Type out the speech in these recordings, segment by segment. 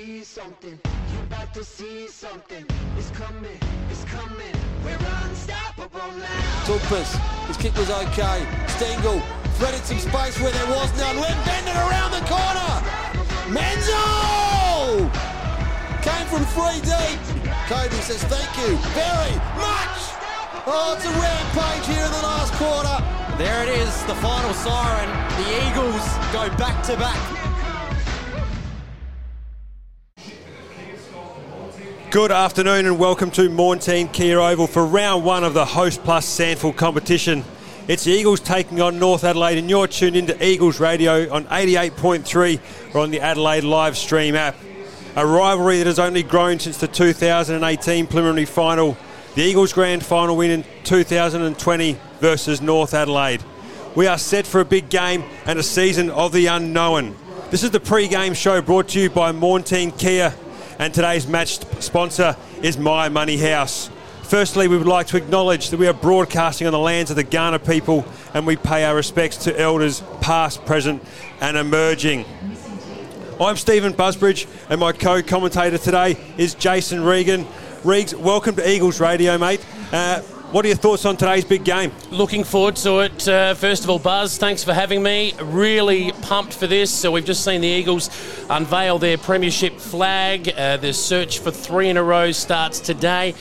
see something. You about to see something. It's coming, it's coming. We're unstoppable now. Tugpas, his kick was okay. Stengel threaded some space where there was none. Went bending around the corner. Menzel came from three deep. Cody says thank you very much. Oh, it's a rampage here in the last quarter. There it is, the final siren. The Eagles go back to back. Good afternoon and welcome to Maughan Thiem Kia Oval for round one of the Hostplus SANFL competition. It's the Eagles taking on North Adelaide, and you're tuned into Eagles Radio on 88.3 or on the Adelaide live stream app. A rivalry that has only grown since the 2018 preliminary final, the Eagles grand final win in 2020 versus North Adelaide. We are set for a big game and a season of the unknown. This is the pre game show brought to you by Maughan Thiem Kia and today's match sponsor is My Money House. Firstly, we would like to acknowledge that we are broadcasting on the lands of the Kaurna people and we pay our respects to elders past, present, and emerging. I'm Stephen Busbridge and my co commentator today is Jason Regan. Regs, welcome to Eagles Radio, mate. Uh, what are your thoughts on today's big game? Looking forward to it. Uh, first of all, Buzz, thanks for having me. Really pumped for this. So we've just seen the Eagles unveil their premiership flag. Uh, the search for three in a row starts today.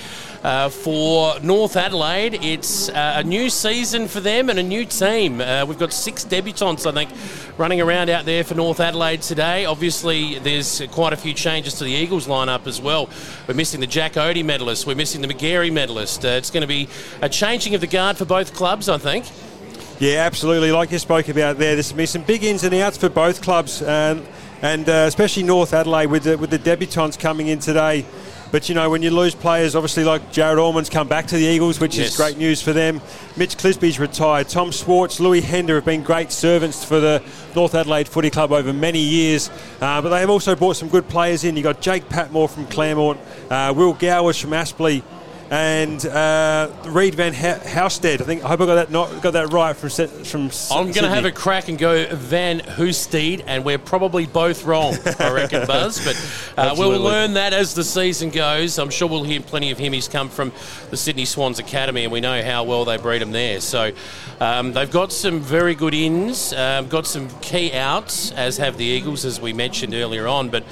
Uh, for North Adelaide, it's uh, a new season for them and a new team. Uh, we've got six debutants, I think, running around out there for North Adelaide today. Obviously, there's quite a few changes to the Eagles lineup as well. We're missing the Jack Oatey medalist, we're missing the Magarey medalist. Uh, it's going to be a changing of the guard for both clubs, I think. Yeah, absolutely. Like you spoke about there, there's been some big ins and outs for both clubs, and uh, especially North Adelaide with the, with the debutants coming in today. But you know, when you lose players, obviously like Jared Allman's come back to the Eagles, which yes. is great news for them. Mitch Clisby's retired. Tom Schwartz, Louis Hender have been great servants for the North Adelaide Footy Club over many years. Uh, but they have also brought some good players in. You got Jake Patmore from Claremont, uh, Will Gowers from Aspley and uh, Reed Van Housted. I think I hope I got that not got that right from from. I'm going to have a crack and go Van Hoosted, and we're probably both wrong. I reckon, Buzz. But uh, we'll learn that as the season goes. I'm sure we'll hear plenty of him. He's come from the Sydney Swans Academy, and we know how well they breed him there. So um, they've got some very good ins, um, got some key outs, as have the Eagles, as we mentioned earlier on. But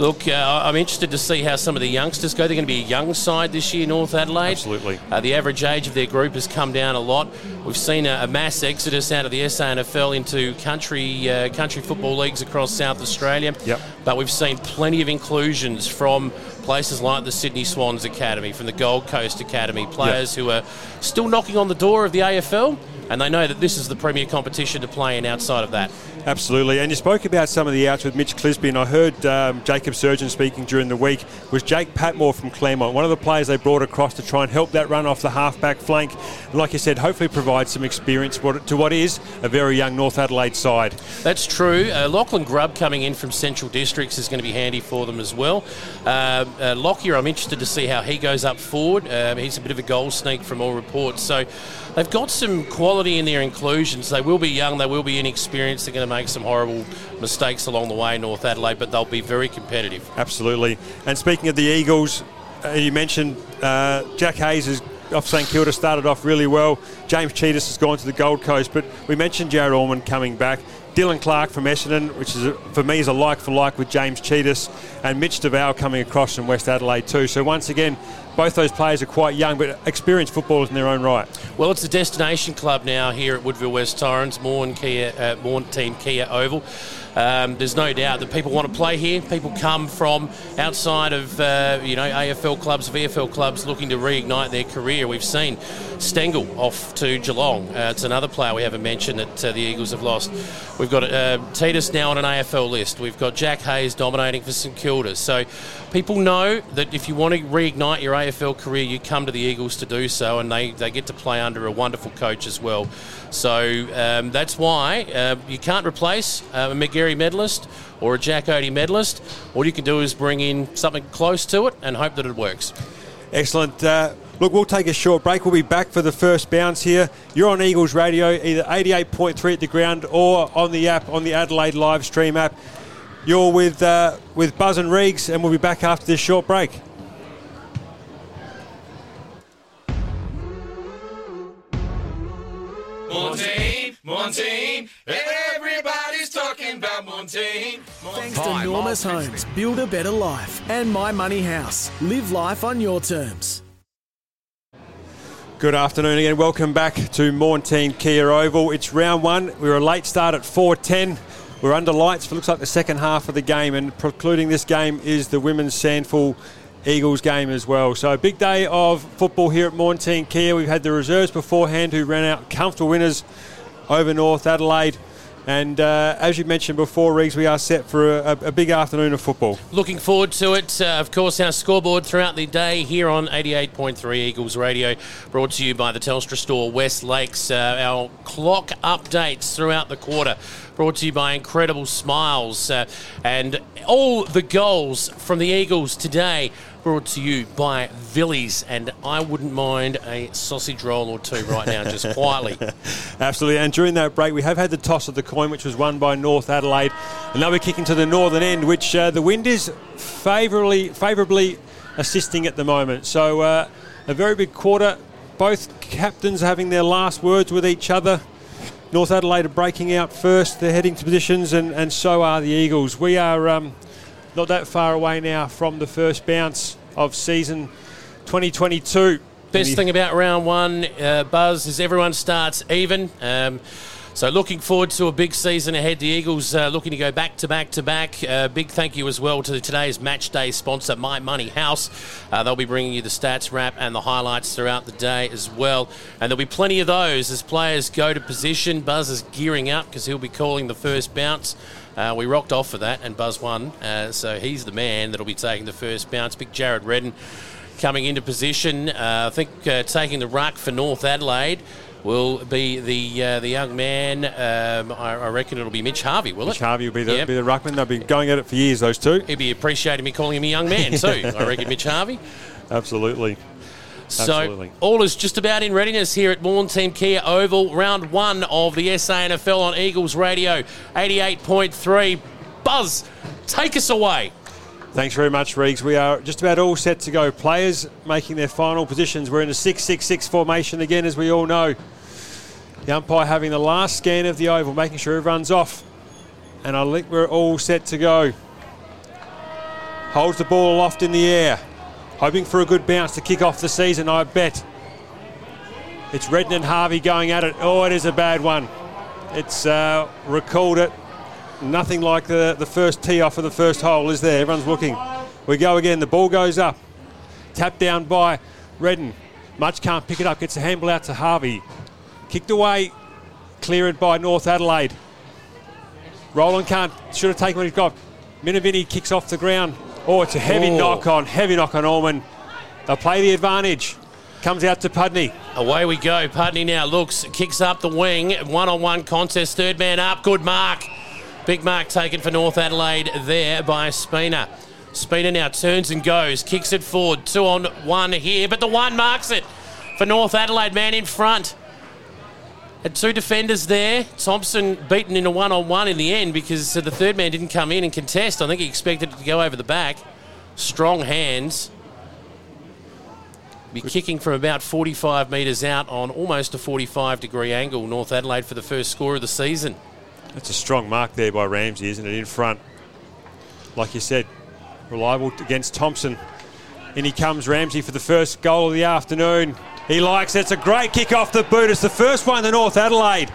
look, uh, I'm interested to see how some of the youngsters go. They're going to be a young side this year, North Adelaide. Absolutely. Uh, the average age of their group has come down a lot. We've seen a, a mass exodus out of the SANFL into country uh, country football leagues across South Australia. Yep. But we've seen plenty of inclusions from places like the Sydney Swans Academy, from the Gold Coast Academy, players yep. who are still knocking on the door of the AFL and they know that this is the premier competition to play in outside of that. Absolutely. And you spoke about some of the outs with Mitch Clisby, and I heard um, Jacob Surjan speaking during the week. Was Jake Patmore from Claremont, one of the players they brought across to try and help that run off the halfback flank. And like you said, hopefully provide some experience to what is a very young North Adelaide side. That's true. Uh, Lachlan Grubb coming in from Central Districts is going to be handy for them as well. Uh, uh, Lockyer, I'm interested to see how he goes up forward. Uh, he's a bit of a goal sneak from all reports. So they've got some quality in their inclusions. They will be young, they will be inexperienced, they're going to make some horrible mistakes along the way, North Adelaide, but they'll be very competitive. Absolutely. And speaking of the Eagles, uh, you mentioned uh, Jack Hayes is off St Kilda started off really well. James Tsitas has gone to the Gold Coast, but we mentioned Jared Allman coming back. Dylan Clark from Essendon, which is a, for me is a like for like with James Tsitas, and Mitch DeVal coming across from West Adelaide too. So once again, both those players are quite young, but experienced footballers in their own right. Well, it's a destination club now here at Woodville West Torrens, Morn Kia, uh, Team Kia Oval. Um, there's no doubt that people want to play here. People come from outside of uh, you know AFL clubs, VFL clubs, looking to reignite their career. We've seen Stengel off to Geelong. Uh, it's another player we haven't mentioned that uh, the Eagles have lost. We've got uh, Titus now on an AFL list. We've got Jack Hayes dominating for St Kilda. So people know that if you want to reignite your AFL career, you come to the Eagles to do so, and they, they get to play under a wonderful coach as well. So um, that's why uh, you can't replace uh, a Magarey medalist or a Jack Oatey medalist. All you can do is bring in something close to it and hope that it works. Excellent. Uh, look, we'll take a short break. We'll be back for the first bounce here. You're on Eagles Radio, either 88.3 at the ground or on the app, on the Adelaide live stream app. You're with uh, with Buzz and Reegs, and we'll be back after this short break. Montaigne, Montaigne, everybody's talking about Montaigne. Thanks to Normus Homes, build a better life. And My Money House, live life on your terms. Good afternoon again. Welcome back to Maughan Thiem Kia Oval. It's round one. We were a late start at 4:10. We're under lights for looks like the second half of the game, and precluding this game is the women's SANFL Eagles game as well. So big day of football here at Maughan Thiem Kia. We've had the reserves beforehand who ran out comfortable winners over North Adelaide. And uh, as you mentioned before, Reeves, we are set for a, a big afternoon of football. Looking forward to it. Uh, of course, our scoreboard throughout the day here on 88.3 Eagles Radio, brought to you by the Telstra Store West Lakes. Uh, our clock updates throughout the quarter, brought to you by Incredible Smiles. Uh, and all the goals from the Eagles today, brought to you by Vili's. And I wouldn't mind a sausage roll or two right now, just quietly. Absolutely. And during that break, we have had the toss of the coin, which was won by North Adelaide. And now we're kicking to the northern end, which uh, the wind is favourably, favourably assisting at the moment. So uh, a very big quarter. Both captains having their last words with each other. North Adelaide are breaking out first. They're heading to positions, and, and so are the Eagles. We are um, not that far away now from the first bounce of season 2022. Best thing about round one, uh, Buzz, is everyone starts even. Um, so looking forward to a big season ahead. The Eagles uh, looking to go back to back to back. Uh, big thank you as well to today's match day sponsor, My Money House. Uh, they'll be bringing you the stats wrap and the highlights throughout the day as well. And there'll be plenty of those as players go to position. Buzz is gearing up because he'll be calling the first bounce. Uh, we rocked off for that, and Buzz won. Uh, so he's the man that'll be taking the first bounce. Big Jared Redden coming into position. Uh, I think uh, taking the ruck for North Adelaide will be the uh, the young man. Um, I, I reckon it'll be Mitch Harvey, will Mitch it? Mitch Harvey will be the, Yep. be the ruckman. They've been going at it for years, those two. He'd be appreciating me calling him a young man too. I reckon Mitch Harvey. Absolutely. So all is just about in readiness here at Maughan Thiem Kia Oval, round one of the SANFL on Eagles Radio, 88.3. Buzz, take us away. Thanks very much, Reegs. We are just about all set to go. Players making their final positions. We're in a 6 6 6 formation again, as we all know. The umpire having the last scan of the oval, making sure everyone's off. And I think we're all set to go. Holds the ball aloft in the air, hoping for a good bounce to kick off the season, I bet. It's Redden and Harvey going at it. Oh, it is a bad one. It's uh, recalled it. Nothing like the, the first tee off of the first hole, is there? Everyone's looking. We go again. The ball goes up. Tapped down by Redden. Much can't pick it up. Gets a handball out to Harvey. Kicked away. Cleared by North Adelaide. Roland can't. Should have taken what he's got. Minavini kicks off the ground. Oh, it's a heavy Oh. knock on. Heavy knock on Allman. They'll play the advantage. Comes out to Pudney. Away we go. Putney now looks, kicks up the wing. One on one contest. Third man up. Good mark. Big mark taken for North Adelaide there by Spina. Spina now turns and goes. Kicks it forward. Two on one here. But the one marks it for North Adelaide. Man in front. Had two defenders there. Thompson beaten in a one on one in the end because the third man didn't come in and contest. I think he expected it to go over the back. Strong hands. Be kicking from about 45 metres out on almost a 45 degree angle. North Adelaide for the first score of the season. That's a strong mark there by Ramsey, isn't it? In front. Like you said, reliable against Thompson. In he comes, Ramsey, for the first goal of the afternoon. He likes it. It's a great kick off the boot. It's the first one to North Adelaide.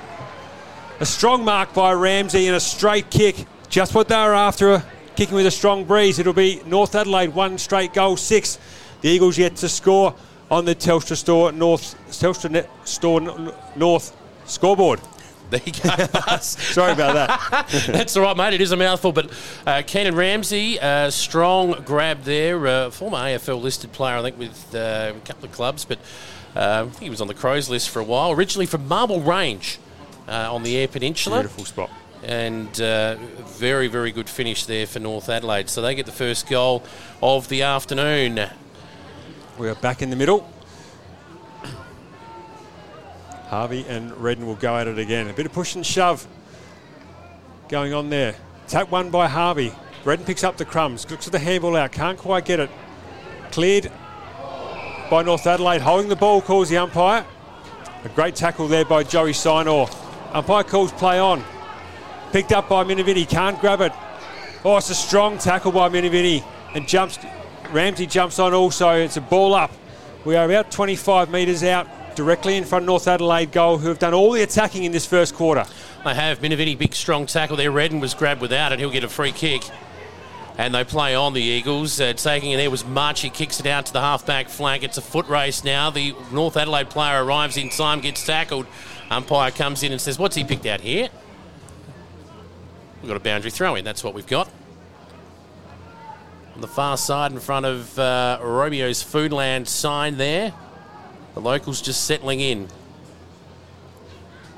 A strong mark by Ramsey and a straight kick. Just what they were after, kicking with a strong breeze. It'll be North Adelaide, one straight goal, six. The Eagles yet to score on the Telstra Store North Telstra Net Store North scoreboard. There you go. Sorry about that. That's all right, mate. It is a mouthful. But uh, Kenan Ramsey, uh, strong grab there. Uh, former AFL listed player, I think, with uh, a couple of clubs. But uh, I think he was on the Crows list for a while. Originally from Marble Range uh, on the Eyre Peninsula. Beautiful spot. and uh, very, very good finish there for North Adelaide. So they get the first goal of the afternoon. We are back in the middle. Harvey and Redden will go at it again. A bit of push and shove going on there. Tap one by Harvey. Redden picks up the crumbs. Looks at the handball out. Can't quite get it. Cleared by North Adelaide. Holding the ball calls the umpire. A great tackle there by Joey Sinor. Umpire calls play on. Picked up by Minivini. Can't grab it. Oh, it's a strong tackle by Minivini. And jumps. Ramsey jumps on also. It's a ball up. We are about 25 metres out, directly in front of North Adelaide goal, who have done all the attacking in this first quarter. They have. Minivini, big strong tackle there. Redden was grabbed without it. He'll get a free kick. And they play on the Eagles. Uh, taking it there was March. He kicks it out to the half-back flank. It's a foot race now. The North Adelaide player arrives in time, gets tackled. Umpire comes in and says, What's he picked out here? We've got a boundary throw in. That's what we've got. On the far side in front of uh, Romeo's Foodland sign there. The locals just settling in.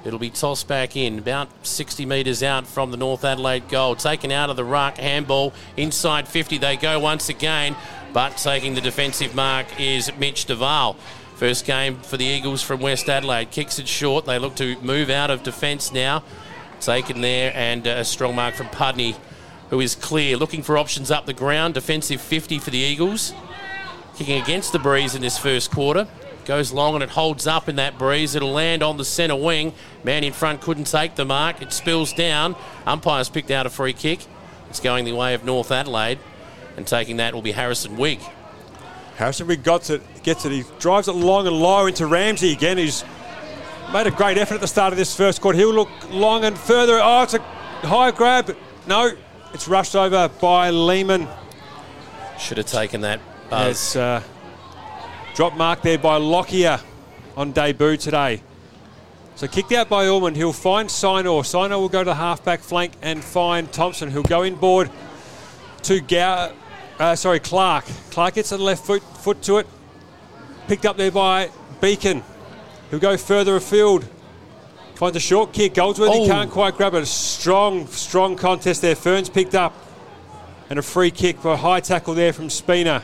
It'll be tossed back in, about 60 metres out from the North Adelaide goal. Taken out of the ruck, handball inside 50. They go once again, but taking the defensive mark is Mitch Duval. First game for the Eagles from West Adelaide. Kicks it short. They look to move out of defence now. Taken there, and uh, a strong mark from Pudney, who is clear. Looking for options up the ground. Defensive 50 for the Eagles. Kicking against the breeze in this first quarter. Goes long and it holds up in that breeze. It'll land on the centre wing. Man in front couldn't take the mark. It spills down. Umpire's picked out a free kick. It's going the way of North Adelaide. And taking that will be Harrison Wigg. Harrison Wigg got it, gets it. He drives it long and low into Ramsey again. He's made a great effort at the start of this first quarter. He'll look long and further. Oh, it's a high grab. No, it's rushed over by Lehman. Should have taken that. Buzz. It's uh, drop mark there by Lockyer on debut today. So kicked out by Ullman. He'll find Sinor. Sinor will go to the halfback flank and find Thompson, who'll go inboard to Gow. Uh, sorry, Clark. Clark gets the left foot foot to it. Picked up there by Beacon. He'll go further afield. Finds a short kick. Goldsworthy Oh. can't quite grab it. A strong, strong contest there. Ferns picked up. And a free kick for a high tackle there from Spina.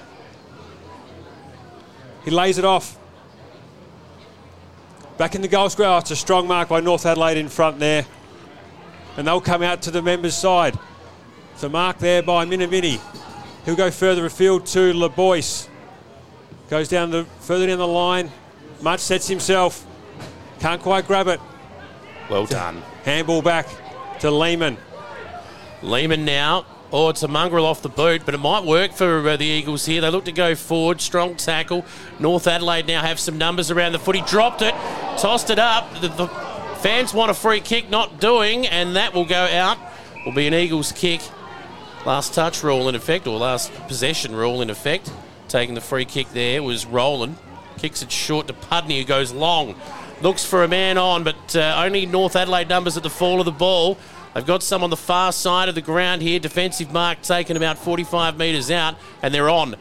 He lays it off. Back in the goal square. Oh, it's a strong mark by North Adelaide in front there. And they'll come out to the members' side. So mark there by Minamini. He'll go further afield to LeBoyce. Goes down the further down the line. Much sets himself. Can't quite grab it. Well done. Handball back to Lehman. Lehman now. Oh, it's a mongrel off the boot, but it might work for uh, the Eagles here. They look to go forward. Strong tackle. North Adelaide now have some numbers around the foot. He dropped it, tossed it up. The, the fans want a free kick, not doing, and that will go out. Will be an Eagles kick. Last touch rule in effect, or last possession rule in effect. Taking the free kick there was Roland. Kicks it short to Pudney, who goes long. Looks for a man on, but uh, only North Adelaide numbers at the fall of the ball. They've got some on the far side of the ground here. Defensive mark taken about 45 metres out, and they're on.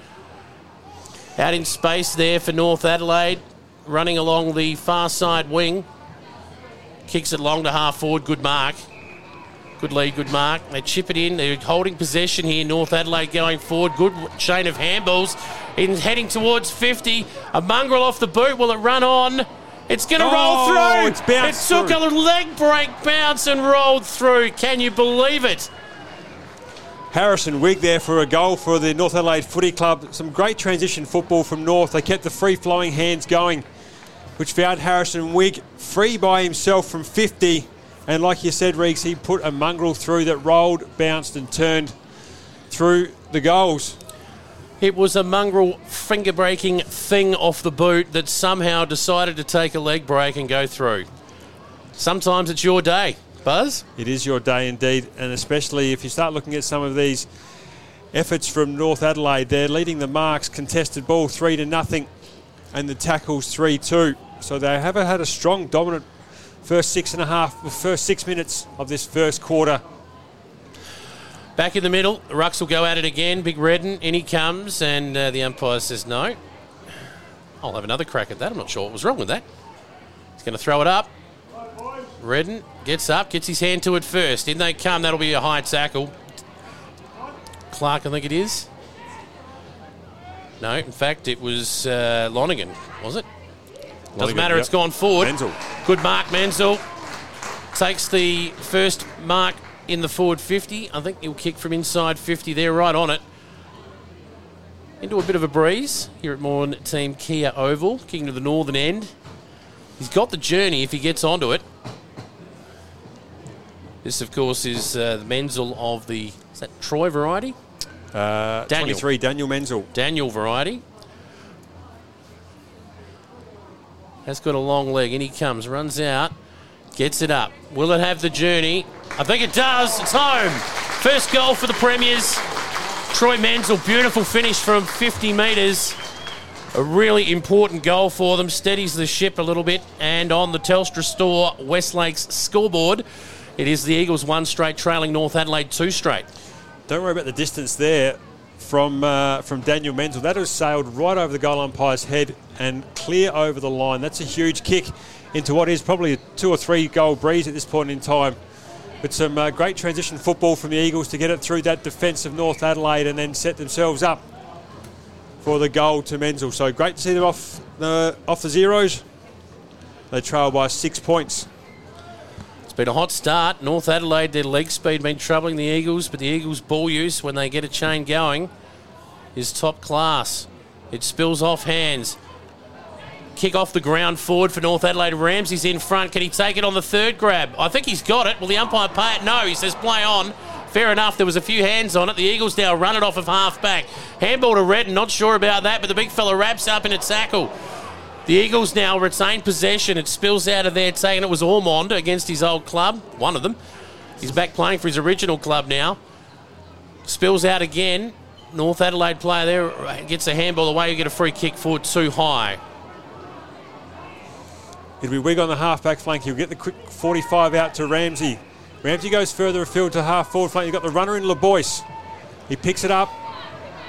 Out in space there for North Adelaide, running along the far side wing. Kicks it long to half forward. Good mark. Good lead, good mark. They chip it in. They're holding possession here. North Adelaide going forward. Good chain of handballs. In heading towards 50. A mongrel off the boot. Will it run on? It's going to roll Oh, through. it's bounced it took through. a leg break bounce and rolled through. Can you believe it? Harrison Wigg there for a goal for the North Adelaide Footy Club. Some great transition football from North. They kept the free flowing hands going, which found Harrison Wigg free by himself from 50. And like you said, Reeks, he put a mongrel through that rolled, bounced, and turned through the goals. It was a mongrel finger breaking thing off the boot that somehow decided to take a leg break and go through. Sometimes it's your day. Buzz? It is your day indeed, and especially if you start looking at some of these efforts from North Adelaide. They're leading the marks, contested ball three to nothing, and the tackles three two. So they have had a strong, dominant first six and a half, first six minutes of this first quarter. Back in the middle, Rucks will go at it again. Big Redden, in he comes, and uh, the umpire says no. I'll have another crack at that. I'm not sure what was wrong with that. He's going to throw it up. Redden gets up, gets his hand to it first. In they come. That'll be a high tackle. Clark, I think it is. No, in fact, it was uh, Lonigan, was it? Doesn't Lonigan, matter. it's gone forward. Menzel. Good mark, Menzel. Takes the first mark in the forward 50. I think he'll kick from inside 50 there, right on it. Into a bit of a breeze here at Maughan Thiem Kia Oval, kicking to the northern end. He's got the journey if he gets onto it. This, of course, is uh, the Menzel of the is that Troy variety, Uh, Daniel. 23, Daniel Menzel. Daniel variety. Has got a long leg. In he comes, runs out, gets it up. Will it have the journey? I think it does. It's home. First goal for the Premiers. Troy Menzel, beautiful finish from 50 metres. A really important goal for them. Steadies the ship a little bit. And on the Telstra Store Westlake's scoreboard, it is the Eagles one straight trailing North Adelaide two straight. Don't worry about the distance there from uh, from Daniel Menzel. That has sailed right over the goal umpire's head and clear over the line. That's a huge kick into what is probably a two or three goal breeze at this point in time. But some uh, great transition football from the Eagles to get it through that defence of North Adelaide and then set themselves up for the goal to Menzel. So great to see them off the off the zeros. They trail by six points. It's been a hot start. North Adelaide, their leg speed been troubling the Eagles, but the Eagles' ball use when they get a chain going is top class. It spills off hands. Kick off the ground forward for North Adelaide. Ramsey's in front. Can he take it on the third grab? I think he's got it. Will the umpire pay it? No, he says play on. Fair enough, there was a few hands on it. The Eagles now run it off of half back. Handball to Redden, not sure about that, but the big fella wraps up in a tackle. The Eagles now retain possession. It spills out of there, saying it was Ormond against his old club, one of them. He's back playing for his original club now. Spills out again. North Adelaide player there gets a handball away. You get a free kick forward too high. It'll be Wigg on the half-back flank. He'll get the quick 45 out to Ramsey. Ramsey goes further afield to half forward flank. You've got the runner in LeBoyce. He picks it up.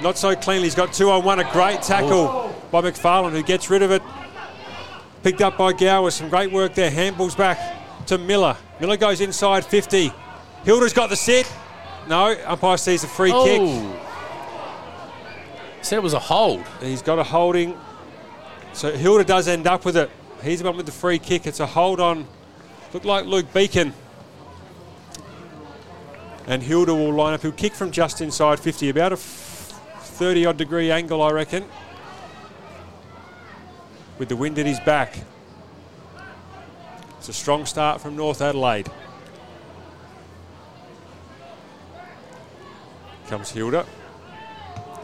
Not so cleanly. He's got two on one. A great tackle oh. by McFarlane who gets rid of it. Picked up by Gower. Some great work there. Handballs back to Miller. Miller goes inside 50. Hilda's got the sit. No, umpire sees a free kick. Oh. Said it was a hold. He's got a holding. So Hilda does end up with it. He's the one with the free kick. It's a hold on. Looked like Luke Beacon. And Hilda will line up. He'll kick from just inside 50, about a 30 odd degree angle, I reckon. With the wind at his back. It's a strong start from North Adelaide. Comes Hilda.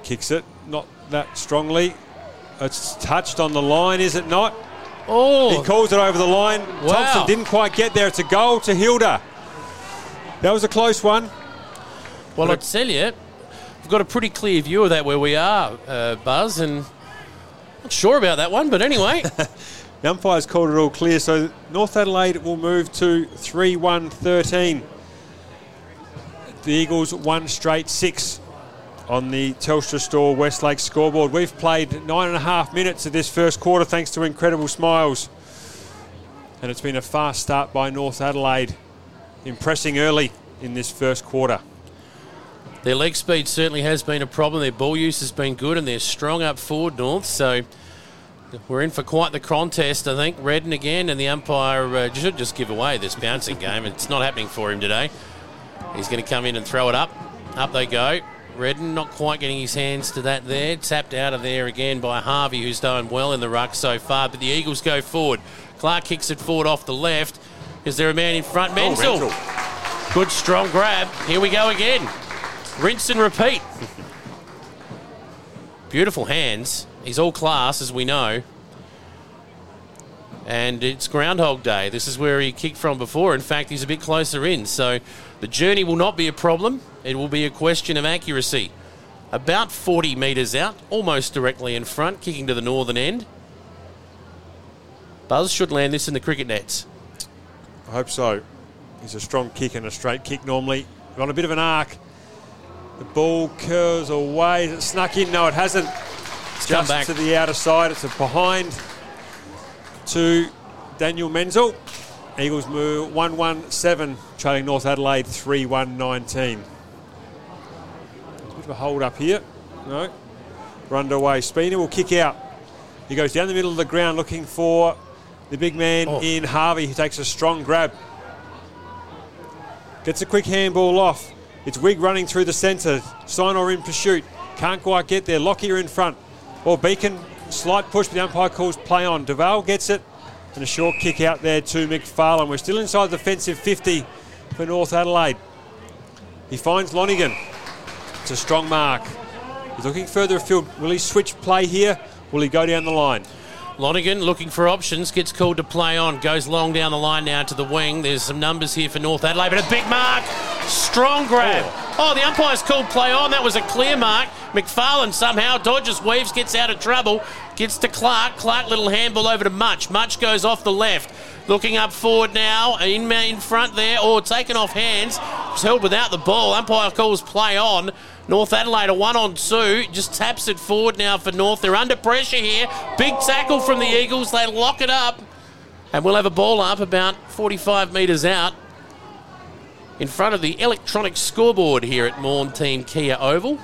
Kicks it, not that strongly. It's touched on the line, is it not? Oh, He calls it over the line. Wow. Thompson didn't quite get there. It's a goal to Hilda. That was a close one. well, I'd tell you, we've got a pretty clear view of that where we are, uh, Buzz, and not sure about that one, but anyway. The umpire's called it all clear, so North Adelaide will move to 3 1 13. The Eagles one straight six on the Telstra Store Westlake scoreboard. We've played nine and a half minutes of this first quarter thanks to incredible smiles. And it's been a fast start by North Adelaide, impressing early in this first quarter. Their leg speed certainly has been a problem. Their ball use has been good, and they're strong up forward, North. So we're in for quite the contest, I think. Redden again, and the umpire uh, should just give away this bouncing game. It's not happening for him today. He's going to come in and throw it up. Up they go. Redden not quite getting his hands to that there. Tapped out of there again by Harvey, who's done well in the ruck so far. But the Eagles go forward. Clark kicks it forward off the left. Is there a man in front? Oh, Menzel. Menzel. Good strong grab. Here we go again. Rinse and repeat. Beautiful hands. He's all class, as we know. And it's Groundhog Day. This is where he kicked from before. In fact, he's a bit closer in. So the journey will not be a problem. It will be a question of accuracy. About 40 metres out, almost directly in front, kicking to the northern end. Buzz should land this in the cricket nets. I hope so. He's a strong kick and a straight kick normally. On a bit of an arc. The ball curls away. Is it snuck in? No, it hasn't. come Just back. to the outer side. It's a behind to Daniel Menzel. Eagles move 1 1 7, trailing North Adelaide 3 1 19. Bit of a hold up here. No. We're underway. Spina will kick out. He goes down the middle of the ground looking for the big man Oh. in Harvey. He takes a strong grab. Gets a quick handball off. It's Wigg running through the centre. Sinor in pursuit. Can't quite get there. Lockyer in front. Well, Beacon, slight push, but the umpire calls play on. Duval gets it. And a short kick out there to McFarlane. We're still inside the defensive 50 for North Adelaide. He finds Lonigan. It's a strong mark. He's looking further afield. Will he switch play here? Will he go down the line? Lonigan looking for options, gets called to play on, goes long down the line now to the wing. There's some numbers here for North Adelaide, but a big mark, strong grab. Oh. oh, the umpire's called play on. That was a clear mark. McFarlane somehow dodges, weaves, gets out of trouble, gets to Clark. Clark little handball over to Much. Much goes off the left. Looking up forward now, in, in front there, or taken off hands. Was held without the ball. Umpire calls play on. North Adelaide a one on two, just taps it forward now for North. They're under pressure here. Big tackle from the Eagles. They lock it up, and we'll have a ball up about 45 metres out in front of the electronic scoreboard here at Maughan Thiem Kia Oval.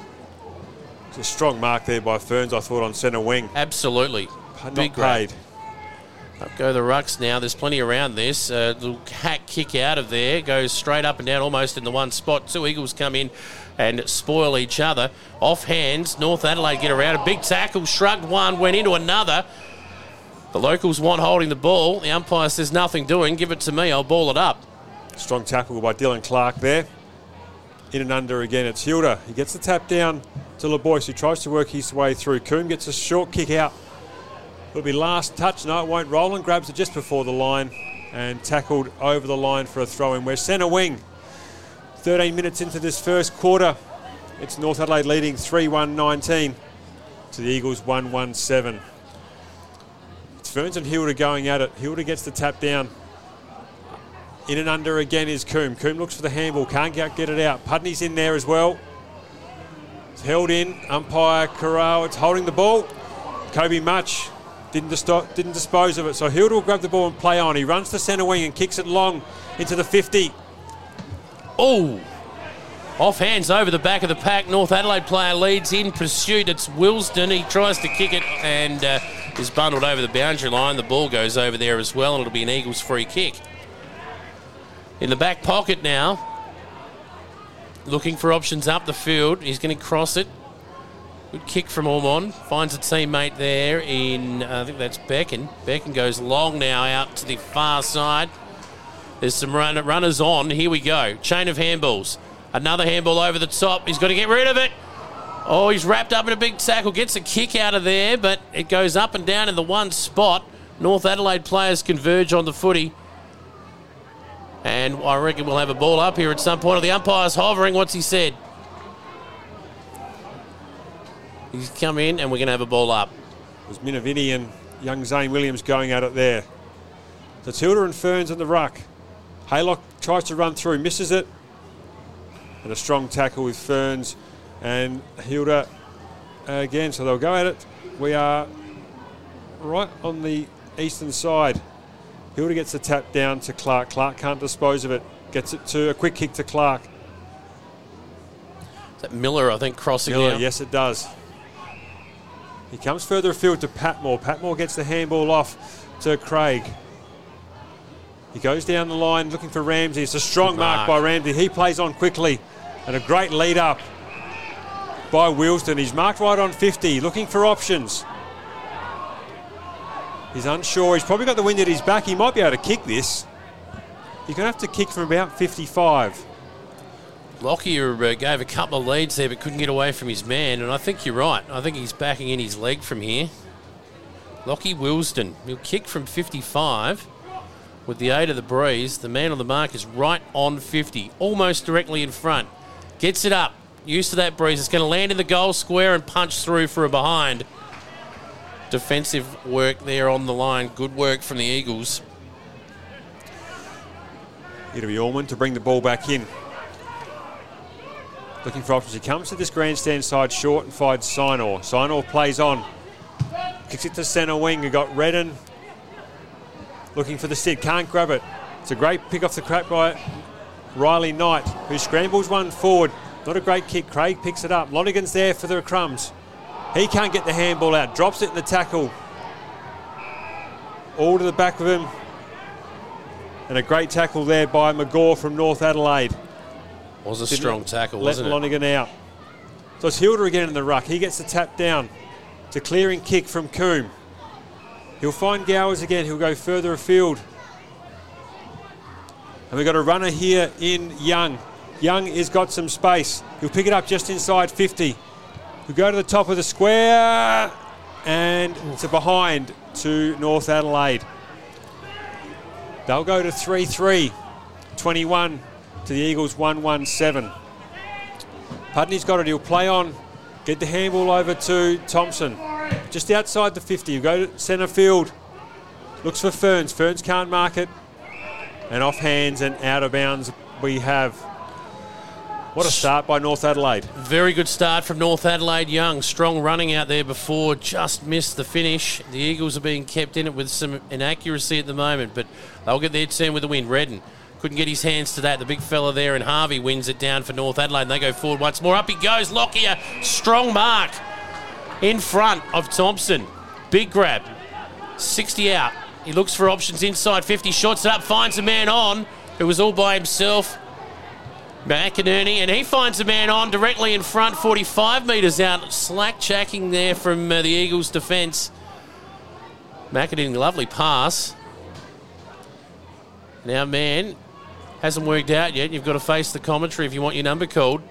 It's a strong mark there by Ferns, I thought, on centre wing. Absolutely. Not Big paid. Up go the rucks now. There's plenty around this. Uh, little hack kick out of there. Goes straight up and down almost in the one spot. Two Eagles come in and spoil each other. Off hands. North Adelaide get around. A big tackle. Shrugged one. Went into another. The locals want holding the ball. The umpire says nothing doing. Give it to me. I'll ball it up. Strong tackle by Dylan Clark there. In and under again, it's Hilda. He gets the tap down to LeBoyce, who tries to work his way through. Coombe gets a short kick out. It'll be last touch. No, it won't. Roland grabs it just before the line and tackled over the line for a throw in. We're centre wing. 13 minutes into this first quarter. It's North Adelaide leading 3 1 19 to the Eagles 1 1 7. It's Ferns and Hilda going at it. Hilda gets the tap down. In and under again is Coombe. Coombe looks for the handball, can't get, get it out. Putney's in there as well. It's held in. Umpire Corral, it's holding the ball. Kobe Much didn't, disto- didn't dispose of it. So Hilda will grab the ball and play on. He runs to centre wing and kicks it long into the 50. Oh! Off hands over the back of the pack. North Adelaide player leads in pursuit. It's Wilston. He tries to kick it and uh, is bundled over the boundary line. The ball goes over there as well, and it'll be an Eagles free kick. In the back pocket now, looking for options up the field. He's going to cross it. Good kick from Ormond. Finds a teammate there in, uh, I think that's Becken. Becken goes long now out to the far side. There's some run- runners on. Here we go. Chain of handballs. Another handball over the top. He's got to get rid of it. Oh, he's wrapped up in a big tackle. Gets a kick out of there, but it goes up and down in the one spot. North Adelaide players converge on the footy. And I reckon we'll have a ball up here at some point. The umpire's hovering. What's he said? He's come in and we're going to have a ball up. It was Minavini and young Zane Williams going at it there. So Tilda and Ferns in the ruck. Haylock tries to run through, misses it. And a strong tackle with Ferns and Hilda again. So they'll go at it. We are right on the eastern side. Hilda gets the tap down to Clark. Clark can't dispose of it. Gets it to a quick kick to Clark. Is that Miller, I think, crossing Miller, now? yes, it does. He comes further afield to Patmore. Patmore gets the handball off to Craig. He goes down the line looking for Ramsey. It's a strong mark. mark. by Ramsey. He plays on quickly and a great lead up by Wilston. He's marked right on 50, looking for options. He's unsure. He's probably got the wind at his back. He might be able to kick this. He's going to have to kick from about 55. Lockyer uh, gave a couple of leads there but couldn't get away from his man, and I think you're right. I think he's backing in his leg from here. Lockie Wilston, he'll kick from 55 with the aid of the breeze. The man on the mark is right on 50, almost directly in front. Gets it up, used to that breeze. It's going to land in the goal square and punch through for a behind. Defensive work there on the line. Good work from the Eagles. It'll be Allman to bring the ball back in. Looking for options. He comes to this grandstand side short and finds Sinor. Sinor plays on. Kicks it to centre wing. We got Redden looking for the stick. Can't grab it. It's a great pick off the crap by Riley Knight, who scrambles one forward. Not a great kick. Craig picks it up. Lonigan's there for the crumbs. He can't get the handball out. Drops it in the tackle. All to the back of him And a great tackle there by McGaw from North Adelaide. Was a Didn't strong tackle, Let wasn't it? Lonigan out. So it's Hilda again in the ruck. He gets the tap down. It's a clearing kick from Coombe. He'll find Gowers again. He'll go further afield. And we've got a runner here in Young. Young has got some space. He'll pick it up just inside 50. He'll go to the top of the square. And it's a behind to North Adelaide. They'll go to 3 3. 21 to the Eagles 1 1 7. Putney's got it. He'll play on. Get the handball over to Thompson. Just outside the 50. He'll go to centre field. Looks for Ferns. Ferns can't mark it. And off hands and out of bounds we have. What a start by North Adelaide. Very good start from North Adelaide Young. Strong running out there before, just missed the finish. The Eagles are being kept in it with some inaccuracy at the moment, but they'll get their turn with the win. Redden couldn't get his hands to that. The big fella there, and Harvey wins it down for North Adelaide, and they go forward once more. Up he goes. Lockyer, strong mark in front of Thompson. Big grab. 60 out. He looks for options inside 50, shots it up, finds a man on who was all by himself. McInerney, and he finds a man on directly in front, 45 metres out. Slack checking there from uh, the Eagles' defence. McInerney, lovely pass. Now, man, hasn't worked out yet. You've got to face the commentary if you want your number called.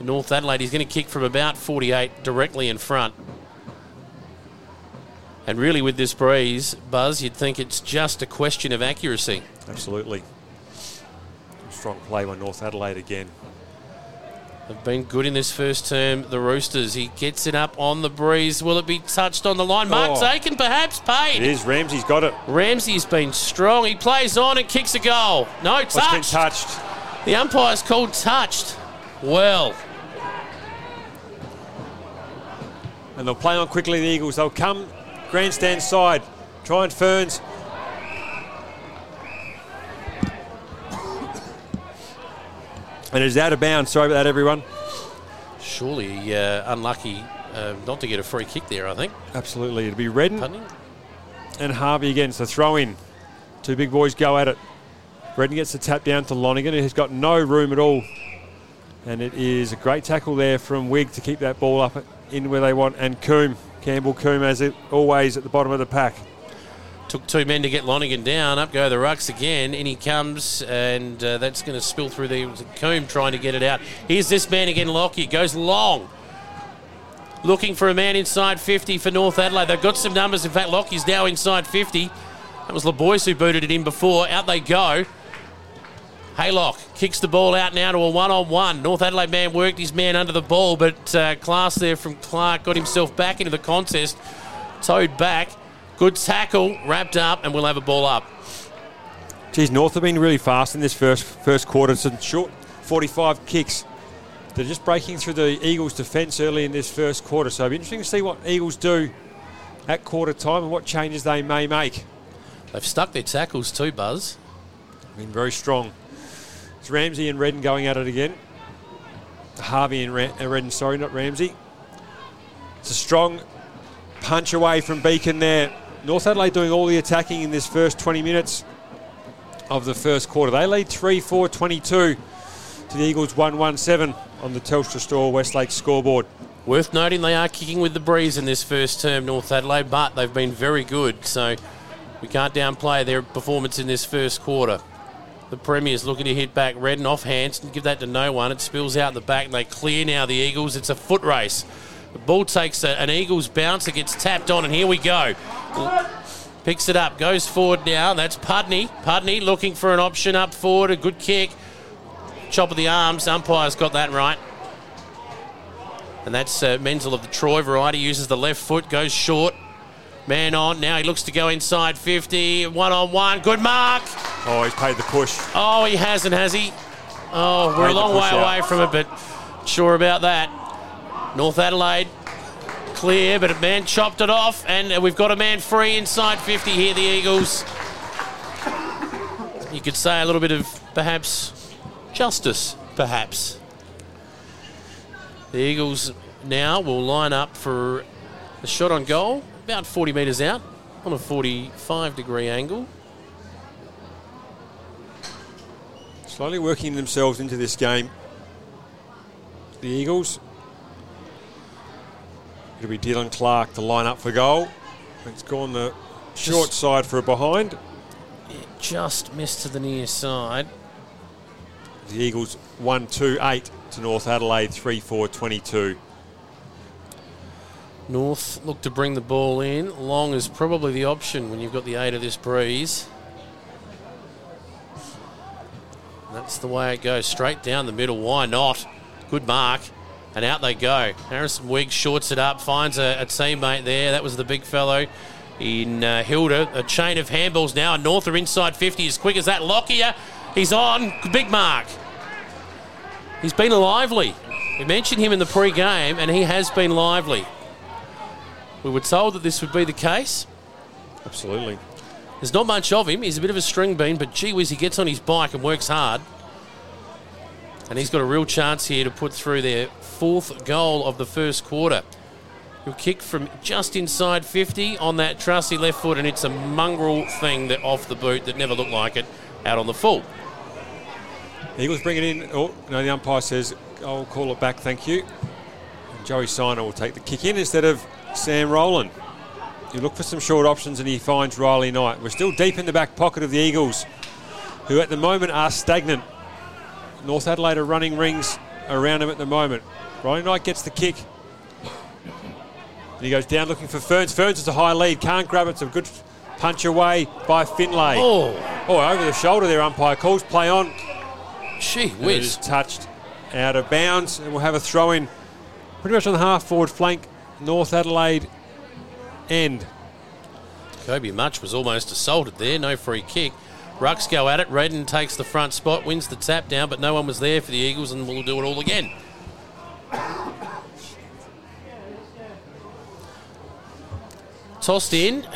North Adelaide, he's going to kick from about 48 directly in front. And really, with this breeze, Buzz, you'd think it's just a question of accuracy. Absolutely. Strong play by North Adelaide again. They've been good in this first term, the Roosters. He gets it up on the breeze. Will it be touched on the line? Mark Oh. Zakin perhaps It paid. is. Ramsey's got it. Ramsey's been strong. He plays on and kicks a goal. No, touch. It's been touched. touched. The umpire's called touched. Well, And they'll play on quickly, the Eagles. They'll come grandstand side. Try and Ferns. And it's out of bounds. Sorry about that, everyone. surely uh, unlucky uh, not to get a free kick there, I think. Absolutely. It'll be Redden Pardon? and Harvey again. So throw in. Two big boys go at it. Redden gets the tap down to Lonigan, who has got no room at all. And it is a great tackle there from Wigg to keep that ball up in where they want. And Coombe, Campbell Coombe, as it always at the bottom of the pack. Took two men to get Lonigan down. Up go the rucks again. In he comes, and uh, that's going to spill through the Coombe trying to get it out. Here's this man again, Lockie. Goes long. Looking for a man inside 50 for North Adelaide. They've got some numbers. In fact, Lockie's now inside 50. That was LeBoyce who booted it in before. Out they go. Haylock kicks the ball out now to a one-on-one. North Adelaide man worked his man under the ball, but uh, class there from Clark got himself back into the contest. Towed back. Good tackle, wrapped up, and we'll have a ball up. Geez, North have been really fast in this first first quarter. Some short 45 kicks. They're just breaking through the Eagles' defence early in this first quarter. So it'll be interesting to see what Eagles do at quarter time and what changes they may make. They've stuck their tackles too, Buzz. Been very strong. It's Ramsey and Redden going at it again. Harvey and Ra- uh, Redden, sorry, not Ramsey. It's a strong punch away from Beacon there. North Adelaide doing all the attacking in this first 20 minutes of the first quarter. They lead 3 4 22 to the Eagles 1 1 7 on the Telstra Store Westlake scoreboard. Worth noting they are kicking with the breeze in this first term, North Adelaide, but they've been very good, so we can't downplay their performance in this first quarter. The Premier's looking to hit back Redden off hands and give that to no one. It spills out the back and they clear now the Eagles. It's a foot race. The ball takes a, an Eagles bounce. It gets tapped on, and here we go. Picks it up, goes forward now. That's Pudney. Pudney looking for an option up forward. A good kick. Chop of the arms. Umpire's got that right. And that's uh, Menzel of the Troy variety. Uses the left foot, goes short. Man on. Now he looks to go inside 50. One on one. Good mark. Oh, he's paid the push. Oh, he hasn't, has he? Oh, we're a long way out. away from it, but sure about that. North Adelaide clear, but a man chopped it off, and we've got a man free inside 50 here, the Eagles. You could say a little bit of perhaps justice, perhaps. The Eagles now will line up for a shot on goal, about 40 metres out on a 45 degree angle. Slowly working themselves into this game. The Eagles It'll be Dylan Clark to line up for goal. It's gone the short side for a behind. It Just missed to the near side. The Eagles 1 2 8 to North Adelaide 3 4 22. North look to bring the ball in. Long is probably the option when you've got the aid of this breeze. That's the way it goes. Straight down the middle. Why not? Good mark. And out they go. Harrison Wiggs shorts it up, finds a, a teammate there. That was the big fellow in uh, Hilder. A chain of handballs now. And North are inside 50 as quick as that. Lockyer, he's on. Big mark. He's been lively. We mentioned him in the pre-game, and he has been lively. We were told that this would be the case. Absolutely. There's not much of him. He's a bit of a string bean, but gee whiz, he gets on his bike and works hard. And he's got a real chance here to put through their fourth goal of the first quarter. He'll kick from just inside 50 on that trusty left foot, and it's a mongrel thing that off the boot that never looked like it out on the full. Eagles bring it in. Oh, no, the umpire says, I'll call it back, thank you. And Joey Siner will take the kick in instead of Sam Rowland. You look for some short options and he finds Riley Knight. We're still deep in the back pocket of the Eagles, who at the moment are stagnant. North Adelaide are running rings around him at the moment. Riley Knight gets the kick. And he goes down looking for Ferns. Ferns is a high lead, can't grab it. It's a good punch away by Finlay. Oh, Oh, over the shoulder there, umpire calls play on. She And it is whiz. touched out of bounds, and we'll have a throw in pretty much on the half forward flank, North Adelaide end. Kobe Much was almost assaulted there. No free kick. Rucks go at it. Redden takes the front spot, wins the tap down, but no one was there for the Eagles, and we'll do it all again. Tossed in.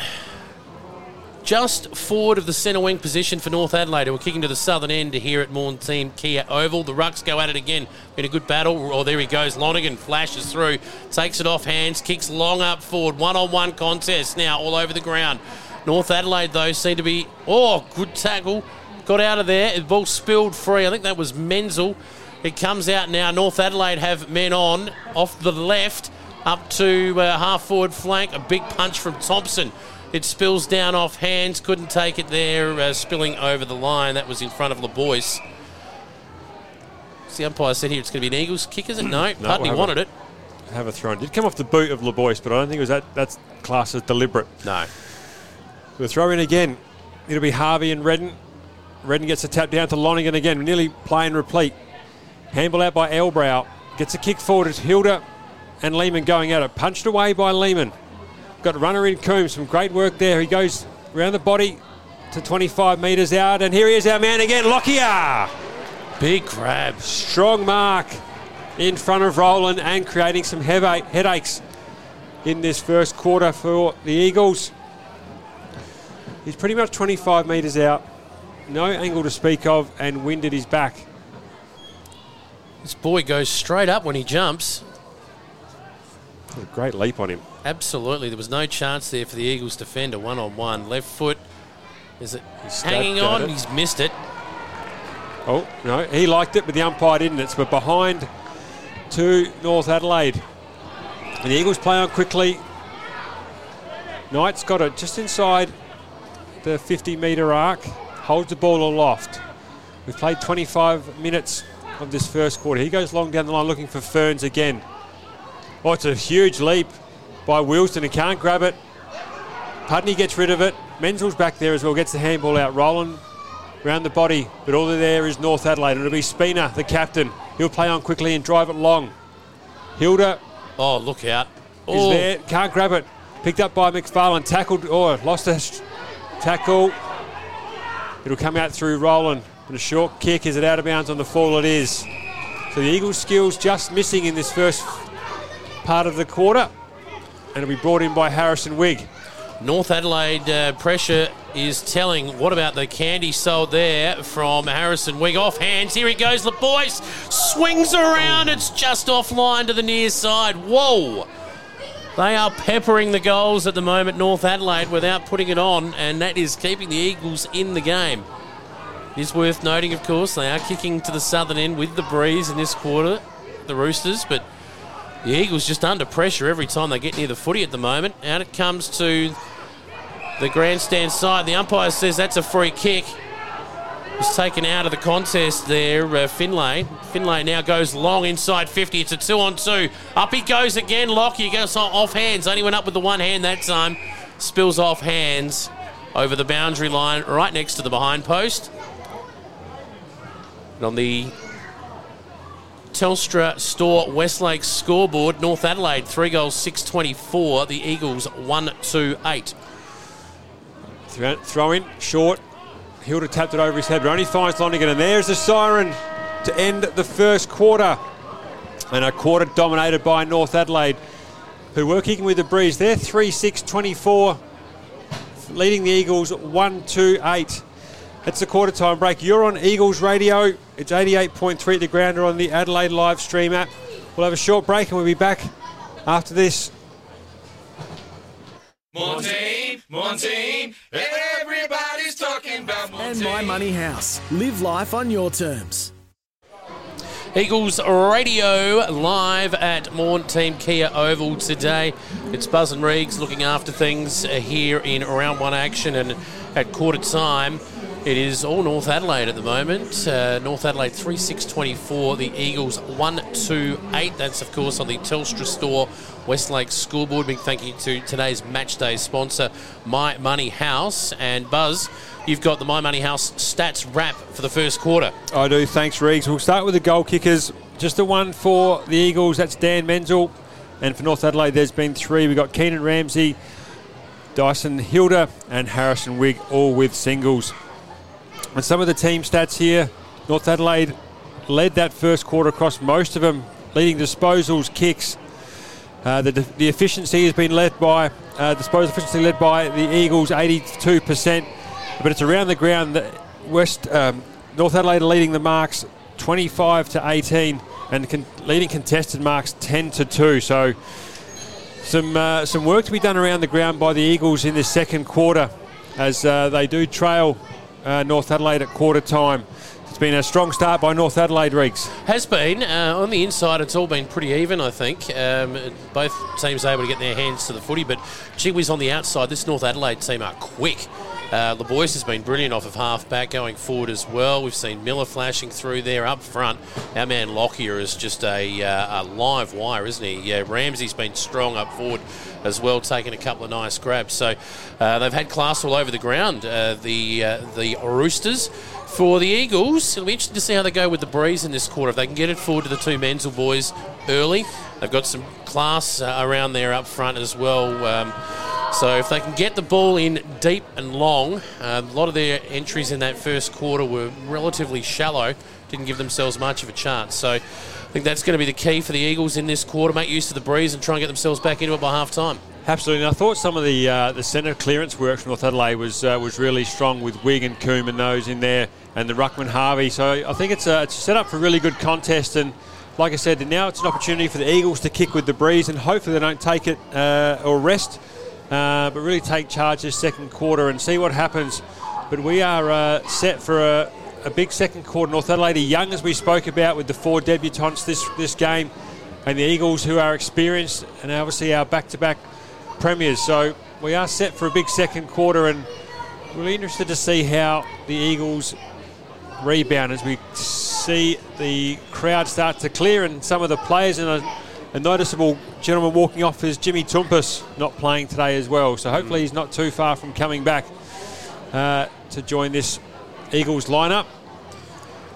Just forward of the centre wing position for North Adelaide, who are kicking to the southern end here at Thiem Kia Oval. The Rucks go at it again. Been a good battle. Oh, there he goes. Lonigan flashes through, takes it off hands, kicks long up forward. One on one contest now all over the ground. North Adelaide, though, seem to be. Oh, good tackle. Got out of there. The ball spilled free. I think that was Menzel. It comes out now. North Adelaide have men on off the left up to uh, half forward flank. A big punch from Thompson. It spills down off hands. Couldn't take it there. Uh, spilling over the line. That was in front of LeBoyce. The umpire said here it's going to be an Eagles kick, is it? No, Putney we'll wanted a- it. Have a throw in. Did come off the boot of LeBoyce, but I don't think it was that. That's classed as deliberate. No. We'll throw in again. It'll be Harvey and Redden. Redden gets a tap down to Lonigan again, nearly playing replete. Handball out by Elbrow. Gets a kick forward. It's Hilder and Lehman going at it. Punched away by Lehman. Got runner in Coombs. Some great work there. He goes around the body to 25 metres out. And here he is, our man again, Lockyer. Big grab. Strong mark in front of Roland and creating some headache, headaches in this first quarter for the Eagles. He's pretty much 25 metres out. No angle to speak of, and wind at his back. This boy goes straight up when he jumps. A great leap on him. Absolutely. There was no chance there for the Eagles defender one on one. Left foot. Is it stabbed hanging on? it. He's missed it. Oh, no, he liked it, but the umpire didn't. It's but behind to North Adelaide. And the Eagles play on quickly. Knight's got it just inside the 50 metre arc, holds the ball aloft. We've played 25 minutes of this first quarter. He goes long down the line looking for Ferns again. Oh, it's a huge leap by Wilson. He can't grab it. Putney gets rid of it. Menzel's back there as well, gets the handball out. Roland round the body, but all there is North Adelaide. It'll be Spina, the captain. He'll play on quickly and drive it long. Hilder Oh, look out. is Oh, there, can't grab it. Picked up by McFarlane, tackled, or lost a tackle. It'll come out through Roland. But a short kick, is it out of bounds on the fall? It is. So the Eagles' skills just missing in this first part of the quarter. And it'll be brought in by Harrison Wigg. North Adelaide uh, pressure is telling. What about the candy sold there from Harrison Wigg? Off hands. Here he goes. LeBoyce swings around. It's just offline to the near side. Whoa. They are peppering the goals at the moment, North Adelaide, without putting it on, and that is keeping the Eagles in the game. It is worth noting, of course, they are kicking to the southern end with the breeze in this quarter, the Roosters, but the Eagles just under pressure every time they get near the footy at the moment. Out it comes to the grandstand side. The umpire says that's a free kick. He's taken out of the contest there, uh, Finlay. Finlay now goes long inside 50. It's a two on two. Up he goes again. Lockyer goes off hands. Only went up with the one hand that time. Spills off hands over the boundary line right next to the behind post. And on the Telstra Store West Lakes scoreboard, North Adelaide, three goals, 624. The Eagles, 1 2 8. Throw throw in, short. Hilder tapped it over his head, but only finds Lonigan. And there's the siren to end the first quarter. And a quarter dominated by North Adelaide, who were kicking with the breeze. They're 3 6 24, leading the Eagles 1 2 8. It's the quarter time break. You're on Eagles Radio. It's 88.3 at the ground or on the Adelaide live stream app. We'll have a short break and we'll be back after this. Maughan Thiem, Montine, everybody's talking about Maughan Thiem. And My Money House. Live life on your terms. Eagles Radio live at Maughan Thiem Kia Oval today. It's Buzz and Reegs looking after things here in round one action and at quarter time. It is all North Adelaide at the moment. Uh, North Adelaide 3 6 24, the Eagles 1 2 8. That's, of course, on the Telstra Store West Lakes School Board. Big thank you to today's match day sponsor, My Money House. And Buzz, you've got the My Money House stats wrap for the first quarter. I do. Thanks, Reeves. We'll start with the goal kickers. Just the one for the Eagles. That's Dan Menzel. And for North Adelaide, there's been three. We've got Keenan Ramsey, Dyson Hilder, and Harrison Wigg, all with singles. And some of the team stats here North Adelaide led that first quarter across most of them, leading disposals, kicks. Uh, the, the efficiency has been led by, uh, disposal efficiency led by the Eagles, 82%. But it's around the ground that West um, North Adelaide are leading the marks 25 to 18 and con- leading contested marks 10 to 2. So some uh, some work to be done around the ground by the Eagles in this second quarter as uh, they do trail uh, North Adelaide at quarter time. It's been a strong start by North Adelaide, Riggs. Has been. Uh, on the inside, it's all been pretty even, I think. Um, both teams able to get their hands to the footy, but gee on the outside, this North Adelaide team are quick. Uh, LeBoyce has been brilliant off of half back going forward as well. We've seen Miller flashing through there up front. Our man Lockyer is just a, uh, a live wire, isn't he? Yeah, Ramsey's been strong up forward as well, taking a couple of nice grabs. So uh, they've had class all over the ground. Uh, the uh, the Roosters. For the Eagles, it'll be interesting to see how they go with the breeze in this quarter. If they can get it forward to the two Menzel boys early, they've got some class uh, around there up front as well. Um, so if they can get the ball in deep and long, uh, a lot of their entries in that first quarter were relatively shallow, didn't give themselves much of a chance. So I think that's going to be the key for the Eagles in this quarter. Make use of the breeze and try and get themselves back into it by half time. Absolutely. And I thought some of the uh, the centre clearance work from North Adelaide was uh, was really strong with Wigg and Coombe and those in there, and the Ruckman Harvey. So I think it's a, it's set up for a really good contest. And like I said, now it's an opportunity for the Eagles to kick with the breeze, and hopefully they don't take it uh, or rest, uh, but really take charge this second quarter and see what happens. But we are uh, set for a, a big second quarter. North Adelaide are young, as we spoke about, with the four debutants this this game, and the Eagles who are experienced, and obviously our back-to-back premiers. So we are set for a big second quarter, and really interested to see how the Eagles rebound as we see the crowd start to clear and some of the players and a, a noticeable gentleman walking off is Jimmy Toumpas not playing today as well. So hopefully he's not too far from coming back uh, to join this Eagles lineup.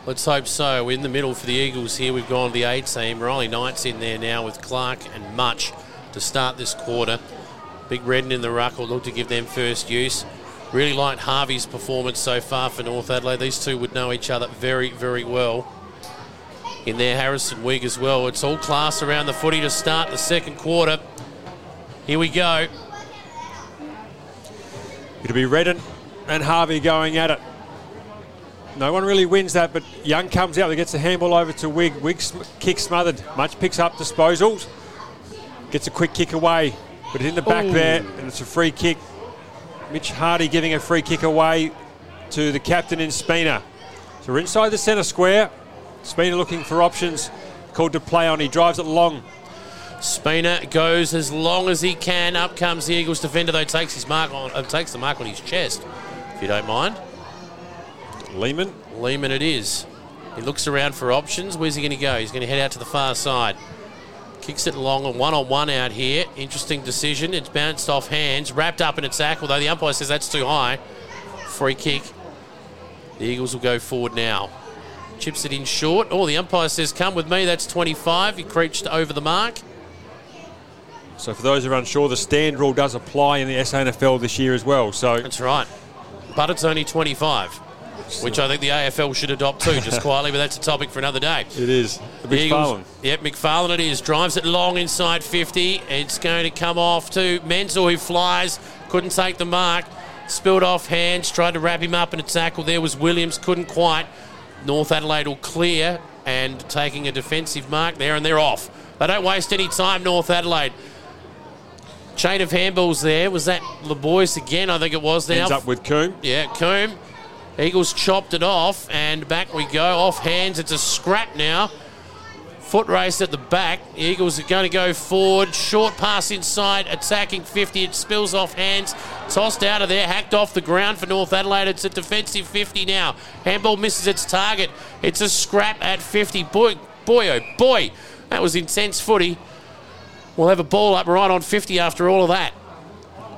Let's hope so. We're in the middle for the Eagles here. We've gone to the A team. Riley Knight's in there now with Clark and Much to start this quarter. Big Redden in the ruck will look to give them first use. Really liked Harvey's performance so far for North Adelaide. These two would know each other very, very well. In there, Harrison Wigg as well. It's all class around the footy to start the second quarter. Here we go. It'll be Redden and Harvey going at it. No one really wins that, but Young comes out and gets the handball over to Wigg. Wigg sm- kick smothered. Much picks up disposals. Gets a quick kick away, but it's in the back Ooh. there, and it's a free kick. Mitch Hardy giving a free kick away to the captain in Spina. So we're inside the centre square. Spina looking for options. Called to play on. He drives it long. Spina goes as long as he can. Up comes the Eagles defender, though takes his mark on uh, takes the mark on his chest. If you don't mind, Lehman. Lehman it is. He looks around for options. Where's he going to go? He's going to head out to the far side. Kicks it long and one on one out here. Interesting decision. It's bounced off hands, wrapped up in a tackle, though the umpire says that's too high. Free kick. The Eagles will go forward now. Chips it in short. Oh, the umpire says, come with me. That's 25. He creached over the mark. So for those who are unsure, the stand rule does apply in the SANFL this year as well. So That's right. But it's only 25, which I think the AFL should adopt too, just quietly, but that's a topic for another day. it is. The The big Eagles- Farland. Yep, McFarlane it is. Drives it long inside 50. It's going to come off to Menzel, who flies. Couldn't take the mark. Spilled off hands. Tried to wrap him up in a tackle. There was Williams. Couldn't quite. North Adelaide will clear and taking a defensive mark there, and they're off. They don't waste any time, North Adelaide. Chain of handballs there. Was that LeBoyce again? I think it was now. Ends up with Coombe. Yeah, Coombe. Eagles chopped it off, and back we go. Off hands. It's a scrap now. Foot race at the back. The Eagles are going to go forward. Short pass inside, attacking 50. It spills off hands. Tossed out of there, hacked off the ground for North Adelaide. It's a defensive 50 now. Handball misses its target. It's a scrap at 50. Boy, boy, oh boy. That was intense footy. We'll have a ball up right on 50 after all of that.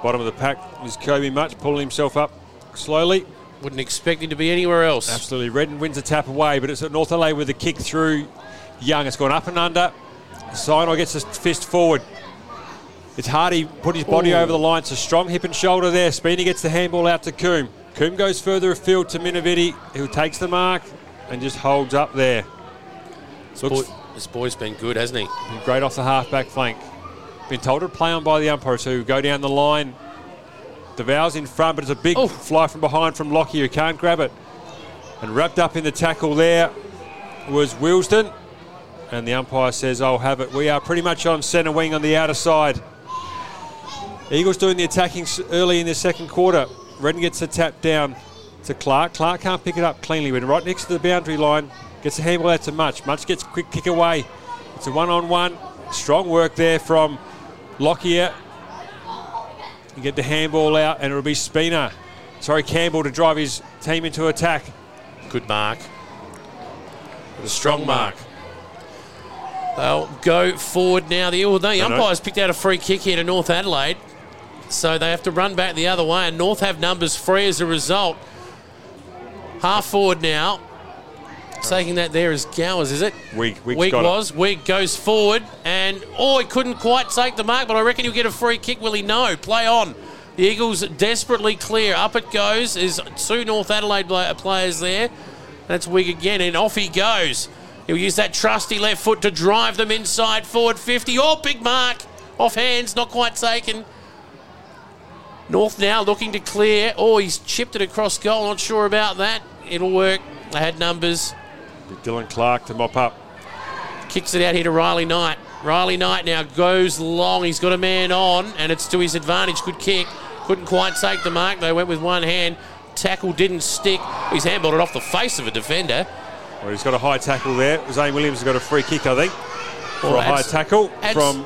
Bottom of the pack is Kobe Much pulling himself up slowly. Wouldn't expect him to be anywhere else. Absolutely. Redden wins a tap away, but it's at North Adelaide with a kick through Young. It's gone up and under. Sinai gets his fist forward. It's Hardy put his body Ooh. over the line. It's a strong hip and shoulder there. Speedy gets the handball out to Coombe. Coombe goes further afield to Minavidi, who takes the mark and just holds up there. Looks Boy, this boy's been good, hasn't he? great off the half-back flank. Been told to play on by the umpire, so go down the line. Duval's in front, but it's a big Oh. fly from behind from Lockie, who can't grab it. And wrapped up in the tackle there was Wilsden. And the umpire says, I'll have it. We are pretty much on centre wing on the outer side. Eagles doing the attacking early in the second quarter. Redden gets the tap down to Clark. Clark can't pick it up cleanly. When right next to the boundary line, gets a handball out to Much. Much gets a quick kick away. It's a one-on-one. Strong work there from Lockyer. You get the handball out, and it'll be Spina. Sorry, Campbell to drive his team into attack. Good mark. A strong mark. They'll go forward now. The, well, the umpire's picked out a free kick here to North Adelaide. So they have to run back the other way, and North have numbers free as a result. Half forward now. Taking that there is Gowers, is it? Weak, Week's Week got it. was. Week goes forward, and oh, he couldn't quite take the mark, but I reckon he'll get a free kick. Will he? No. Play on. The Eagles desperately clear. Up it goes. There's two North Adelaide players there. That's Wigg again, and off he goes. He'll use that trusty left foot to drive them inside forward 50. Oh, big mark. Off hands, not quite taken. North now looking to clear. Oh, he's chipped it across goal. Not sure about that. It'll work. They had numbers. Dylan Clark to mop up. Kicks it out here to Riley Knight. Riley Knight now goes long. He's got a man on, and it's to his advantage. Good kick. Couldn't quite take the mark. They went with one hand. Tackle didn't stick. He's handballed it off the face of a defender. Well, he's got a high tackle there. Zane Williams has got a free kick, I think, for Well, a high tackle adds- from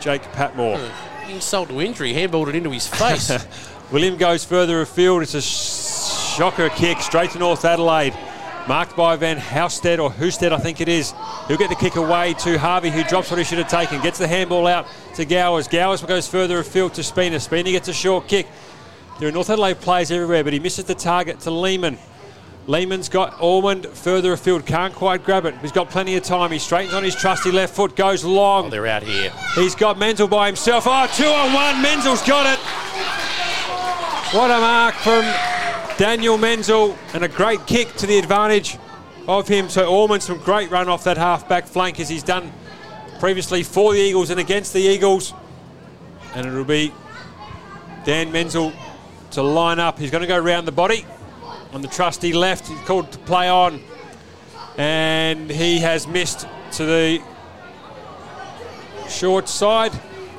Jake Patmore. Hmm. Insult to injury. Handballed it into his face. William goes further afield. It's a sh- shocker kick straight to North Adelaide. Marked by Van Housted or Housted, I think it is. He'll get the kick away to Harvey, who drops what he should have taken. Gets the handball out to Gowers. Gowers goes further afield to Spina. Spina gets a short kick. There are North Adelaide players everywhere, but he misses the target to Lehman. Lehman's got Ormond further afield, can't quite grab it. He's got plenty of time. He straightens on his trusty left foot, goes long. oh, they're out here. He's got Menzel by himself. Oh, two on one. Menzel's got it. What a mark from Daniel Menzel and a great kick to the advantage of him. So Ormond, some great run off that half-back flank as he's done previously for the Eagles and against the Eagles. And it'll be Dan Menzel to line up. He's going to go round the body on the trusty left. He's called to play on. And he has missed to the short side.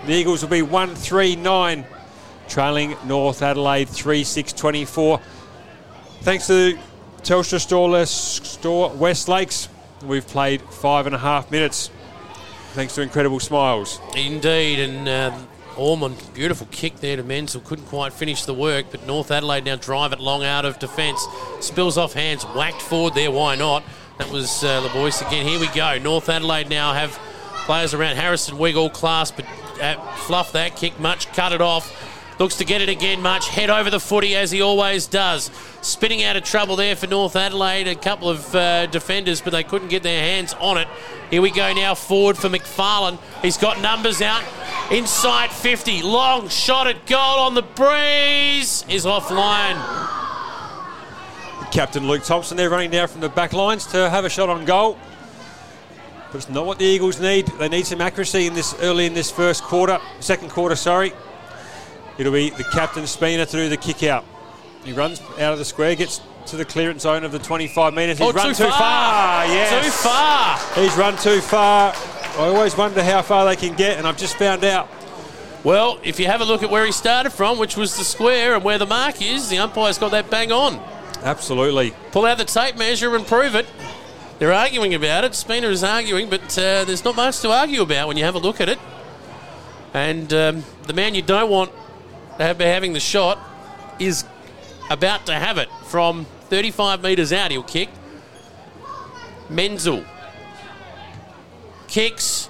The Eagles will be 1 3 9, trailing North Adelaide 3 6 24. Thanks to Telstra Store, Les- Store West Lakes. We've played five and a half minutes thanks to incredible smiles. Indeed, and uh, Ormond, beautiful kick there to Menzel. Couldn't quite finish the work, but North Adelaide now drive it long out of defence. Spills off hands, whacked forward there. Why not? That was uh, the boys again. Here we go. North Adelaide now have players around Harrison Wiggle, class, but uh, fluff that kick much, cut it off. Looks to get it again, much. Head over the footy as he always does. Spinning out of trouble there for North Adelaide. A couple of uh, defenders, but they couldn't get their hands on it. Here we go now forward for McFarlane. He's got numbers out. Inside 50. Long shot at goal on the breeze is offline. Captain Luke Thompson there running now from the back lines to have a shot on goal. But it's not what the Eagles need. They need some accuracy in this early in this first quarter, second quarter, sorry. It'll be the captain Spina to do the kick out. He runs out of the square, gets to the clearance zone of the 25 metres. He's Oh, run too too, far. Yes. Too far. He's run too far. I always wonder how far they can get, and I've just found out. Well, if you have a look at where he started from, which was the square and where the mark is, the umpire's got that bang on. Absolutely. Pull out the tape measure and prove it. They're arguing about it. Spina is arguing, but uh, there's not much to argue about when you have a look at it. And um, the man you don't want been having the shot is about to have it from 35 metres out. He'll kick. Menzel kicks.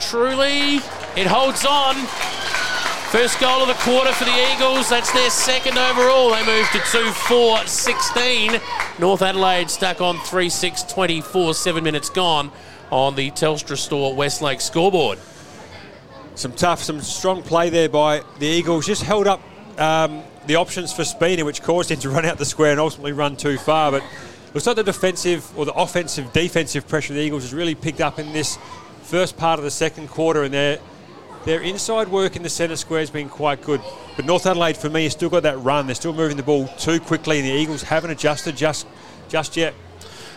Truly, it holds on. First goal of the quarter for the Eagles. That's their second overall. They move to 2 4 16. North Adelaide stuck on 3 6 24, seven minutes gone on the Telstra Store West Lakes scoreboard. Some tough, some strong play there by the Eagles. Just held up um, the options for Spina, which caused him to run out the square and ultimately run too far. But looks like the defensive or the offensive, defensive pressure of the Eagles has really picked up in this first part of the second quarter, and their their inside work in the centre square has been quite good. But North Adelaide, for me, has still got that run. They're still moving the ball too quickly, and the Eagles haven't adjusted just just yet.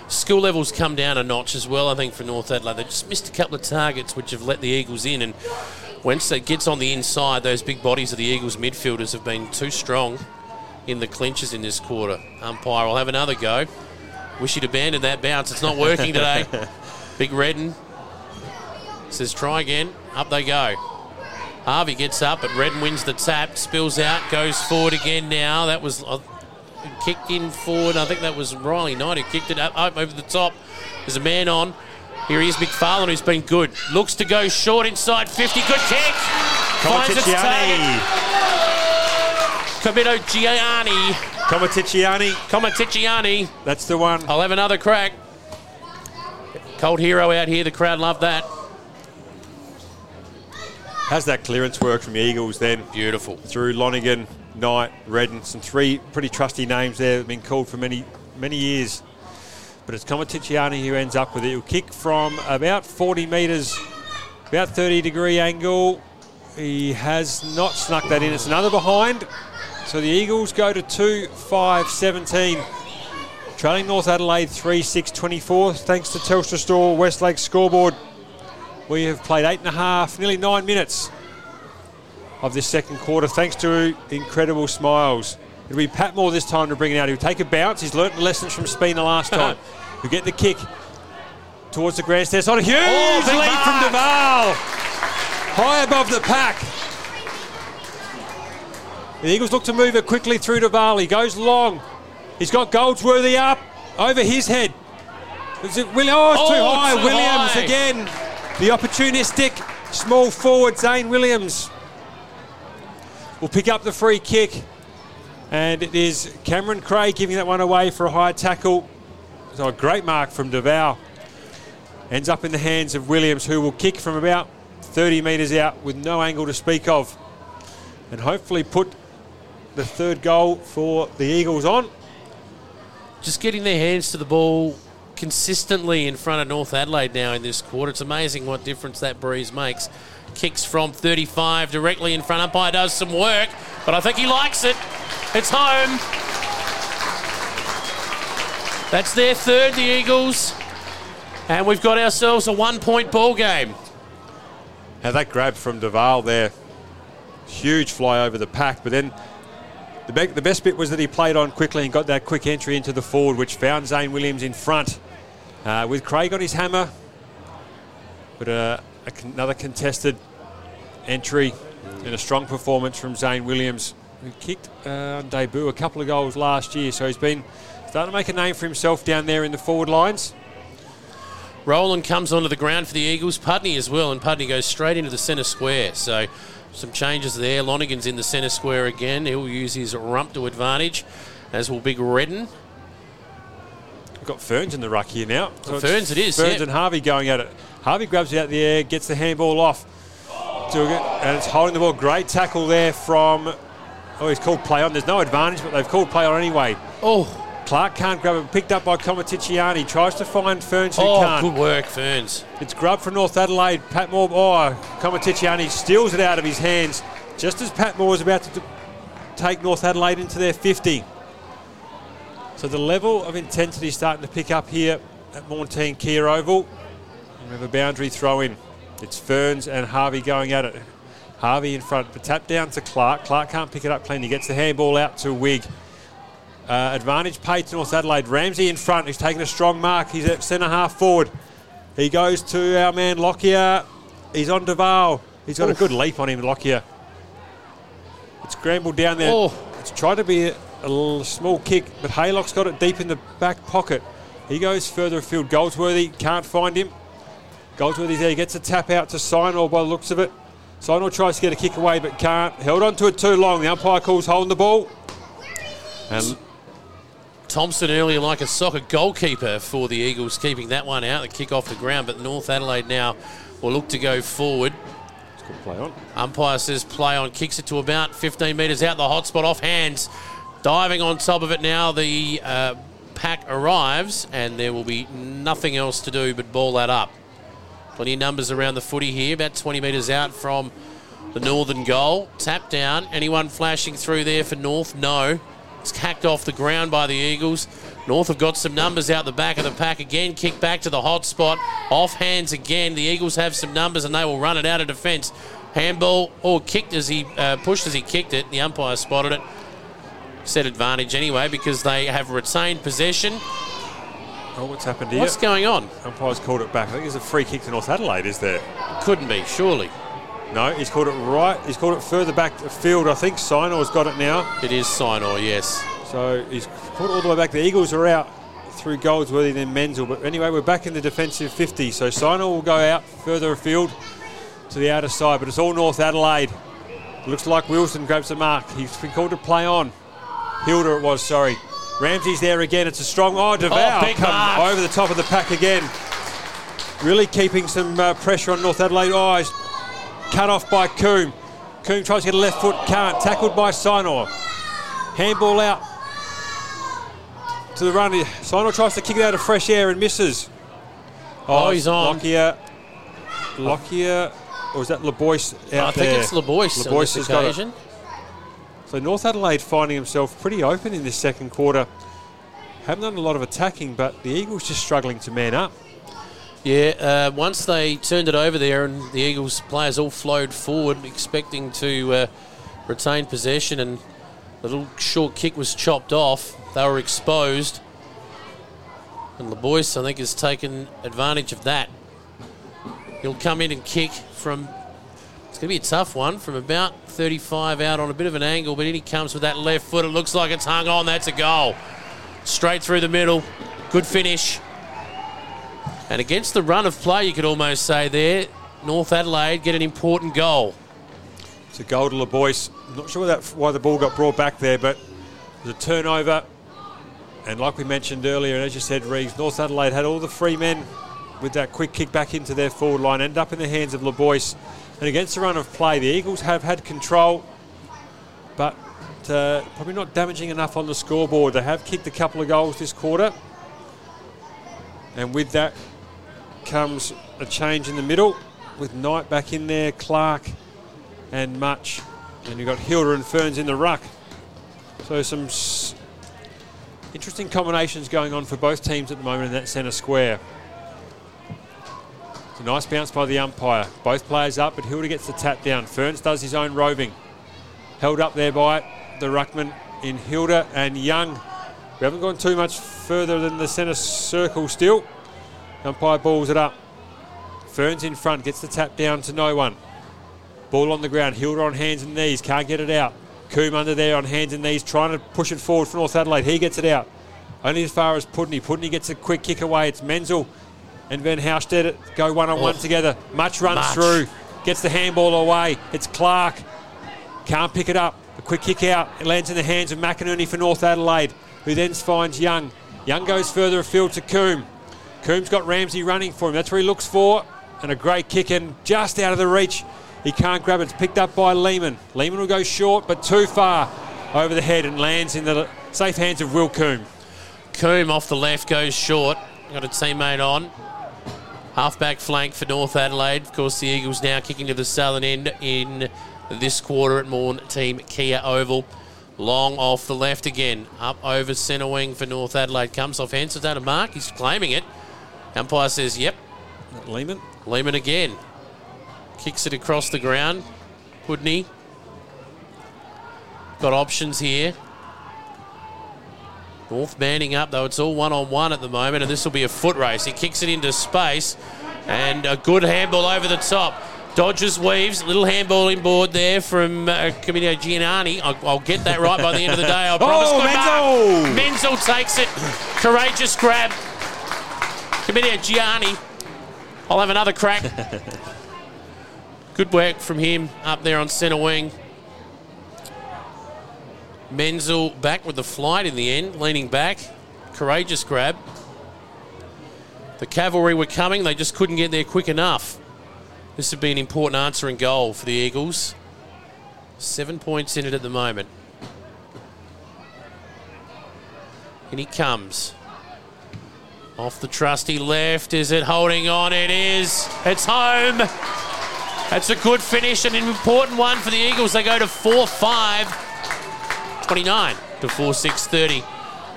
Skill levels come down a notch as well, I think, for North Adelaide. They just missed a couple of targets which have let the Eagles in. And once it gets on the inside, those big bodies of the Eagles midfielders have been too strong in the clinches in this quarter. Umpire will have another go. Wish he'd abandoned that bounce. It's not working today. big Redden says try again. Up they go. Harvey gets up, but Redden wins the tap, spills out, goes forward again now. That was uh, kicked in forward. I think that was Riley Knight who kicked it up, up over the top. There's a man on. Here he is, McFarlane, who's been good. Looks to go short inside 50. Good kick. Finds its target. Comaticiani. Comito Gianni. Comaticiani. Comaticiani. That's the one. I'll have another crack. Cold hero out here. The crowd love that. How's that clearance work from the Eagles then? Beautiful. Through Lonigan, Knight, Redden, some three pretty trusty names there that have been called for many, many years. But it's Comaticiani who ends up with it. He'll kick from about 40 metres, about 30 degree angle. He has not snuck that in. It's another behind. So the Eagles go to 2 5 17. Trailing North Adelaide 3 6 24. Thanks to Telstra Store West Lakes scoreboard. We have played eight and a half, nearly nine minutes of this second quarter, thanks to incredible smiles. It'll be Patmore this time to bring it out. He'll take a bounce. He's learnt the lessons from Spina last time. He'll get the kick towards the grandstand. It's not a huge Oh, lead from. Duval. High above the pack. The Eagles look to move it quickly through Duval. He goes long. He's got Goldsworthy up over his head. Is it Will- oh, it's too Oh, high. too Williams high. again. The opportunistic small forward, Zane Williams, will pick up the free kick. And it is Cameron Craig giving that one away for a high tackle. So a great mark from Duval. Ends up in the hands of Williams, who will kick from about 30 metres out with no angle to speak of. And hopefully put the third goal for the Eagles on. just getting their hands to the ball consistently in front of North Adelaide now in this quarter. It's amazing what difference that breeze makes. Kicks from 35 directly in front. Umpire does some work, but I think he likes it. It's home. That's their third, the Eagles. And we've got ourselves a one point ball game. Now that grab from Duval there, huge fly over the pack, but then The, be- the best bit was that he played on quickly and got that quick entry into the forward, which found Zane Williams in front. Uh, with Craig on his hammer, but uh, another contested entry and a strong performance from Zane Williams, who kicked uh, on debut a couple of goals last year. So he's been starting to make a name for himself down there in the forward lines. Roland comes onto the ground for the Eagles. Putney as well, and Putney goes straight into the centre square. So some changes there. Lonigan's in the centre square again. He'll use his rump to advantage, as will Big Redden. Got Ferns in the ruck here now. it's Ferns it is, Ferns yeah. and Harvey going at it. Harvey grabs it out of the air, gets the handball off. And it's holding the ball. Great tackle there from. Oh, he's called play on. There's no advantage, but they've called play on anyway. Oh, Clark can't grab it. Picked up by Comaticiani. Tries to find Ferns who oh, can't. good work, Ferns. It's grubbed from North Adelaide. Patmore, oh, Comaticiani steals it out of his hands just as Patmore is about to take North Adelaide into their 50. So the level of intensity is starting to pick up here at Maughan Thiem Kia Oval. We have a boundary throw in. It's Ferns and Harvey going at it. Harvey in front, but tap down to Clark. Clark can't pick it up clean. He gets the handball out to Wigg. Uh, advantage paid to North Adelaide. Ramsey in front. He's taking a strong mark. He's at centre half forward. He goes to our man Lockyer. He's on Duval. He's got Oof. a good leap on him, Lockyer. It's scrambled down there. Oh. It's tried to be a, small kick, but Haylock's got it deep in the back pocket. He goes further afield. Goldsworthy can't find him. Goldsworthy's there. He gets a tap out to Sinor by the looks of it. Sinor tries to get a kick away, but can't. Held on to it too long. The umpire calls holding the ball. And Thompson earlier like a soccer goalkeeper for the Eagles, keeping that one out, the kick off the ground. But North Adelaide now will look to go forward. play on. Umpire says play on, kicks it to about 15 metres out the hot spot, off hands. Diving on top of it now, the uh, pack arrives, and there will be nothing else to do but ball that up. Plenty of numbers around the footy here, about 20 metres out from the northern goal. Tap down. Anyone flashing through there for North? No. It's hacked off the ground by the Eagles. North have got some numbers out the back of the pack again. Kick back to the hot spot. Off hands again. The Eagles have some numbers and they will run it out of defence. Handball or kicked as he uh, pushed as he kicked it. The umpire spotted it. Set advantage anyway because they have retained possession. Oh, what's happened here? What's going on? Umpire's called it back. I think there's a free kick to North Adelaide, is there? Couldn't be, surely. No, he's called it right. He's called it further back the field. I think Sinor's got it now. It is Sinor, yes. So he's called it all the way back. The Eagles are out through Goldsworthy, then Menzel. But anyway, we're back in the defensive 50. So Sinor will go out further afield to the outer side. But it's all North Adelaide. Looks like Wilson grabs the mark. He's been called to play on. Hilder it was, sorry. Ramsey's there again. It's a strong. Oh, Duval Oh, come over the top of the pack again. Really keeping some uh, pressure on North Adelaide. Oh, he's cut off by Coombe. Coombe tries to get a left foot, can't. Tackled by Sinor. Handball out to the run. Sinor tries to kick it out of fresh air and misses. Oh, he's on. Lockyer. Lockyer. Or is that LeBoyce out I think there? it's LeBoyce on LeBoyce this has got it. So North Adelaide finding himself pretty open in this second quarter. Haven't done a lot of attacking, but the Eagles just struggling to man up. Yeah, uh, once they turned it over there and the Eagles players all flowed forward expecting to uh, retain possession and the little short kick was chopped off, they were exposed. And LeBoyce, I think, has taken advantage of that. He'll come in and kick from, going be a tough one, from about 35 out on a bit of an angle, but in he comes with that left foot. It looks like it's hung on. That's a goal. Straight through the middle. Good finish. And against the run of play, you could almost say there, North Adelaide get an important goal. It's a goal to LeBoyce. I'm not sure that, why the ball got brought back there, but it was a turnover. And like we mentioned earlier, and as you said, Reeves, North Adelaide had all the free men with that quick kick back into their forward line, end up in the hands of LeBoyce. And against the run of play, the Eagles have had control, but uh, probably not damaging enough on the scoreboard. They have kicked a couple of goals this quarter. And with that comes a change in the middle with Knight back in there, Clark and Much. And you've got Hilder and Ferns in the ruck. So some s- interesting combinations going on for both teams at the moment in that centre square. It's a nice bounce by the umpire. Both players up, but Hilder gets the tap down. Ferns does his own roving. Held up there by the ruckman in Hilder and Young. We haven't gone too much further than the centre circle still. Umpire balls it up. Ferns in front, gets the tap down to no one. Ball on the ground, Hilder on hands and knees, can't get it out. Coombe under there on hands and knees, trying to push it forward for North Adelaide. He gets it out. Only as far as Pudney. Pudney gets a quick kick away. It's Menzel and Van Houstead go one on oh, one together. Much runs Much. through, gets the handball away. It's Clark. Can't pick it up. A quick kick out. It lands in the hands of McInerney for North Adelaide, who then finds Young. Young goes further afield to Coombe. Coombe's got Ramsey running for him. That's where he looks for. And a great kick in just out of the reach. He can't grab it. It's picked up by Lehman. Lehman will go short, but too far over the head and lands in the safe hands of Will Coombe. Coombe off the left goes short. Got a teammate on. Halfback flank for North Adelaide. Of course, the Eagles now kicking to the southern end in this quarter at Maughan Thiem Kia Oval. Long off the left again. Up over centre wing for North Adelaide. Comes off hands. That a mark? He's claiming it. Umpire says, yep. Lehman. Lehman again. Kicks it across the ground. Pudney. Got options here. North manning up, though it's all one on one at the moment, and this will be a foot race. He kicks it into space, and a good handball over the top. Dodges weaves, little handball inboard there from uh, Camino Giannani. I'll, I'll get that right by the end of the day. I promise. Oh, Menzel! Menzel takes it. Courageous grab. Camino Gianni. I'll have another crack. Good work from him up there on centre wing. Menzel back with the flight in the end, leaning back. Courageous grab. The cavalry were coming, they just couldn't get there quick enough. This would be an important answering goal for the Eagles. Seven points in it at the moment. And he comes. Off the trusty left. Is it holding on? It is. It's home. That's a good finish and an important one for the Eagles. They go to 4 5 29 to 4 6 30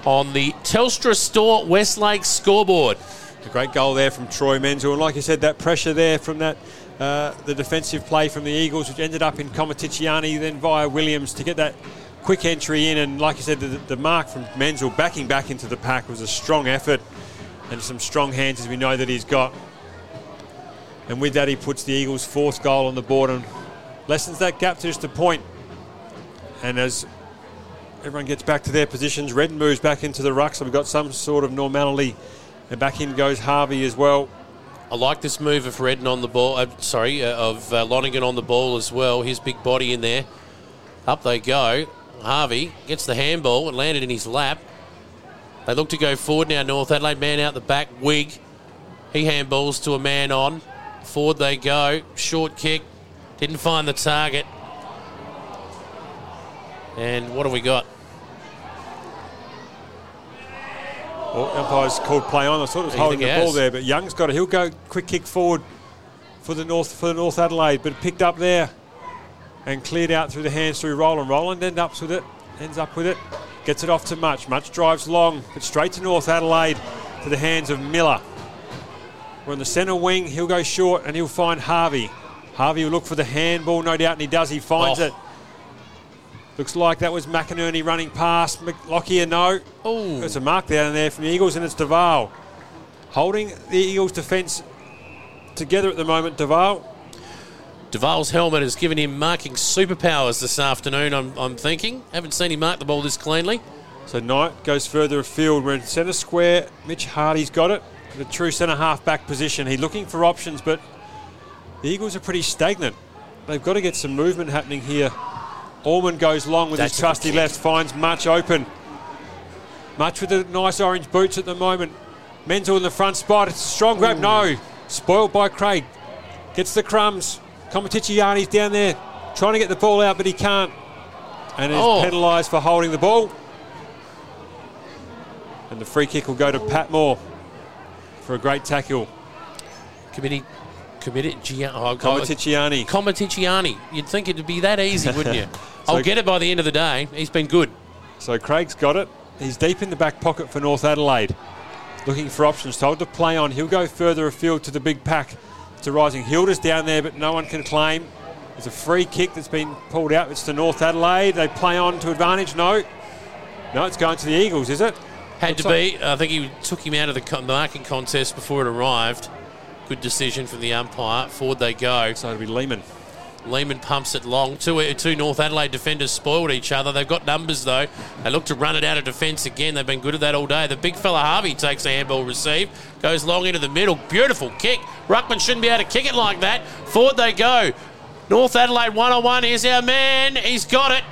on the Telstra Store West Lakes scoreboard. A great goal there from Troy Menzel, and like you said, that pressure there from that uh, the defensive play from the Eagles, which ended up in Comaticiani, then via Williams to get that quick entry in, and like you said, the, the mark from Menzel backing back into the pack was a strong effort and some strong hands as we know that he's got. And with that, he puts the Eagles' fourth goal on the board and lessens that gap to just a point. And as everyone gets back to their positions, Redden moves back into the ruck, so we've got some sort of normality. And back in goes Harvey as well. I like this move of Redden on the ball. Uh, sorry, uh, of uh, Lonigan on the ball as well. His big body in there. Up they go. Harvey gets the handball. It landed in his lap. They look to go forward now. North Adelaide man out the back. Wigg. He handballs to a man on. Forward they go. Short kick. Didn't find the target. And what have we got? Well, umpire's called play on. I thought it was What do you holding the ball has? there, but Young's got it. He'll go quick kick forward for the North for the North Adelaide, but picked up there and cleared out through the hands through Roland. Roland ends up with it. Ends up with it. Gets it off to Much. Much drives long, but straight to North Adelaide to the hands of Miller. We're on the centre wing. He'll go short and he'll find Harvey. Harvey will look for the handball, no doubt, and he does. He finds Oh. it. Looks like that was McInerney running past. Lockyer, no. Oh, There's a mark down there from the Eagles, and it's Duval. Holding the Eagles' defence together at the moment, Duval. Duval's helmet has given him marking superpowers this afternoon, I'm, I'm thinking. Haven't seen him mark the ball this cleanly. So Knight goes further afield. We're in centre square. Mitch Hardy's got it. The true centre half back position. He's looking for options, but the Eagles are pretty stagnant. They've got to get some movement happening here. Allman goes long with That's his trusty left, finds Much open. Much with the nice orange boots at the moment. Menzel in the front spot. It's a strong grab. No. Spoiled by Craig. Gets the crumbs. Comaticiani's down there trying to get the ball out, but he can't. And is Oh. penalised for holding the ball. And the free kick will go to Patmore for a great tackle. Committee, committee, Gia, oh. Comaticiani. You'd think it'd be that easy, wouldn't you? So- I'll get it by the end of the day. He's been good. So Craig's got it. He's deep in the back pocket for North Adelaide. Looking for options. Told to play on. He'll go further afield to the big pack. To Rising Hilder's down there, but no one can claim. There's a free kick that's been pulled out. It's to North Adelaide. They play on to advantage. No. No, it's going to the Eagles, is it? Had Looks to like- be. I think he took him out of the marking contest before it arrived. Good decision from the umpire. Forward they go. So it'll be Lehman. Lehman pumps it long. Two, two North Adelaide defenders spoiled each other. They've got numbers though. They look to run it out of defence again. They've been good at that all day. The big fella Harvey takes a handball receive, goes long into the middle. Beautiful kick. Ruckman shouldn't be able to kick it like that. Forward they go. North Adelaide one on one. Here's our man. He's got it.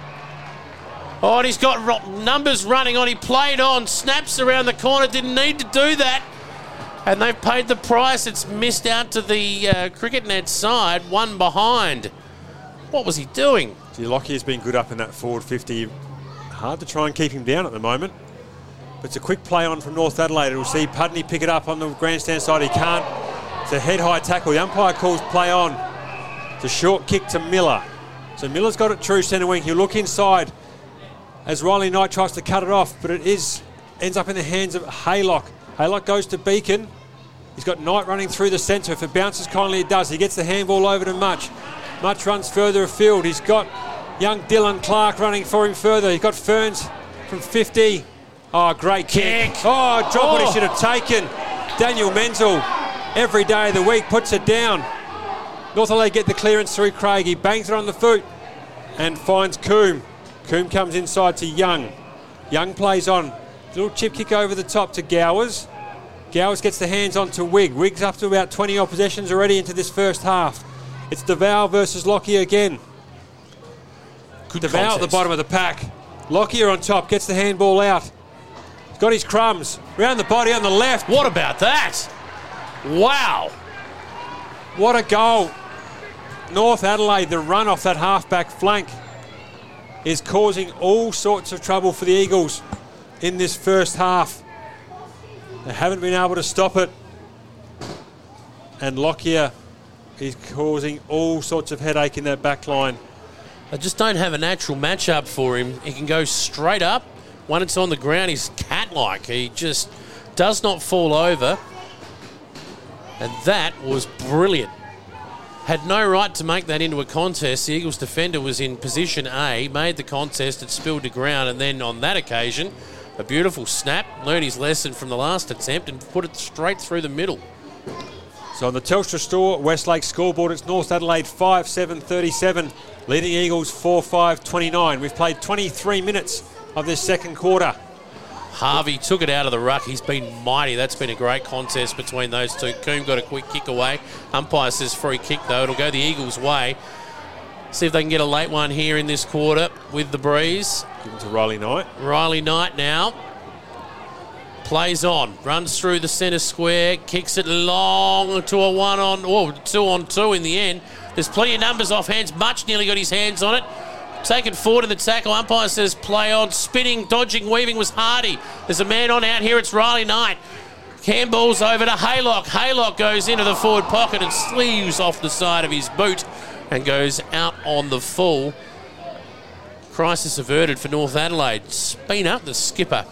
Oh, and he's got numbers running on. He played on, snaps around the corner. Didn't need to do that. And they've paid the price. It's missed out to the uh, cricket net side, one behind. What was he doing? Gee, Lockie's been good up in that forward 50. Hard to try and keep him down at the moment. But it's a quick play on from North Adelaide. We'll see Pudney pick it up on the grandstand side. He can't. It's a head high tackle. The umpire calls play on. It's a short kick to Miller. So Miller's got it true centre wing. He'll look inside as Riley Knight tries to cut it off, but it is ends up in the hands of Haylock. Haylock goes to Beacon. He's got Knight running through the centre. If it bounces kindly, it does. He gets the handball over to Much. Much runs further afield. He's got young Dylan Clark running for him further. He's got Ferns from 50. Oh, great kick. Kick. Oh, drop what he Oh. should have taken. Daniel Menzel, every day of the week, puts it down. North Adelaide get the clearance through Craig. He bangs it on the foot and finds Coombe. Coombe comes inside to Young. Young plays on. Little chip kick over the top to Gowers. Gowers gets the hands on to Wigg. Wigg's up to about 20 odd possessions already into this first half. It's Duval versus Lockyer again. Good Duval at the bottom of the pack. Lockyer on top gets the handball out. He's got his crumbs. Round the body on the left. What about that? Wow. What a goal. North Adelaide, the run off that half-back flank is causing all sorts of trouble for the Eagles in this first half. They haven't been able to stop it. And Lockyer is causing all sorts of headache in that back line. I just don't have a natural matchup for him. He can go straight up. When it's on the ground, he's cat-like. He just does not fall over. And that was brilliant. Had no right to make that into a contest. The Eagles defender was in position A, made the contest, it spilled to ground, and then on that occasion, a beautiful snap, learned his lesson from the last attempt and put it straight through the middle. So on the Telstra Store Westlake scoreboard, it's North Adelaide 5 7 37, leading Eagles 4 5 29. We've played 23 minutes of this second quarter. Harvey took it out of the ruck. He's been mighty. That's been a great contest between those two. Coombe got a quick kick away. Umpire says free kick, though. It'll go the Eagles' way. See if they can get a late one here in this quarter with the breeze. Given to Riley Knight. Riley Knight now plays on, runs through the centre square, kicks it long to a one on, or two on two in the end. There's plenty of numbers off hands. Much nearly got his hands on it. Taken forward in the tackle. Umpire says play on. Spinning, dodging, weaving was Hardy. There's a man on out here. It's Riley Knight. Campbell's over to Haylock. Haylock goes into the forward pocket and sleeves off the side of his boot and goes out on the full. Crisis averted for North Adelaide. Spin up the skipper,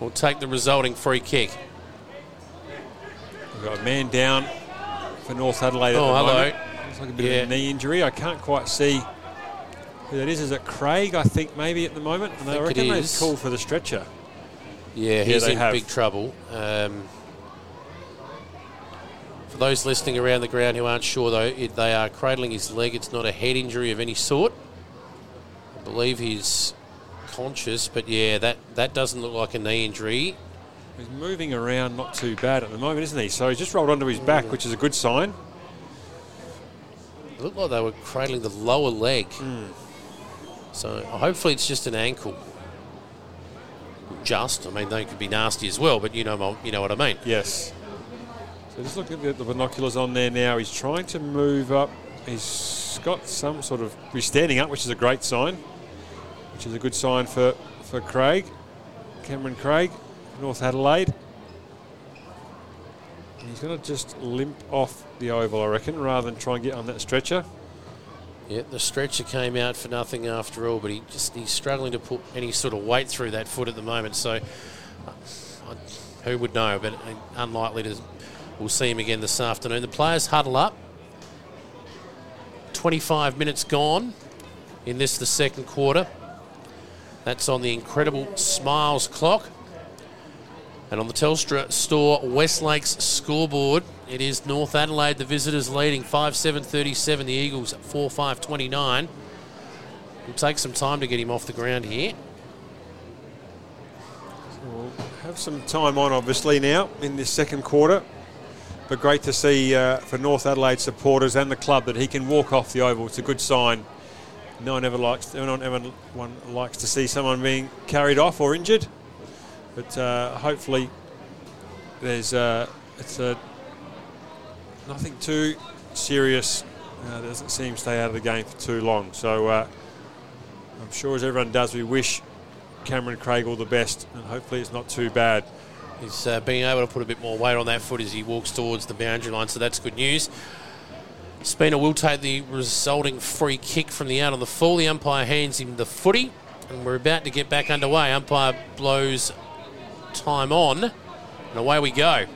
will take the resulting free kick. We've got a man down for North Adelaide at Oh, hello. Looks like a bit Yeah. of a knee injury. I can't quite see who that is. Is it Craig, I think, maybe at the moment? And I it reckon they've called for the stretcher. Yeah, he's they in have. big trouble. Um, for those listening around the ground who aren't sure, though, it, they are cradling his leg. It's not a head injury of any sort. I believe he's conscious, but yeah, that, that doesn't look like a knee injury. He's moving around not too bad at the moment, isn't he? So he's just rolled onto his back, mm. which is a good sign. It looked like they were cradling the lower leg. Hmm. So hopefully it's just an ankle. Just, I mean, they could be nasty as well, but you know, you know what I mean. Yes. So just look at the, binoculars on there now. He's trying to move up. He's got some sort of. He's standing up, which is a great sign. Which is a good sign for, for Craig. Cameron Craig, North Adelaide. And he's going to just limp off the oval, I reckon, rather than try and get on that stretcher. Yeah, the stretcher came out for nothing after all, but he just he's struggling to put any sort of weight through that foot at the moment. So, uh, who would know? But uh, unlikely to. We'll see him again this afternoon. The players huddle up. 25 minutes gone in this, the second quarter. That's on the Incredible Smiles clock. And on the Telstra Store West Lakes scoreboard, it is North Adelaide, the visitors leading 5 7 37, the Eagles 4 5 29. It'll take some time to get him off the ground here. We'll Have some time on, obviously, now in this second quarter. But great to see uh, for North Adelaide supporters and the club that he can walk off the oval. It's a good sign. No one ever likes, no one ever one likes to see someone being carried off or injured. But uh, hopefully, there's uh, it's a nothing too serious. Uh, doesn't seem to stay out of the game for too long. So uh, I'm sure, as everyone does, we wish Cameron Craig all the best, and hopefully it's not too bad. He's uh, being able to put a bit more weight on that foot as he walks towards the boundary line, so that's good news. Spina will take the resulting free kick from the out on the full. The umpire hands him the footy, and we're about to get back underway. Umpire blows time on, and away we go.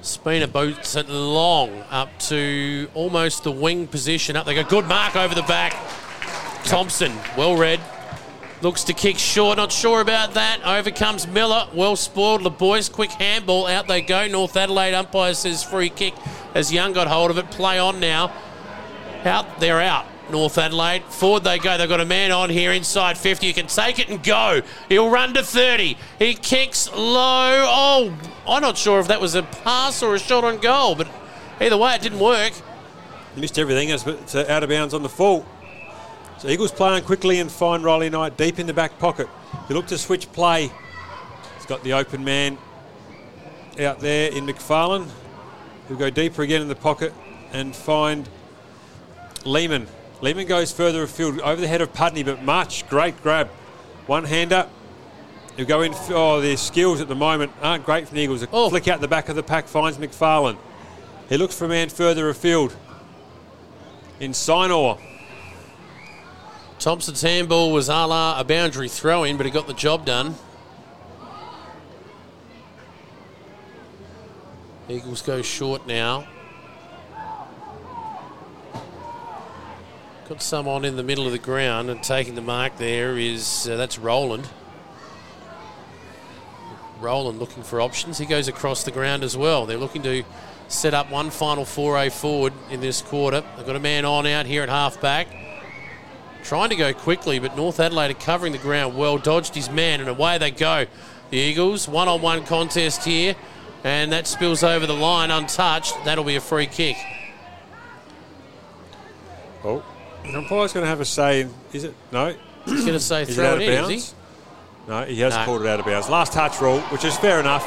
Spina boats it long up to almost the wing position. Up they go. Good mark over the back. Thompson, well read. Looks to kick short, not sure about that. Overcomes Miller, well spoiled. The boys, quick handball, out they go. North Adelaide umpire says free kick as Young got hold of it. Play on now. Out, they're out. North Adelaide. Forward they go. They've got a man on here inside 50. You can take it and go. He'll run to 30. He kicks low. Oh, I'm not sure if that was a pass or a shot on goal, but either way, it didn't work. Missed everything. It's out of bounds on the full. So Eagles playing quickly and find Riley Knight deep in the back pocket. He looked to switch play. He's got the open man out there in McFarlane. He'll go deeper again in the pocket and find Lehman. Lehman goes further afield over the head of Pudney, but much great grab. One hander. He'll go in. Oh, their skills at the moment aren't great for the Eagles. A Oh. flick out the back of the pack finds McFarlane. He looks for a man further afield. In Sinor. Thompson's handball was a la a boundary throw in, but he got the job done. Eagles go short now. Got someone in the middle of the ground and taking the mark there is uh, that's Roland. Roland looking for options. He goes across the ground as well. They're looking to set up one final foray forward in this quarter. They've got a man on out here at half back. Trying to go quickly, but North Adelaide are covering the ground well. Dodged his man, and away they go. The Eagles, one on one contest here, and that spills over the line untouched. That'll be a free kick. Oh, the umpire's going to have a say. In, is it? No. He's going to say Is it throw out it of in, bounds? is he? No, he has No. called it out of bounds. Last touch rule, which is fair enough.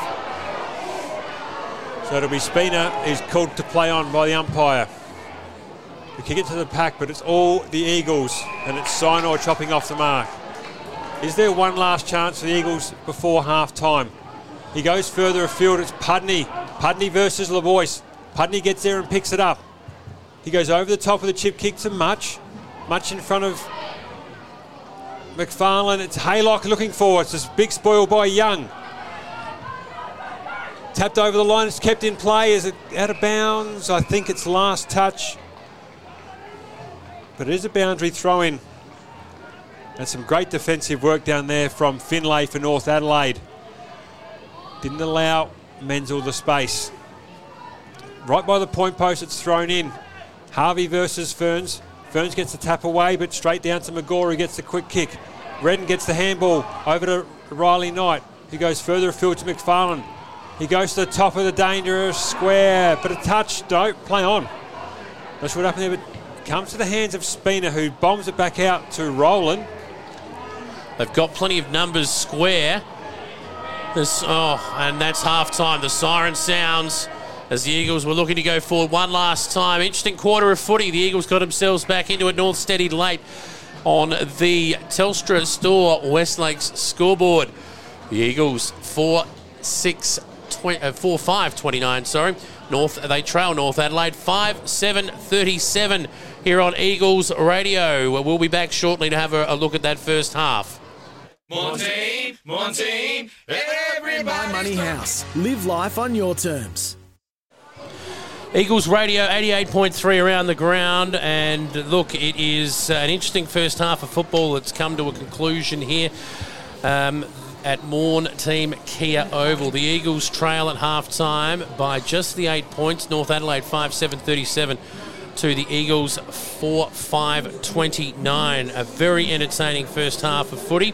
So it'll be Spina. He's called to play on by the umpire. Kick it to the pack, but it's all the Eagles, and it's Sinor chopping off the mark. Is there one last chance for the Eagles before half time? He goes further afield. It's Pudney. Pudney versus Lavois. Pudney gets there and picks it up. He goes over the top of the chip kick to Much. Much in front of McFarlane. It's Haylock looking for it. It's this big spoil by Young. Tapped over the line. It's kept in play. Is it out of bounds? I think it's last touch. But it is a boundary throw in. And some great defensive work down there from Finlay for North Adelaide. Didn't allow Menzel the space. Right by the point post, it's thrown in. Harvey versus Ferns. Ferns gets the tap away, but straight down to who gets the quick kick. Redden gets the handball over to Riley Knight, who goes further afield to McFarlane. He goes to the top of the dangerous square, but a touch, don't play on. That's what happened there, but comes to the hands of Spina, who bombs it back out to Roland. They've got plenty of numbers square. This, oh, and that's half time. The siren sounds as the Eagles were looking to go forward one last time. Interesting quarter of footy. The Eagles got themselves back into it. North steadied late on the Telstra Store West Lakes scoreboard. The Eagles 4 6 20, uh, 4 5 29, sorry. North they trail North Adelaide 5 7 37 here on Eagles Radio. We'll be back shortly to have a, a look at that first half. Maughan Thiem, Montane, My everybody. Money House. Live life on your terms. Eagles Radio 88.3 around the ground. And look, it is uh, an interesting first half of football that's come to a conclusion here um, at Maughan Thiem Kia Oval. The Eagles trail at half time by just the eight points. North Adelaide 5 7 37 to the Eagles 4 5 29. A very entertaining first half of footy.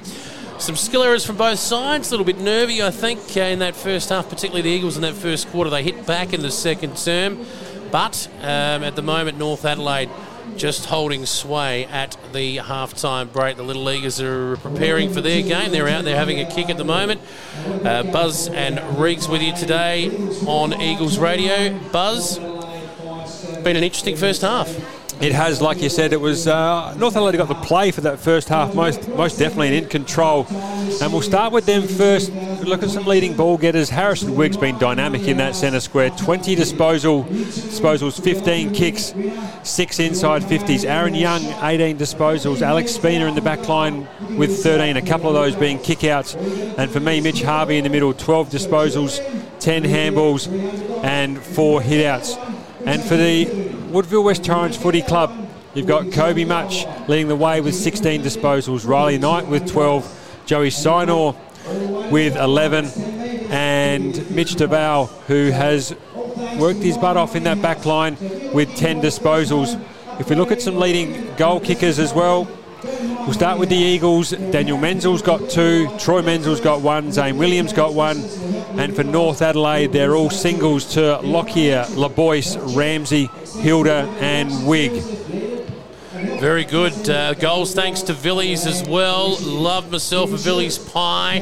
Some skill errors from both sides. A little bit nervy, I think, uh, in that first half, particularly the Eagles in that first quarter. They hit back in the second term. But um, at the moment, North Adelaide just holding sway at the halftime break. The Little Leaguers are preparing for their game. They're out there having a kick at the moment. Uh, Buzz and Reeks with you today on Eagles Radio. Buzz, been an interesting first half. It has, like you said, it was uh, North Adelaide got the play for that first half, most most definitely and in control. And we'll start with them first. Look at some leading ball getters. Harrison Wigg's been dynamic in that centre square. 20 disposal disposals, 15 kicks, six inside 50s. Aaron Young, 18 disposals. Alex Spina in the back line with 13. A couple of those being kickouts. And for me, Mitch Harvey in the middle, 12 disposals, 10 handballs, and four hitouts. And for the Woodville West Torrens Footy Club, you've got Kobe Much leading the way with 16 disposals, Riley Knight with 12, Joey Sinor with 11, and Mitch Duval, who has worked his butt off in that back line with 10 disposals. If we look at some leading goal kickers as well, We'll start with the Eagles. Daniel Menzel's got two, Troy Menzel's got one, Zane Williams got one, and for North Adelaide, they're all singles to Lockyer, LaBoyce, Ramsey, Hilder, and Wigg. Very good. Uh, goals thanks to Vili's as well. Love myself a Vili's pie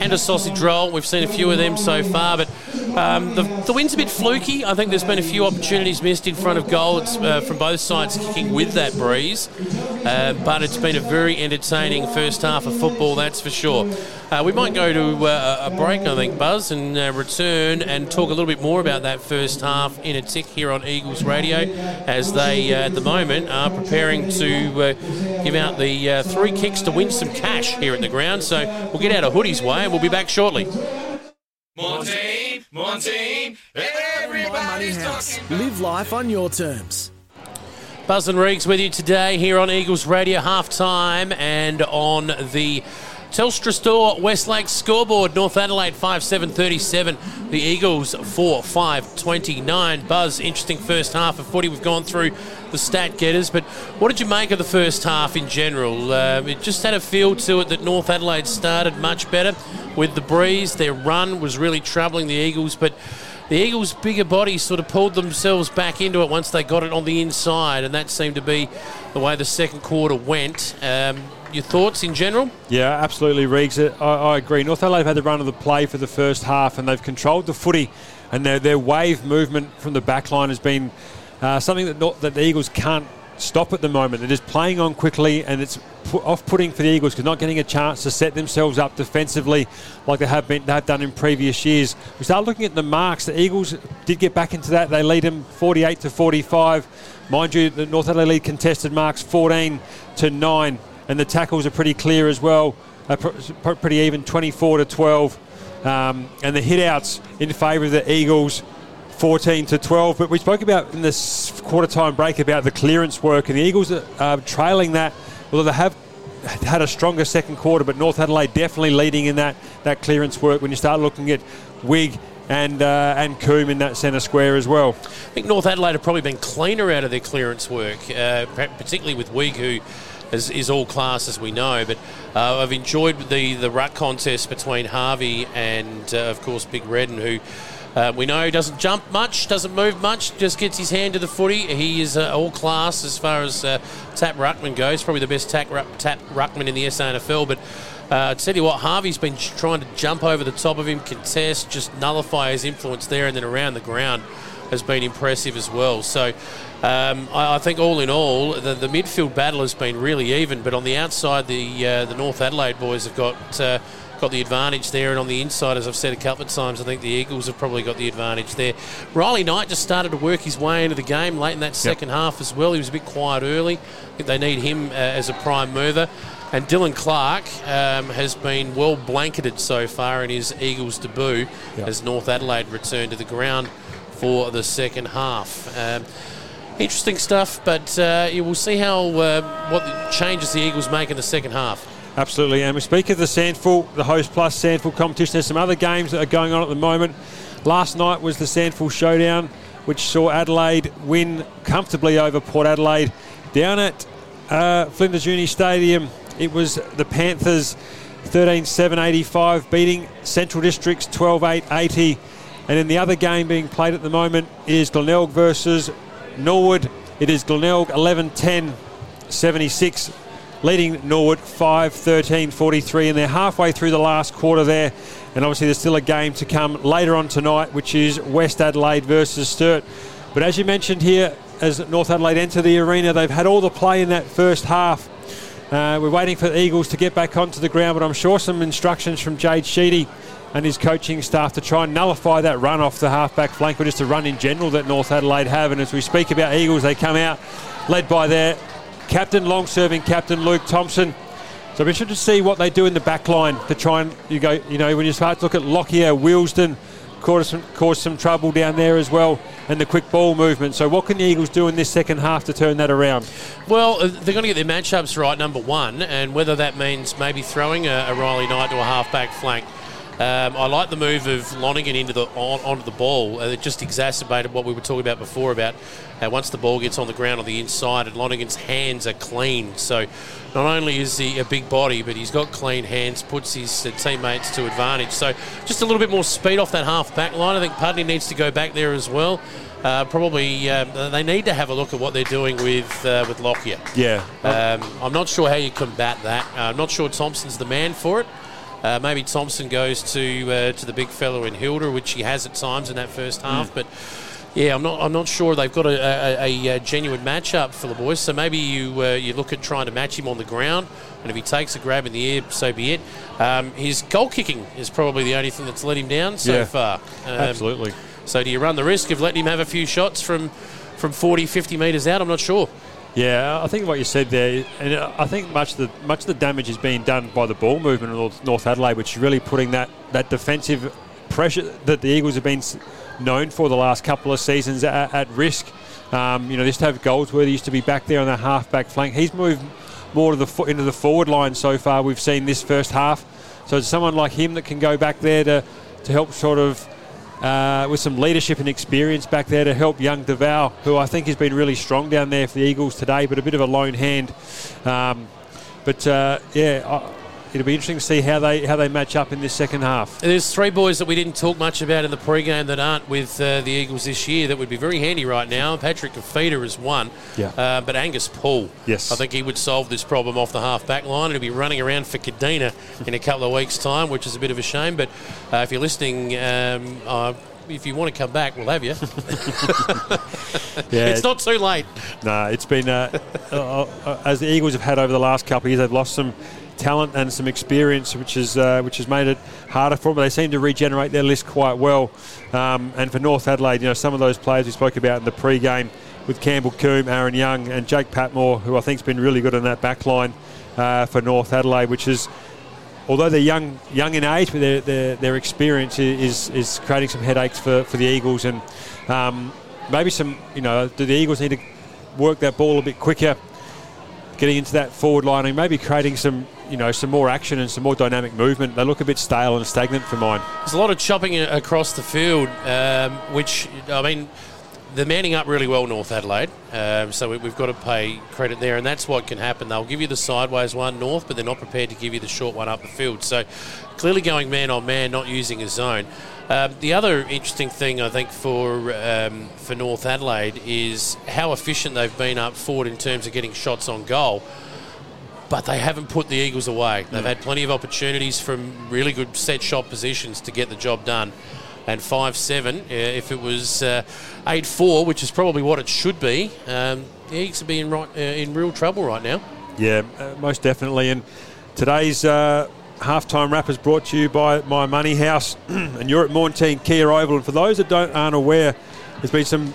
and a sausage roll. We've seen a few of them so far, but um, the, the win's a bit fluky. I think there's been a few opportunities missed in front of goal. Uh, from both sides kicking with that breeze, uh, but it's been a very entertaining first half of football, that's for sure. Uh, we might go to uh, a break, I think, Buzz, and uh, return and talk a little bit more about that first half in a tick here on Eagles Radio, as they uh, at the moment are preparing to give out the three kicks to win some cash here at the ground. So we'll get out of Hoodie's way and we'll be back shortly. Maughan Thiem, Maughan Thiem. My Money Everybody's talking. Live life on your terms. Buzz and Reeks with you today here on Eagles Radio half time and on the Telstra Store Westlake scoreboard. North Adelaide 5 7 37. The Eagles 4 5 29. Buzz, interesting first half of footy. We've gone through the stat getters, but what did you make of the first half in general? Um, it just had a feel to it that North Adelaide started much better with the breeze. Their run was really troubling the Eagles, but the Eagles' bigger bodies sort of pulled themselves back into it once they got it on the inside, and that seemed to be the way the second quarter went. Um, your thoughts in general? Yeah, absolutely, Reegs. I, I agree. North Adelaide had the run of the play for the first half, and they've controlled the footy, and their, their wave movement from the back line has been uh, something that, not, that the Eagles can't stop at the moment. They're just playing on quickly, and it's pu- off-putting for the Eagles because not getting a chance to set themselves up defensively like they have been they have done in previous years. We start looking at the marks. The Eagles did get back into that. They lead them 48 to 45. Mind you, the North Adelaide lead contested marks 14 to 9, and the tackles are pretty clear as well. Uh, pr- pr- pretty even, 24 to 12. Um, and the hitouts in favour of the Eagles, 14 to 12. But we spoke about in this quarter time break about the clearance work, and the Eagles are uh, trailing that, although they have had a stronger second quarter, but North Adelaide definitely leading in that, that clearance work when you start looking at Wigg and uh, and Coombe in that centre square as well. I think North Adelaide have probably been cleaner out of their clearance work, uh, particularly with Wigg, who is, is all class as we know. But uh, I've enjoyed the the ruck contest between Harvey and, uh, of course, Big Redden, who. Uh, we know he doesn't jump much, doesn't move much, just gets his hand to the footy. He is uh, all class as far as uh, tap ruckman goes. Probably the best tap, tap ruckman in the SANFL. But uh, I tell you what, Harvey's been trying to jump over the top of him, contest, just nullify his influence there, and then around the ground has been impressive as well. So um, I, I think all in all, the, the midfield battle has been really even. But on the outside, the uh, the North Adelaide boys have got. Got the advantage there, and on the inside, as I've said a couple of times, I think the Eagles have probably got the advantage there. Riley Knight just started to work his way into the game late in that second half as well. He was a bit quiet early. They need him uh, as a prime mover. And Dylan Clark um, has been well blanketed so far in his Eagles debut as North Adelaide returned to the ground for the second half. Um, interesting stuff, but uh, you will see how uh, what the changes the Eagles make in the second half. Absolutely, and we speak of the SANFL, the Hostplus SANFL competition. There's some other games that are going on at the moment. Last night was the Sandful Showdown, which saw Adelaide win comfortably over Port Adelaide. Down at uh, Flinders Uni Stadium, it was the Panthers 13-7-85 beating Central Districts 12-8-80. And in the other game being played at the moment is Glenelg versus Norwood. It is Glenelg 11-10 76 leading Norwood 5 13 43 and they're halfway through the last quarter there. And obviously there's still a game to come later on tonight which is West Adelaide versus Sturt. But as you mentioned here as North Adelaide enter the arena they've had all the play in that first half. Uh, we're waiting for the Eagles to get back onto the ground but I'm sure some instructions from Jade Sheedy and his coaching staff to try and nullify that run off the halfback flank or just a run in general that North Adelaide have. And as we speak about Eagles they come out led by their captain, long serving captain Luke Thompson. So I'm interested to see what they do in the back line to try and you go, you know, when you start to look at Lockyer, Wilsden, caused some, caused some trouble down there as well, and the quick ball movement. So what can the Eagles do in this second half to turn that around? Well, uh, they're going to get their matchups right, number one, and whether that means maybe throwing a, a Riley Knight to a halfback flank. Um, I like the move of Lonergan into the on, onto the ball. Uh, it just exacerbated what we were talking about before about uh, once the ball gets on the ground on the inside and Lonergan's hands are clean. So not only is he a big body, but he's got clean hands, puts his uh, teammates to advantage. So just a little bit more speed off that half back line. I think Pudney needs to go back there as well. Uh, probably uh, they need to have a look at what they're doing with uh, with Lockyer. Yeah. Um, I'm not sure how you combat that. Uh, I'm not sure Thompson's the man for it. Uh, maybe Thompson goes to uh, to the big fellow in Hilder, which he has at times in that first half. Mm. But yeah, I'm not I'm not sure they've got a, a, a genuine matchup for the boys. So maybe you uh, you look at trying to match him on the ground, and if he takes a grab in the air, so be it. Um, his goal kicking is probably the only thing that's let him down so yeah, far. Um, absolutely. So do you run the risk of letting him have a few shots from from 40, 50 metres out? I'm not sure. Yeah, I think what you said there, and I think much of the much of the damage is being done by the ball movement of North Adelaide, which is really putting that, that defensive pressure that the Eagles have been known for the last couple of seasons at, at risk. Um, you know, to have Goldsworthy used to be back there on the half back flank. He's moved more to the fo- into the forward line so far. We've seen this first half, so it's someone like him that can go back there to to help sort of uh, with some leadership and experience back there to help young Duval, who I think has been really strong down there for the Eagles today, but a bit of a lone hand. Um, but uh, yeah, it'll be interesting to see how they how they match up in this second half. There's three boys that we didn't talk much about in the pre-game that aren't with uh, the Eagles this year that would be very handy right now. Patrick Kafita is one, yeah. Uh, but Angus Paul, yes, I think he would solve this problem off the half-back line. He'll be running around for Kadina in a couple of weeks' time, which is a bit of a shame. But uh, if you're listening. Um, uh, if you want to come back, we'll have you. yeah, it's not too late. No, it's been uh, uh, uh, as the Eagles have had over the last couple of years. They've lost some talent and some experience, which is uh, which has made it harder for them. But they seem to regenerate their list quite well. Um, and for North Adelaide, you know, some of those players we spoke about in the pre-game with Campbell Coombe, Aaron Young, and Jake Patmore, who I think's been really good in that back line uh, for North Adelaide, which is although they're young young in age, but their, their, their experience is, is creating some headaches for, for the Eagles. And um, maybe some, you know, do the Eagles need to work that ball a bit quicker, getting into that forward line, and maybe creating some, you know, some more action and some more dynamic movement. They look a bit stale and stagnant for mine. There's a lot of chopping across the field, um, which, I mean, they're manning up really well, North Adelaide. Um, so we, have got to pay credit there, and that's what can happen. They'll give you the sideways one, North, but they're not prepared to give you the short one up the field. So clearly going man on man, not using a zone. Um, the other interesting thing I think for um, for North Adelaide is how efficient they've been up forward in terms of getting shots on goal. But they haven't put the Eagles away. They've had plenty of opportunities from really good set shot positions to get the job done and 5 7. Uh, if it was uh, 8 uh, 4, which is probably what it should be, um, the Eagles would be in, right, uh, in real trouble right now. Yeah, uh, most definitely. And today's uh, halftime wrap is brought to you by My Money House, and you're at Maughan Thiem Kia Oval. And for those that don't aren't aware, there's been some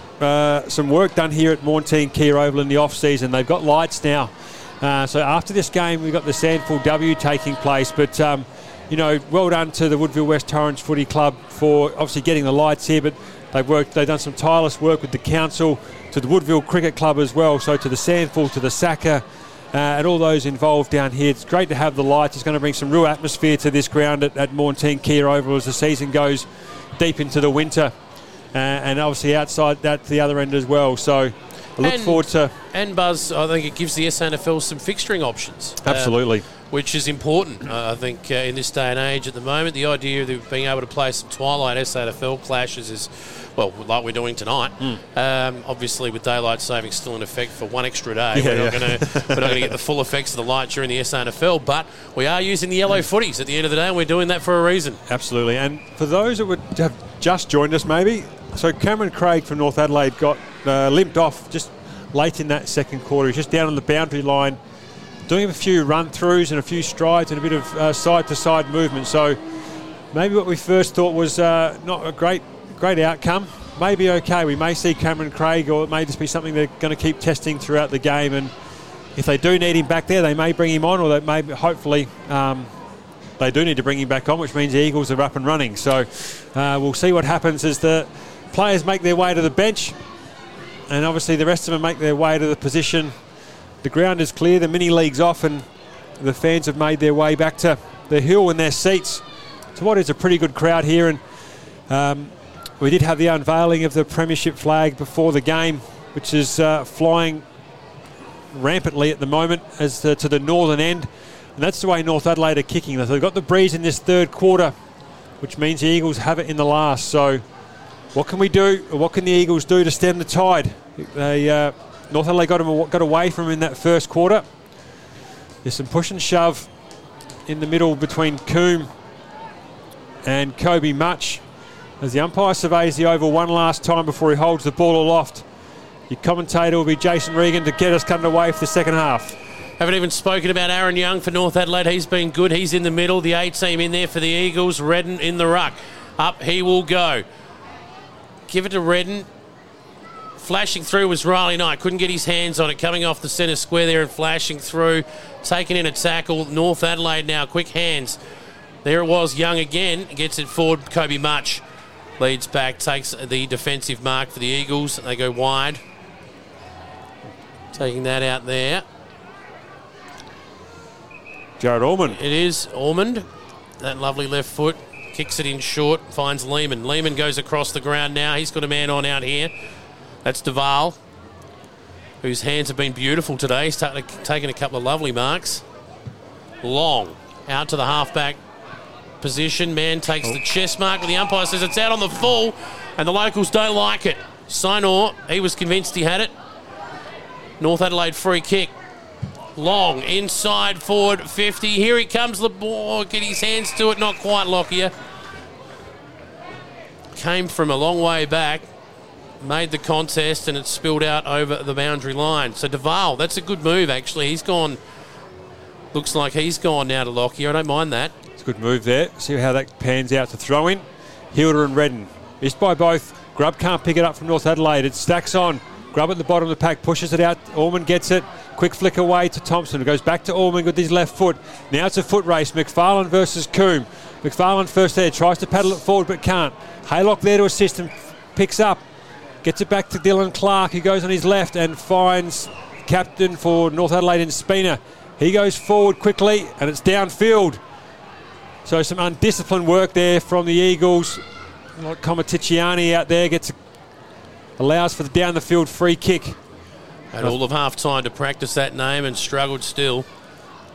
some work done here at Maughan Thiem Kia Oval in the off season. They've got lights now. So after this game, we've got the SANFL W taking place, but um, you know, well done to the Woodville West Torrens Footy Club for obviously getting the lights here, but They've worked. They've done some tireless work with the council, to the Woodville Cricket Club as well. So to the SANFL, to the SACA, uh, and all those involved down here. It's great to have the lights. It's going to bring some real atmosphere to this ground at, at Maughan Thiem Kia Oval as the season goes deep into the winter, uh, and obviously outside that the other end as well. So look And- forward to And Buzz, I think it gives the SANFL some fixturing options. uh, absolutely. which is important, uh, I think, uh, in this day and age at the moment. The idea of being able to play some Twilight SANFL clashes is, well, like we're doing tonight. Hmm. Um, obviously, with daylight saving still in effect for one extra day, Yeah, we're not going to we're not going to get the full effects of the light during the SANFL, but we are using the yellow footies at the end of the day, and we're doing that for a reason. Absolutely. And for those that would have just joined us, maybe, so Cameron Craig from North Adelaide got uh, limped off just late in that second quarter. He's just down on the boundary line, doing a few run throughs and a few strides and a bit of side to side movement. So maybe what we first thought was uh, not a great great outcome. Maybe okay. We may see Cameron Craig, or it may just be something they're going to keep testing throughout the game. And if they do need him back there, they may bring him on, or they may hopefully. Um, they do need to bring him back on, which means the Eagles are up and running. So uh, we'll see what happens as the players make their way to the bench, and obviously the rest of them make their way to the position. The ground is clear, the mini league's off, and the fans have made their way back to the hill in their seats. So what is a pretty good crowd here, and um, we did have the unveiling of the premiership flag before the game, which is uh, flying rampantly at the moment as uh, to the northern end. And that's the way North Adelaide are kicking. They've got the breeze in this third quarter, which means the Eagles have it in the last. So, what can we do? What can the Eagles do to stem the tide? They uh, got, them, got away from them in that first quarter. There's some push and shove in the middle between Coombe and Kobe Much as the umpire surveys the oval one last time before he holds the ball aloft. Your commentator will be Jason Regan to get us underway for the second half. Haven't even spoken about Aaron Young for North Adelaide. He's been good. He's in the middle. The A team in there for the Eagles. Redden in the ruck. Up he will go. Give it to Redden. Flashing through was Riley Knight. Couldn't get his hands on it. Coming off the centre square there and flashing through. Taking in a tackle. North Adelaide now. Quick hands. There it was. Young again. Gets it forward. Kobe Much leads back. Takes the defensive mark for the Eagles. They go wide. Taking that out there. Jared Allman. It is Ormond. That lovely left foot. Kicks it in short. Finds Lehman. Lehman goes across the ground now. He's got a man on out here. That's Duval, whose hands have been beautiful today. He's ta- taken a couple of lovely marks. Long. Out to the halfback position. Man takes the oh. chest mark. The umpire says it's out on the full, and the locals don't like it. Sinor, he was convinced he had it. North Adelaide free kick. Long inside forward 50. Here he comes, Labor. Get his hands to it. Not quite Lockyer. Came from a long way back. Made the contest and it spilled out over the boundary line. So Duval, that's a good move actually. He's gone. Looks like he's gone now to Lockyer. I don't mind that. It's a good move there. See how that pans out to throw in. Hilder and Redden. Missed by both. Grubb can't pick it up from North Adelaide. It stacks on. Grubb at the bottom of the pack pushes it out. Orman gets it. Quick flick away to Thompson. It goes back to Orman with his left foot. Now it's a foot race. McFarlane versus Coombe. McFarlane first there. Tries to paddle it forward but can't. Haylock there to assist and picks up. Gets it back to Dylan Clark, who goes on his left and finds captain for North Adelaide in Spina. He goes forward quickly and it's downfield. So some undisciplined work there from the Eagles. Like Comaticiani out there gets allows for the down the field free kick. Had all of half time to practice that name and struggled still.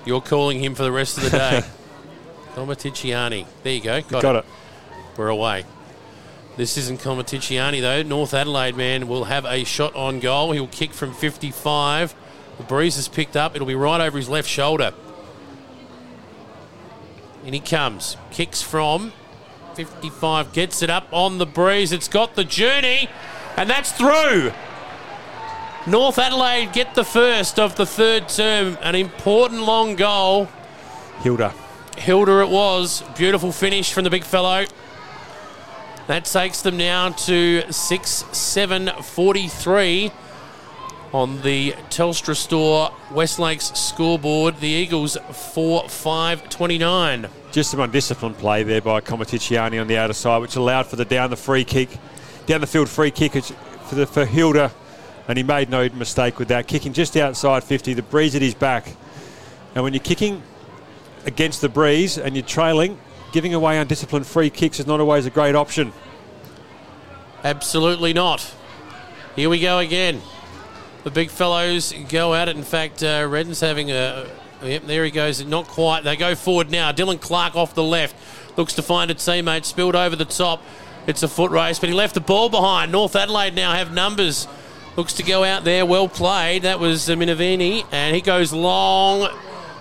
You're calling him for the rest of the day. Comaticiani. There you go. Got, Got it. it. We're away. This isn't Comaticiani though. North Adelaide man will have a shot on goal. He'll kick from 55. The breeze is picked up. It'll be right over his left shoulder. And he comes. Kicks from 55. Gets it up on the breeze. It's got the journey. And that's through. North Adelaide get the first of the third term. An important long goal. Hilder. Hilder it was. Beautiful finish from the big fellow. That takes them now to 6 7 43 on the Telstra Store West Lakes scoreboard. The Eagles 4 5 29. Just some undisciplined play there by Comaticiani on the outer side, which allowed for the down the free kick. down the field free kick for, the, for Hilder, and he made no mistake with that. Kicking just outside 50, the breeze at his back. And when you're kicking against the breeze and you're trailing, giving away undisciplined free kicks is not always a great option. Absolutely not. Here we go again. The big fellows go at it. In fact, uh, Redden's having a. Yep, there he goes. Not quite. They go forward now. Dylan Clark off the left. Looks to find a teammate. Spilled over the top. It's a foot race, but he left the ball behind. North Adelaide now have numbers. Looks to go out there. Well played. That was uh, Minavini. And he goes long.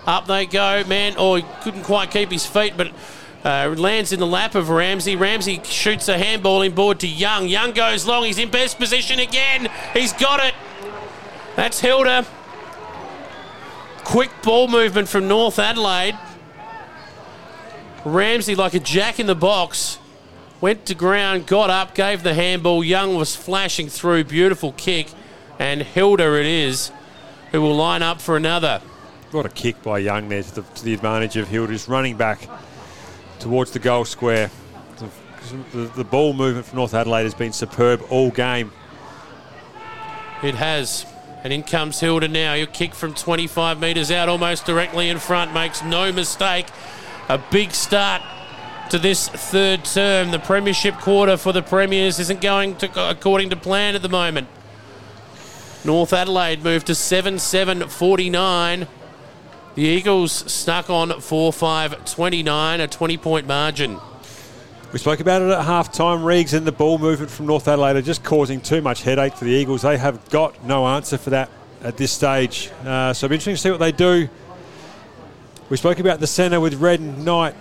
Up they go. Man, oh, he couldn't quite keep his feet, but uh, lands in the lap of Ramsey. Ramsey shoots a handball inboard to Young. Young goes long. He's in best position again. He's got it. That's Hilder. Quick ball movement from North Adelaide. Ramsey, like a jack in the box, went to ground, got up, gave the handball. Young was flashing through. Beautiful kick. And Hilder it is, who will line up for another. What a kick by Young there to the, to the advantage of Hilder's running back towards the goal square. The, the, the ball movement from North Adelaide has been superb all game. It has. And in comes Hilder now. He'll kick from 25 metres out, almost directly in front. Makes no mistake. A big start to this third term. The Premiership quarter for the Premiers isn't going to, according to plan at the moment. North Adelaide moved to 7 7 49. The Eagles stuck on 4 5 29, a 20 point margin. We spoke about it at half time. Reegs and the ball movement from North Adelaide are just causing too much headache for the Eagles. They have got no answer for that at this stage. Uh, so it'll be interesting to see what they do. We spoke about the centre with Redden, Knight,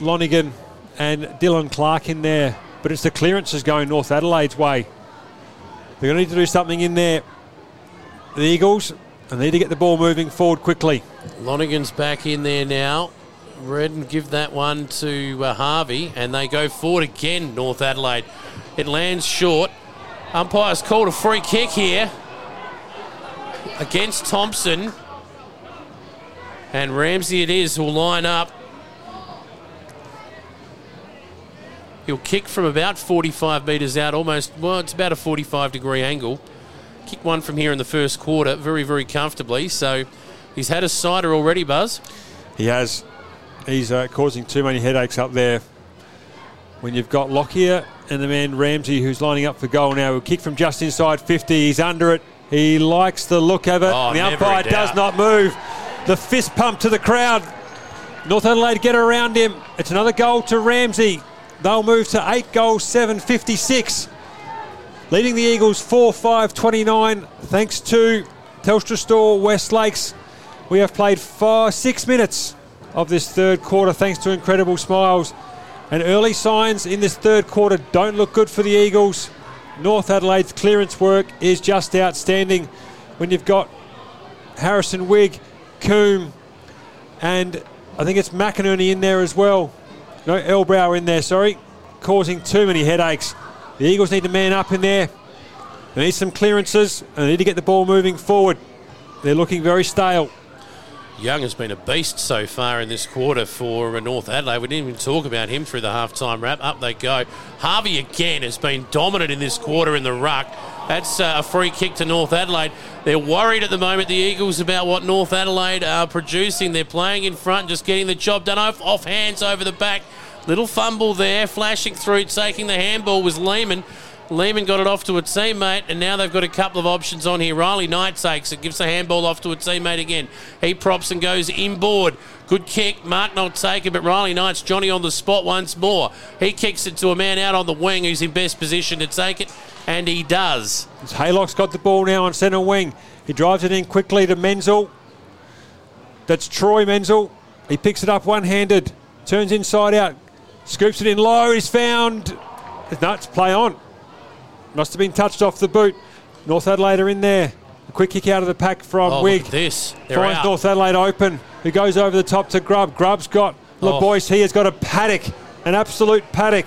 Lonergan, and Dylan Clark in there. But it's the clearances going North Adelaide's way. They're going to need to do something in there. The Eagles, and they need to get the ball moving forward quickly. Lonergan's back in there now. Redden give that one to uh, Harvey, and they go forward again, North Adelaide. It lands short. Umpire's called a free kick here against Thompson. And Ramsey it is who will line up. He'll kick from about 45 metres out, almost, well, it's about a 45 degree angle. Kick one from here in the first quarter, very, very comfortably. So he's had a cider already, Buzz. He has. He's uh, causing too many headaches up there. When you've got Lockyer and the man Ramsey who's lining up for goal now, will kick from just inside 50. He's under it. He likes the look of it. Oh, the umpire does not move. The fist pump to the crowd. North Adelaide get around him. It's another goal to Ramsey. They'll move to eight goals, 7.56. Leading the Eagles 4 5 29. Thanks to Telstra Store West Lakes. We have played five, six minutes of this third quarter thanks to incredible smiles. And early signs in this third quarter don't look good for the Eagles. North Adelaide's clearance work is just outstanding when you've got Harrison Wigg, Coombe, and I think it's McInerney in there as well. No, Elbrow in there, sorry. Causing too many headaches. The Eagles need to man up in there. They need some clearances and they need to get the ball moving forward. They're looking very stale. Young has been a beast so far in this quarter for North Adelaide. We didn't even talk about him through the half-time wrap. Up they go. Harvey again has been dominant in this quarter in the ruck. That's uh, a free kick to North Adelaide. They're worried at the moment, the Eagles, about what North Adelaide are producing. They're playing in front, just getting the job done off, off hands over the back. Little fumble there, flashing through, taking the handball was Lehman. Lehman got it off to a teammate, and now they've got a couple of options on here. Riley Knight takes it, gives the handball off to a teammate again. He props and goes inboard. Good kick. Mark not taken, but Riley Knight's Johnny on the spot once more. He kicks it to a man out on the wing who's in best position to take it, and he does. Haylock's got the ball now on centre wing. He drives it in quickly to Menzel. That's Troy Menzel. He picks it up one handed, turns inside out, scoops it in low. He's found. No, it's play on. Must have been touched off the boot. North Adelaide are in there. A quick kick out of the pack from Oh, Wigg. this. They're Finds out. North Adelaide open. Who goes over the top to Grubb. Grubb's got Oh. LeBoyce. He has got a paddock, an absolute paddock.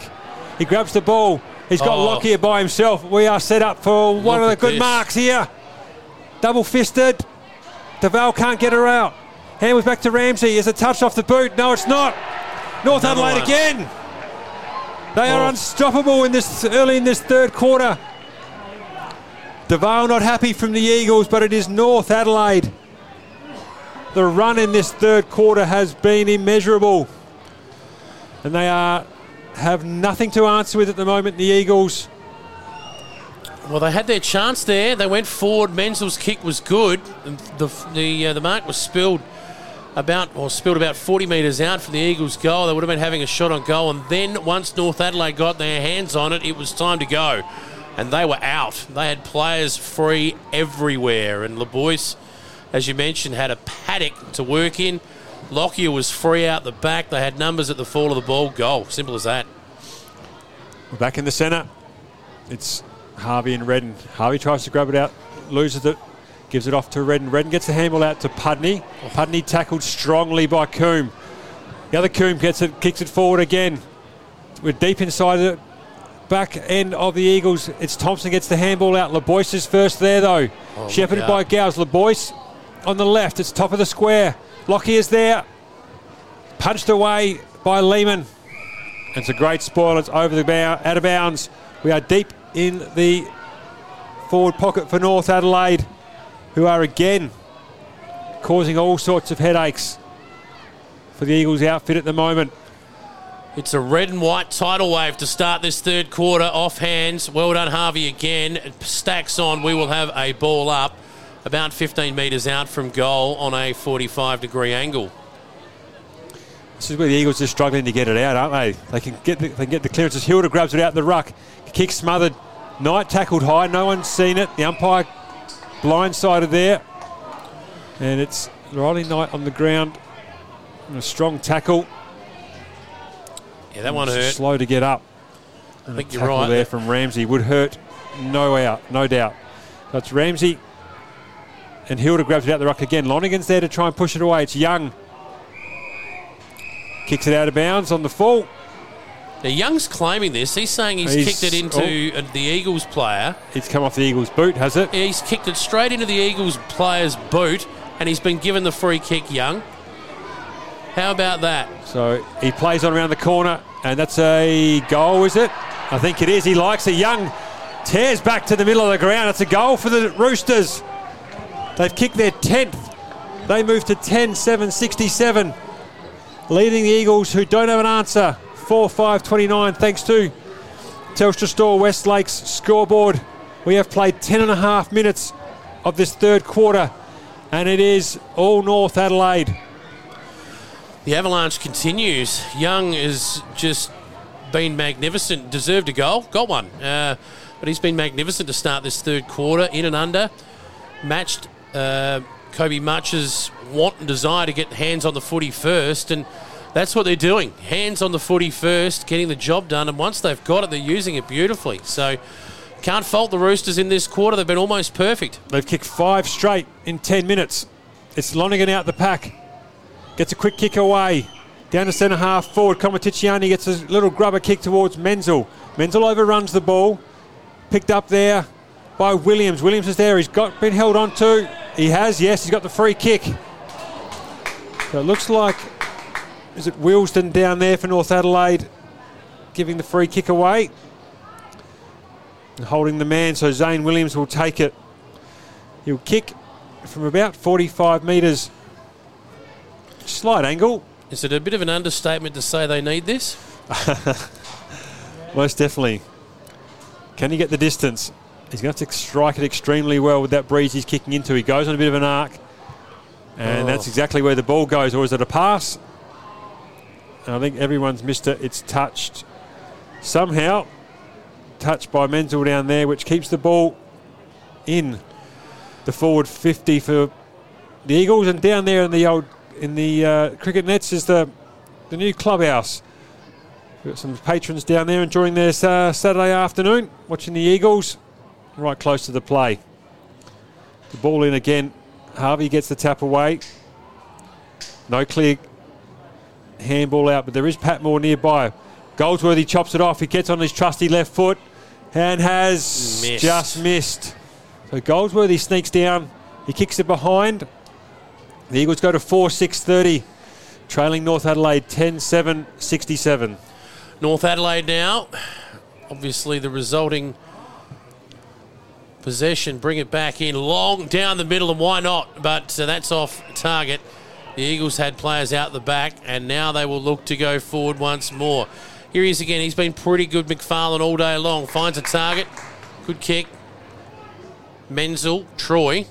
He grabs the ball. He's got Oh. Lockyer by himself. We are set up for one Look of the good this. marks here. Double fisted. Duval can't get her out. Hand was back to Ramsey. Is a touch off the boot? No, it's not. North Another Adelaide one. again. They are Oh. unstoppable in this early in this third quarter. Duval not happy from the Eagles, but it is North Adelaide. The run in this third quarter has been immeasurable. And they are have nothing to answer with at the moment, the Eagles. Well, they had their chance there. They went forward. Menzel's kick was good. The the uh, the mark was spilled about or spilled about 40 metres out from the Eagles' goal. They would have been having a shot on goal, and then once North Adelaide got their hands on it, it was time to go, and they were out. They had players free everywhere, and LeBoyce, as you mentioned, had a paddock to work in. Lockyer was free out the back. They had numbers at the fall of the ball. Goal. Simple as that. We're back in the centre. It's Harvey and Redden. Harvey tries to grab it out, loses it, gives it off to Redden. Redden gets the handball out to Pudney. Pudney tackled strongly by Coombe. The other Coombe gets it, kicks it forward again. We're deep inside the back end of the Eagles. It's Thompson gets the handball out. LeBoyce is first there though. Oh, Shepherded by. Gowes. LeBoyce on the left. It's top of the square. Lockyer's there. Punched away by Lehman. It's a great spoil. It's over the bound, out of bounds. We are deep in the forward pocket for North Adelaide, who are again causing all sorts of headaches for the Eagles outfit at the moment. It's a red and white tidal wave to start this third quarter off hands. Well done, Harvey, again. Stacks on. We will have a ball up about 15 metres out from goal on a 45 degree angle. This is where the Eagles are struggling to get it out, aren't they? They can get the, they can get the clearances. Hilder grabs it out the ruck. Kick smothered. Knight tackled high. No one's seen it. The umpire blindsided there. And it's Riley Knight on the ground. And a strong tackle. Yeah, that one hurt. Slow to get up. I think you're right. there from Ramsey would hurt. No out, no doubt. That's Ramsey and Hilder grabs it out the ruck again. Lonergan's there to try and push it away. It's Young. Kicks it out of bounds on the full. Now, Young's claiming this. He's saying he's, He's- kicked it into uh, the Eagles player. It's come off the Eagles' boot, has it? He's kicked it straight into the Eagles player's boot, and he's been given the free kick, Young. How about that? So he plays on around the corner, and that's a goal, is it? I think it is. He likes it. Young tears back to the middle of the ground. It's a goal for the Roosters. They've kicked their 10th. They move to 10 7 67, leading the Eagles, who don't have an answer. 4 5 29, thanks to Telstra Store West Lakes scoreboard. We have played 10 and a half minutes of this third quarter, and it is all North Adelaide. The avalanche continues. Young has just been magnificent. Deserved a goal. Got one. Uh, but he's been magnificent to start this third quarter. In and under. Matched uh, Kobe Much's want and desire to get hands on the footy first. And that's what they're doing. Hands on the footy first, getting the job done. And once they've got it, they're using it beautifully. So can't fault the Roosters in this quarter. They've been almost perfect. They've kicked five straight in 10 minutes. It's Lonergan out the pack. Gets a quick kick away. Down to centre half forward. Comaticiani gets a little grubber kick towards Menzel. Menzel overruns the ball. Picked up there by Williams. Williams is there. He's got been held on to. He has, yes, he's got the free kick. So it looks like, is it Wilsden down there for North Adelaide giving the free kick away? And holding the man, so Zane Williams will take it. He'll kick from about 45 metres. Slight angle, Is it a bit of an understatement to say they need this? most definitely. Can he get the distance? He's going to have to strike it extremely well with that breeze he's kicking into. He goes on a bit of an arc, and Oh. that's exactly where the ball goes. Or is it a pass? And I think everyone's missed it. It's touched somehow. Touched by Menzel down there, which keeps the ball in the forward 50 for the Eagles. And down there in the old in the uh, cricket nets is the the new clubhouse. We've got some patrons down there enjoying their uh, Saturday afternoon, watching the Eagles, right close to the play. The ball in again. Harvey gets the tap away. No clear handball out, but there is Patmore nearby. Goldsworthy chops it off. He gets on his trusty left foot and has Missed. just missed. So Goldsworthy sneaks down. He kicks it behind. The Eagles go to 4 6 30, trailing North Adelaide 10 7 67. North Adelaide now. Obviously, the resulting possession, bring it back in long down the middle, and why not? But uh, that's off target. The Eagles had players out the back, and now they will look to go forward once more. Here he is again. He's been pretty good, McFarlane, all day long. Finds a target. Good kick. Menzel, Troy.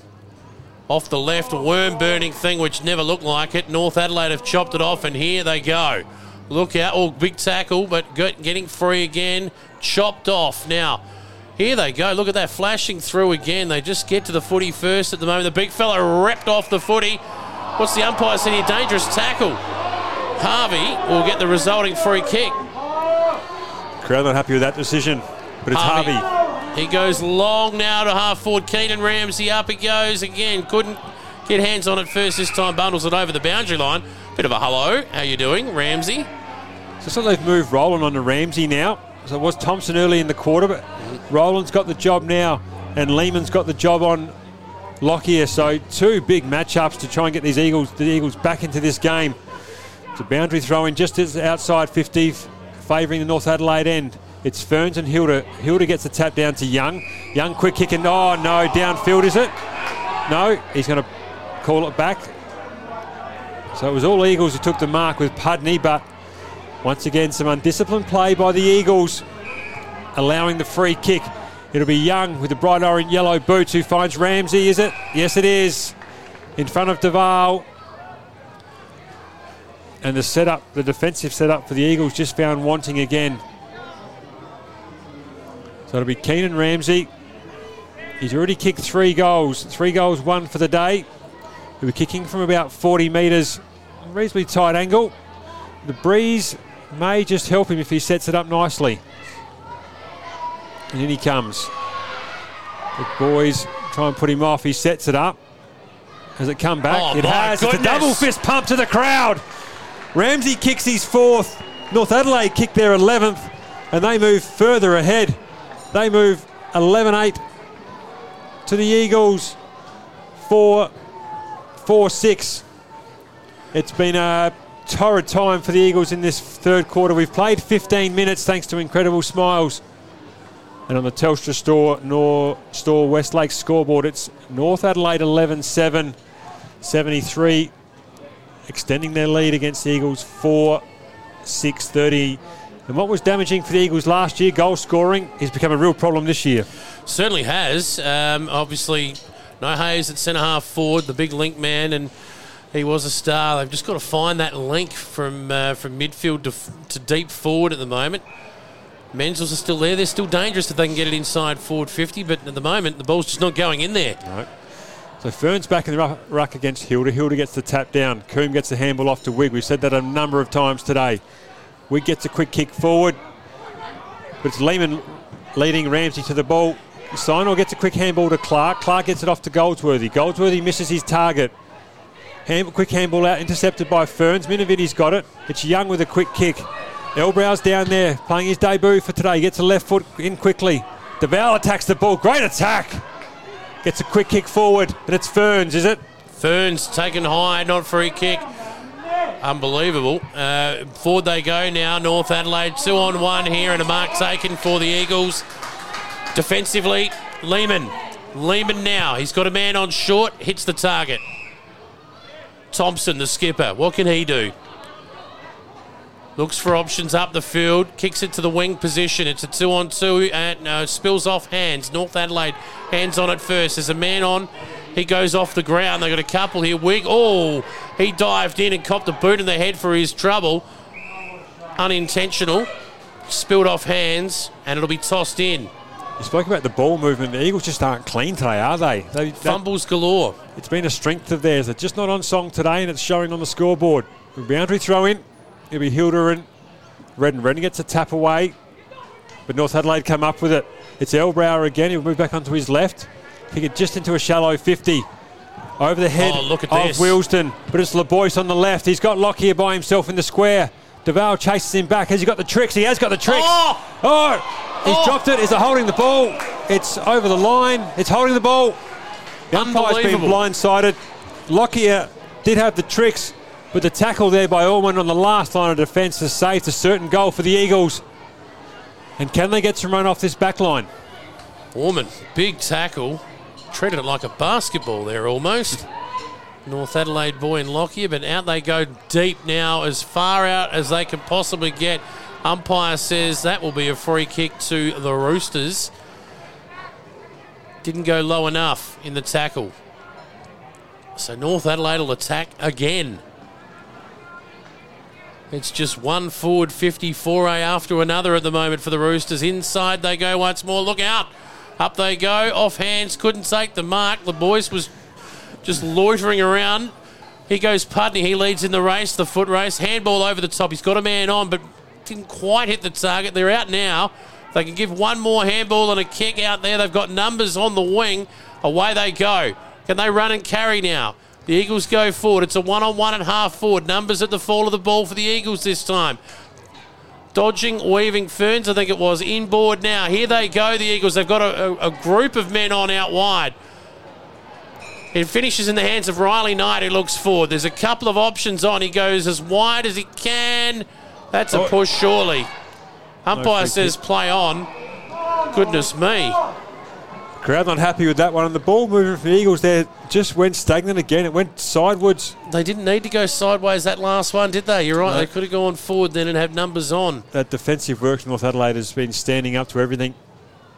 Off the left, a worm burning thing which never looked like it. North Adelaide have chopped it off, and here they go. Look out. Oh, big tackle, but getting free again. Chopped off. Now, here they go. Look at that flashing through again. They just get to the footy first at the moment. The big fella ripped off the footy. What's the umpire saying here? Dangerous tackle. Harvey will get the resulting free kick. Crowd not happy with that decision, but it's Harvey. He goes long now to half forward. Keenan Ramsey up he goes again. Couldn't get hands on it first this time. Bundles it over the boundary line. Bit of a hello. How you doing, Ramsey? So, so they've moved Roland on to Ramsey now. So it was Thompson early in the quarter, but Roland's got the job now, and Lehman's got the job on Lockyer. So two big matchups to try and get these Eagles, the Eagles, back into this game. It's a boundary throw in just as outside 50, favouring the North Adelaide end. It's Ferns and Hilder. Hilder gets the tap down to Young. Young quick kick and oh no, downfield is it? No, he's going to call it back. So it was all Eagles who took the mark with Pudney, but once again, some undisciplined play by the Eagles, allowing the free kick. It'll be Young with the bright orange yellow boots who finds Ramsey, is it? Yes, it is. In front of Duval. And the setup, the defensive setup for the Eagles just found wanting again. So it'll be Keenan Ramsey. He's already kicked three goals. Three goals, one for the day. He'll be kicking from about 40 metres, reasonably tight angle. The breeze may just help him if he sets it up nicely. And in he comes. The boys try and put him off. He sets it up. Has it come back? Oh, it has. It's a double fist pump to the crowd. Ramsey kicks his fourth. North Adelaide kick their 11th, and they move further ahead. They move 11 8 to the Eagles. 4 4 6. It's been a torrid time for the Eagles in this third quarter. We've played 15 minutes thanks to incredible smiles. And on the Telstra Store, Nor Store Westlake scoreboard, it's North Adelaide 11 7, 73, extending their lead against the Eagles 4 6 30. And what was damaging for the Eagles last year, goal scoring, has become a real problem this year. Certainly has. Um, obviously, no Hayes at centre half forward, the big link man, and he was a star. They've just got to find that link from uh, from midfield to, to deep forward at the moment. Menzel's are still there. They're still dangerous if they can get it inside forward 50, but at the moment, the ball's just not going in there. So Fern's back in the ruck, against Hilder. Hilder gets the tap down. Coombe gets the handball off to Wigg. We've said that a number of times today. Wigg gets a quick kick forward, but it's Lehman leading Ramsey to the ball. Sinor gets a quick handball to Clark. Clark gets it off to Goldsworthy. Goldsworthy misses his target. Hand, quick handball out, intercepted by Ferns. Minovity's got it. It's Young with a quick kick. Elbrow's down there, playing his debut for today. Gets a left foot in quickly. Duval attacks the ball. Great attack. Gets a quick kick forward, and it's Ferns, is it? Ferns taken high, not free kick. Unbelievable. Uh, forward they go now. North Adelaide two on one here, and a mark taken for the Eagles. Defensively, Lehman. Lehman now. He's got a man on short, hits the target. Thompson, the skipper. What can he do? Looks for options up the field, kicks it to the wing position. It's a two on two and uh, spills off hands. North Adelaide hands on it first. There's a man on. He goes off the ground. They got a couple here. Wigg. Oh, he dived in and copped a boot in the head for his trouble. Unintentional. Spilled off hands and it'll be tossed in. You spoke about the ball movement. The Eagles just aren't clean today, are they? they Fumbles galore. it's been a strength of theirs. They're just not on song today, and it's showing on the scoreboard. Boundary throw in. It'll be Hilder and Redden. Redden gets a tap away, but North Adelaide come up with it. It's Elbrower again. He'll move back onto his left. Kick it just into a shallow 50. Over the head Oh, look at of this. Wilston, but it's LeBoyce on the left. He's got Lockyer by himself in the square. Duval chases him back. Has he got the tricks? He has got the tricks. Oh! Oh! He's Oh! dropped it. Is it holding the ball? It's over the line. It's holding the ball. The umpire's been blindsided. Lockyer did have the tricks, But the tackle there by Allman on the last line of defence has saved a certain goal for the Eagles. And can they get some run off this back line? Orman, big tackle. Treated it like a basketball there almost. North Adelaide boy in Lockyer, but out they go deep now, as far out as they can possibly get. Umpire says that will be a free kick to the Roosters. Didn't go low enough in the tackle. So North Adelaide will attack again. It's just one forward 54 after another at the moment for the Roosters. Inside they go once more. Look out. Up they go. Off hands. Couldn't take the mark. The boys was just loitering around. He goes Pudney. He leads in the race, the foot race. Handball over the top. He's got a man on, but didn't quite hit the target. They're out now. They can give one more handball and a kick out there. They've got numbers on the wing. Away they go. Can they run and carry now? The Eagles go forward. It's a one on one and half forward. Numbers at the fall of the ball for the Eagles this time. Dodging, weaving Ferns, I think it was, inboard now. Here they go, the Eagles. They've got a, a, a group of men on out wide. It finishes in the hands of Riley Knight, who looks forward. There's a couple of options on. He goes as wide as he can. That's a Oh. push, surely. Umpire free says play on. Goodness me. Crowd not happy with that one. And the ball movement for the Eagles there just went stagnant again. It went sideways. They didn't need to go sideways that last one, did they? You're right. No. They could have gone forward then and have numbers on. That defensive work from North Adelaide has been standing up to everything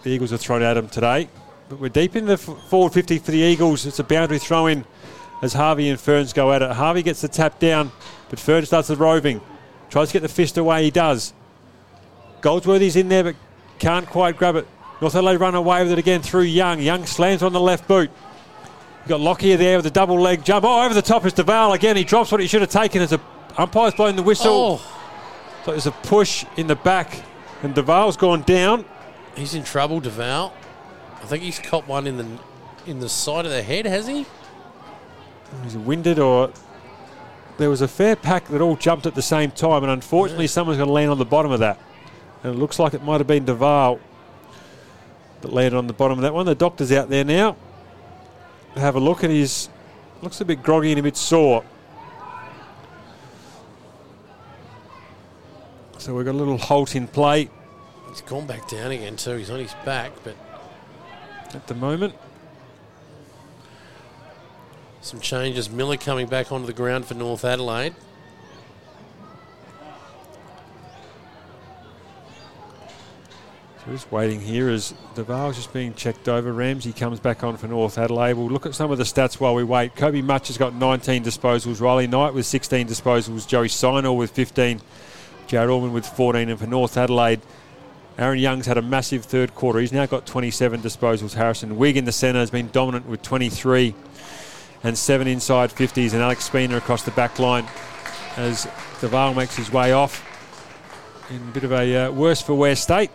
the Eagles have thrown at them today. But we're deep in the forward 50 for the Eagles. It's a boundary throw in as Harvey and Ferns go at it. Harvey gets the tap down, but Ferns starts the roving. Tries to get the fist away. He does. Goldsworthy's in there, but can't quite grab it. North Adelaide run away with it again through Young. Young slams on the left boot. You've got Lockyer there with a double leg jump. Oh, over the top is Duval again. He drops what he should have taken as a umpire's blowing the whistle. Oh, So there's a push in the back, and Duval's gone down. he's in trouble, Duval. I think he's caught one in the in the side of the head, has he? He's winded, or there was a fair pack that all jumped at the same time, and unfortunately, someone's going to land on the bottom of that. And it looks like it might have been Duval that landed on the bottom of that one. The doctor's out there now. Have a look, and he's looks a bit groggy and a bit sore. So we've got a little halt in play He's gone back down again too. He's on his back, but at the moment. some changes. Miller coming back onto the ground for North Adelaide. So just waiting here as Duval's just being checked over. Ramsey comes back on for North Adelaide. We'll look at some of the stats while we wait. Kobe Much has got 19 disposals. Riley Knight with 16 disposals. Joey Sinor with 15. Jared Allman with 14. And for North Adelaide, Aaron Young's had a massive third quarter. He's now got 27 disposals. Harrison Wigg in the centre has been dominant with 23 and seven inside 50s. And Alex Spina across the back line as Duval makes his way off in a bit of a uh, worse for wear state.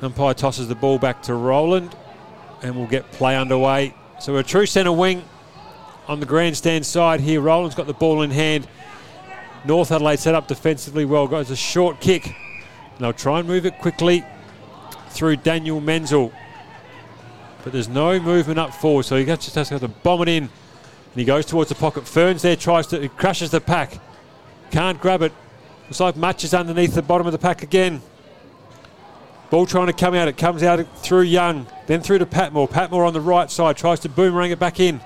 Umpire tosses the ball back to Roland and we'll get play underway. So a true centre wing on the grandstand side here. Roland's got the ball in hand. North Adelaide set up defensively well. Goes a short kick. And they'll try and move it quickly through Daniel Menzel. But there's no movement up forward, so he just has to bomb it in. And he goes towards the pocket. Ferns there tries to, crashes the pack. Can't grab it. Looks like Match is underneath the bottom of the pack again. Ball trying to come out. It comes out through Young, then through to Patmore. Patmore on the right side tries to boomerang it back in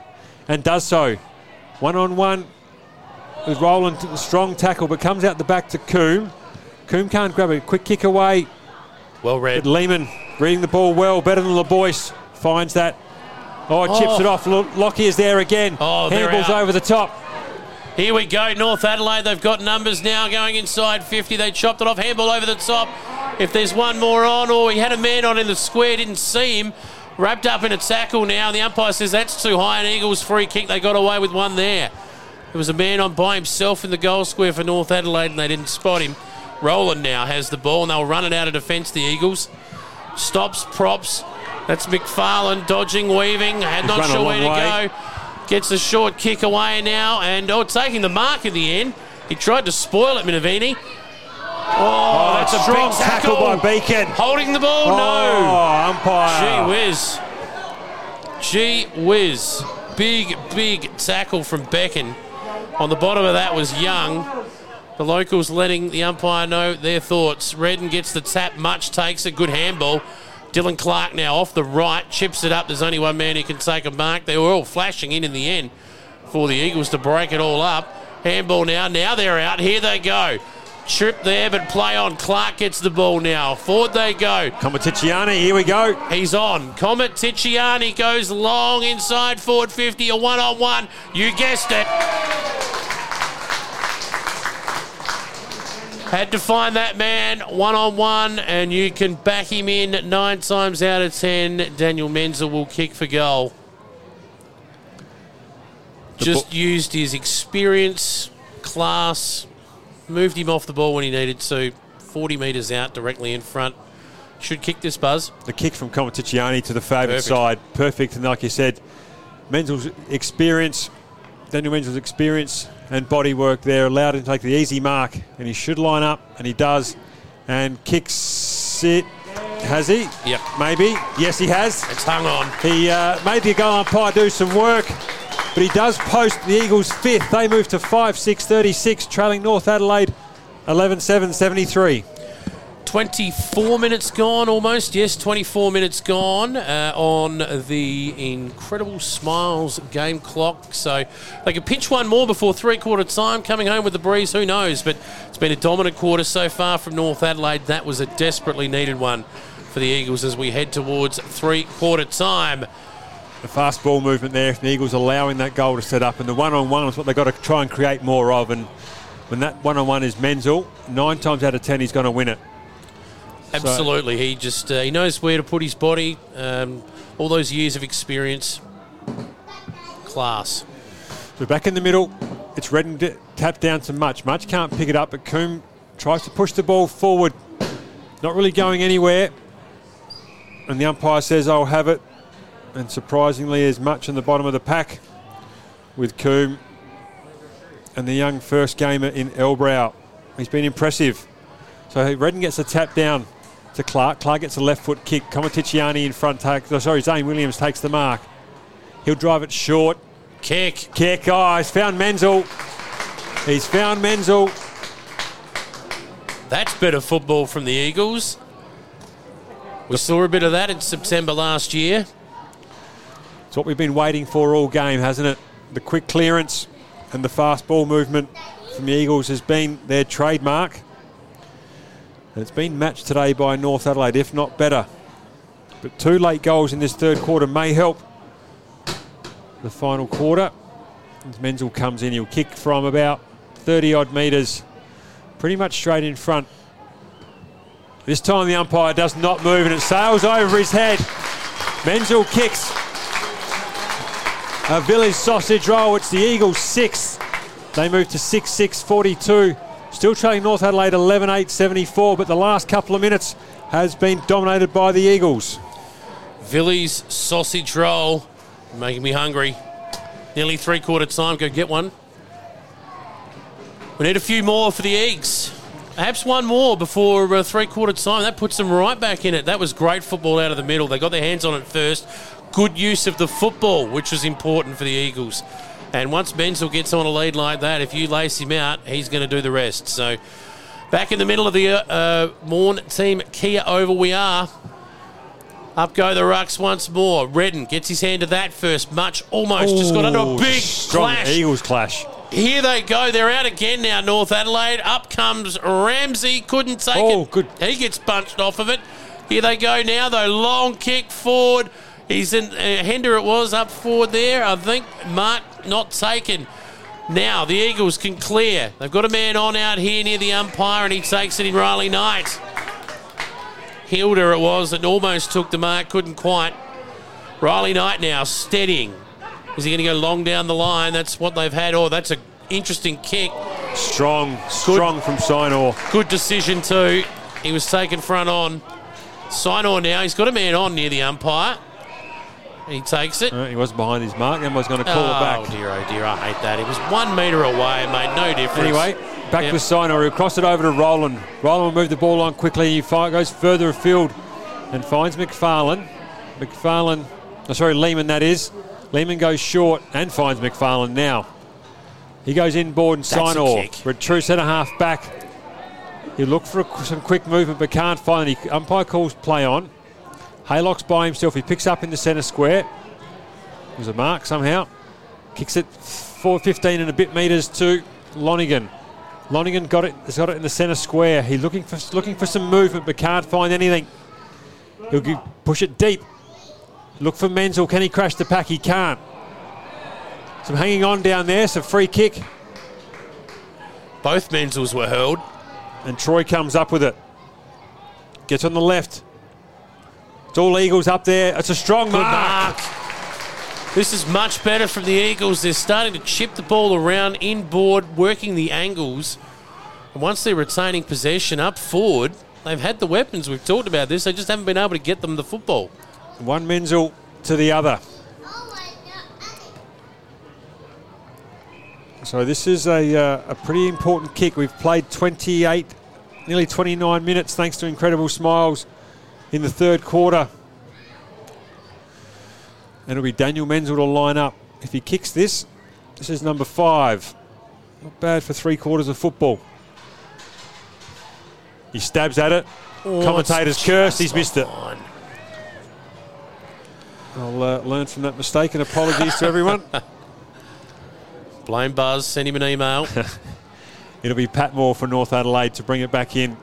and does so. One on one with Roland. Strong tackle, but comes out the back to Coombe. Coombe can't grab it. Quick kick away. Well read. But Lehman reading the ball well, better than LeBoyce. Finds that. Oh, it chips Oh. it off. Lo- Lockyer's there again. Oh, Handball's over the top. Here we go, North Adelaide. They've got numbers now going inside 50. They chopped it off. Handball over the top. If there's one more on, or he had a man on in the square, didn't see him. Wrapped up in a tackle now. The umpire says that's too high. An Eagles free kick. They got away with one there. There was a man on by himself in the goal square for North Adelaide, and they didn't spot him. Roland now has the ball, and they'll run it out of defence. The Eagles stops, props. That's McFarlane dodging, weaving. Had not sure where to way. go. Gets a short kick away now, and oh, taking the mark in the end. He tried to spoil it, Minavini. Oh, oh, that's a strong tackle tackle. by Beacon. Holding the ball, Oh, no. umpire. Gee whiz. Gee whiz. Big, big tackle from Becken On the bottom of that was Young. The locals letting the umpire know their thoughts. Redden gets the tap, much takes a good handball. Dylan Clark now off the right, chips it up. There's only one man who can take a mark. They were all flashing in in the end for the Eagles to break it all up. Handball now. Now they're out. Here they go. Trip there, but play on. Clark gets the ball now. Forward they go. Comaticiani, here we go. He's on. Comet Ticciani goes long inside forward 50, a one on one. You guessed it. Had to find that man one on one, and you can back him in nine times out of ten. Daniel Menzel will kick for goal. Just used his experience, class, moved him off the ball when he needed to. 40 metres out, directly in front. Should kick this, Buzz. The kick from Comaticiani to the favourite Perfect. side. Perfect. And like you said, Menzel's experience, Daniel Menzel's experience and body work there allowed him to take the easy mark. And he should line up, and he does. And kicks it. Has he? Yep. Maybe. Yes, he has. It's hung on. He uh, made the goal umpire do some work, but he does post the Eagles fifth. They move to 5 6 36, trailing North Adelaide 11 7 73. 24 minutes gone almost. Yes, 24 minutes gone uh, on the incredible Smiles game clock. So they could pinch one more before three quarter time. Coming home with the breeze, who knows? But it's been a dominant quarter so far from North Adelaide. That was a desperately needed one for the Eagles as we head towards three quarter time. The fast ball movement there, the Eagles allowing that goal to set up, and the one on one is what they've got to try and create more of. And when that one on one is Menzel, nine times out of ten, he's going to win it. Absolutely, he just uh, he knows where to put his body. Um, all those years of experience, class. So back in the middle, it's Redden d- tapped down to Much. Much can't pick it up, but Coombe tries to push the ball forward. Not really going anywhere. And the umpire says, I'll have it. And surprisingly, there's Much in the bottom of the pack with Coombe and the young first gamer in Elbrow. He's been impressive. So Redden gets a tap down to Clark. Clark gets a left foot kick. Comaticiani in front. Oh, sorry, Zane Williams takes the mark. He'll drive it short. Kick. Kick. Oh, he's found Menzel. He's found Menzel. That's better football from the Eagles. We saw a bit of that in September last year. It's what we've been waiting for all game, hasn't it? The quick clearance and the fast ball movement from the Eagles has been their trademark. And it's been matched today by North Adelaide, if not better. But two late goals in this third quarter may help the final quarter. As Menzel comes in, he'll kick from about 30 odd metres, pretty much straight in front. This time the umpire does not move and it sails over his head. Menzel kicks a Vili's sausage roll. It's the Eagles six. They move to 6 6 42. Still trailing North Adelaide 11 8 74, but the last couple of minutes has been dominated by the Eagles. Vili's sausage roll, making me hungry. Nearly three quarter time. Go get one. We need a few more for the Eagles. Perhaps one more before uh, three quarter time. That puts them right back in it. That was great football out of the middle. They got their hands on it first. Good use of the football, which was important for the Eagles. And once Menzel gets on a lead like that, if you lace him out, he's going to do the rest. So back in the middle of the uh, uh, Maughan Thiem Kia Oval we are. Up go the Rucks once more. Redden gets his hand to that first. Much almost just got under a big strong clash. Eagles clash. Here they go. They're out again now, North Adelaide. Up comes Ramsey. Couldn't take Oh, it. good. He gets punched off of it. Here they go now, though. Long kick forward. He's in. Uh, Hender it was up forward there. I think Mark not taken. Now the Eagles can clear. They've got a man on out here near the umpire, and he takes it in Riley Knight. Hilder it was that almost took the mark, couldn't quite. Riley Knight now steadying. Is he going to go long down the line? That's what they've had. Oh, that's an interesting kick. Strong, strong from Sinor. Good decision too. He was taken front on. Sinor now. He's got a man on near the umpire. He takes it. Uh, he wasn't behind his mark. Emma's going to call oh it back. Oh, dear, oh dear, I hate that. He was one metre away and made no difference. Anyway, back Yep. with Sinor. He'll cross it over to Roland. Roland will move the ball on quickly. He goes further afield and finds McFarlane. McFarlane, oh, sorry, Lehman that is. Lehman goes short and finds McFarlane now. He goes inboard and a kick. With true centre half back. He look for a, some quick movement but can't find any. Umpire calls play on. Haylock's by himself. He picks up in the centre square. There's a mark somehow. Kicks it 4.15 and a bit metres to Lonergan. Lonergan got it. Has got it in the centre square. He's looking for looking for some movement but can't find anything. He'll gi- push it deep. Look for Menzel. Can he crash the pack? He can't. Some hanging on down there. Some free kick. Both Menzels were hurled. And Troy comes up with it. Gets on the left. It's all Eagles up there. It's a strong Good mark. mark. This is much better from the Eagles. They're starting to chip the ball around inboard, working the angles. And once they're retaining possession up forward, they've had the weapons. We've talked about this. They just haven't been able to get them the football. One Menzel to the other. So this is a, uh, a pretty important kick. We've played 28, nearly 29 minutes thanks to incredible smiles in the third quarter. And it'll be Daniel Menzel to line up. If he kicks this, this is number five. Not bad for three quarters of football. He stabs at it. Commentator's it's cursed. He's missed it. I'll uh, learn from that mistake and apologies to everyone. Blame Buzz, send him an email. It'll be Patmore for North Adelaide to bring it back in.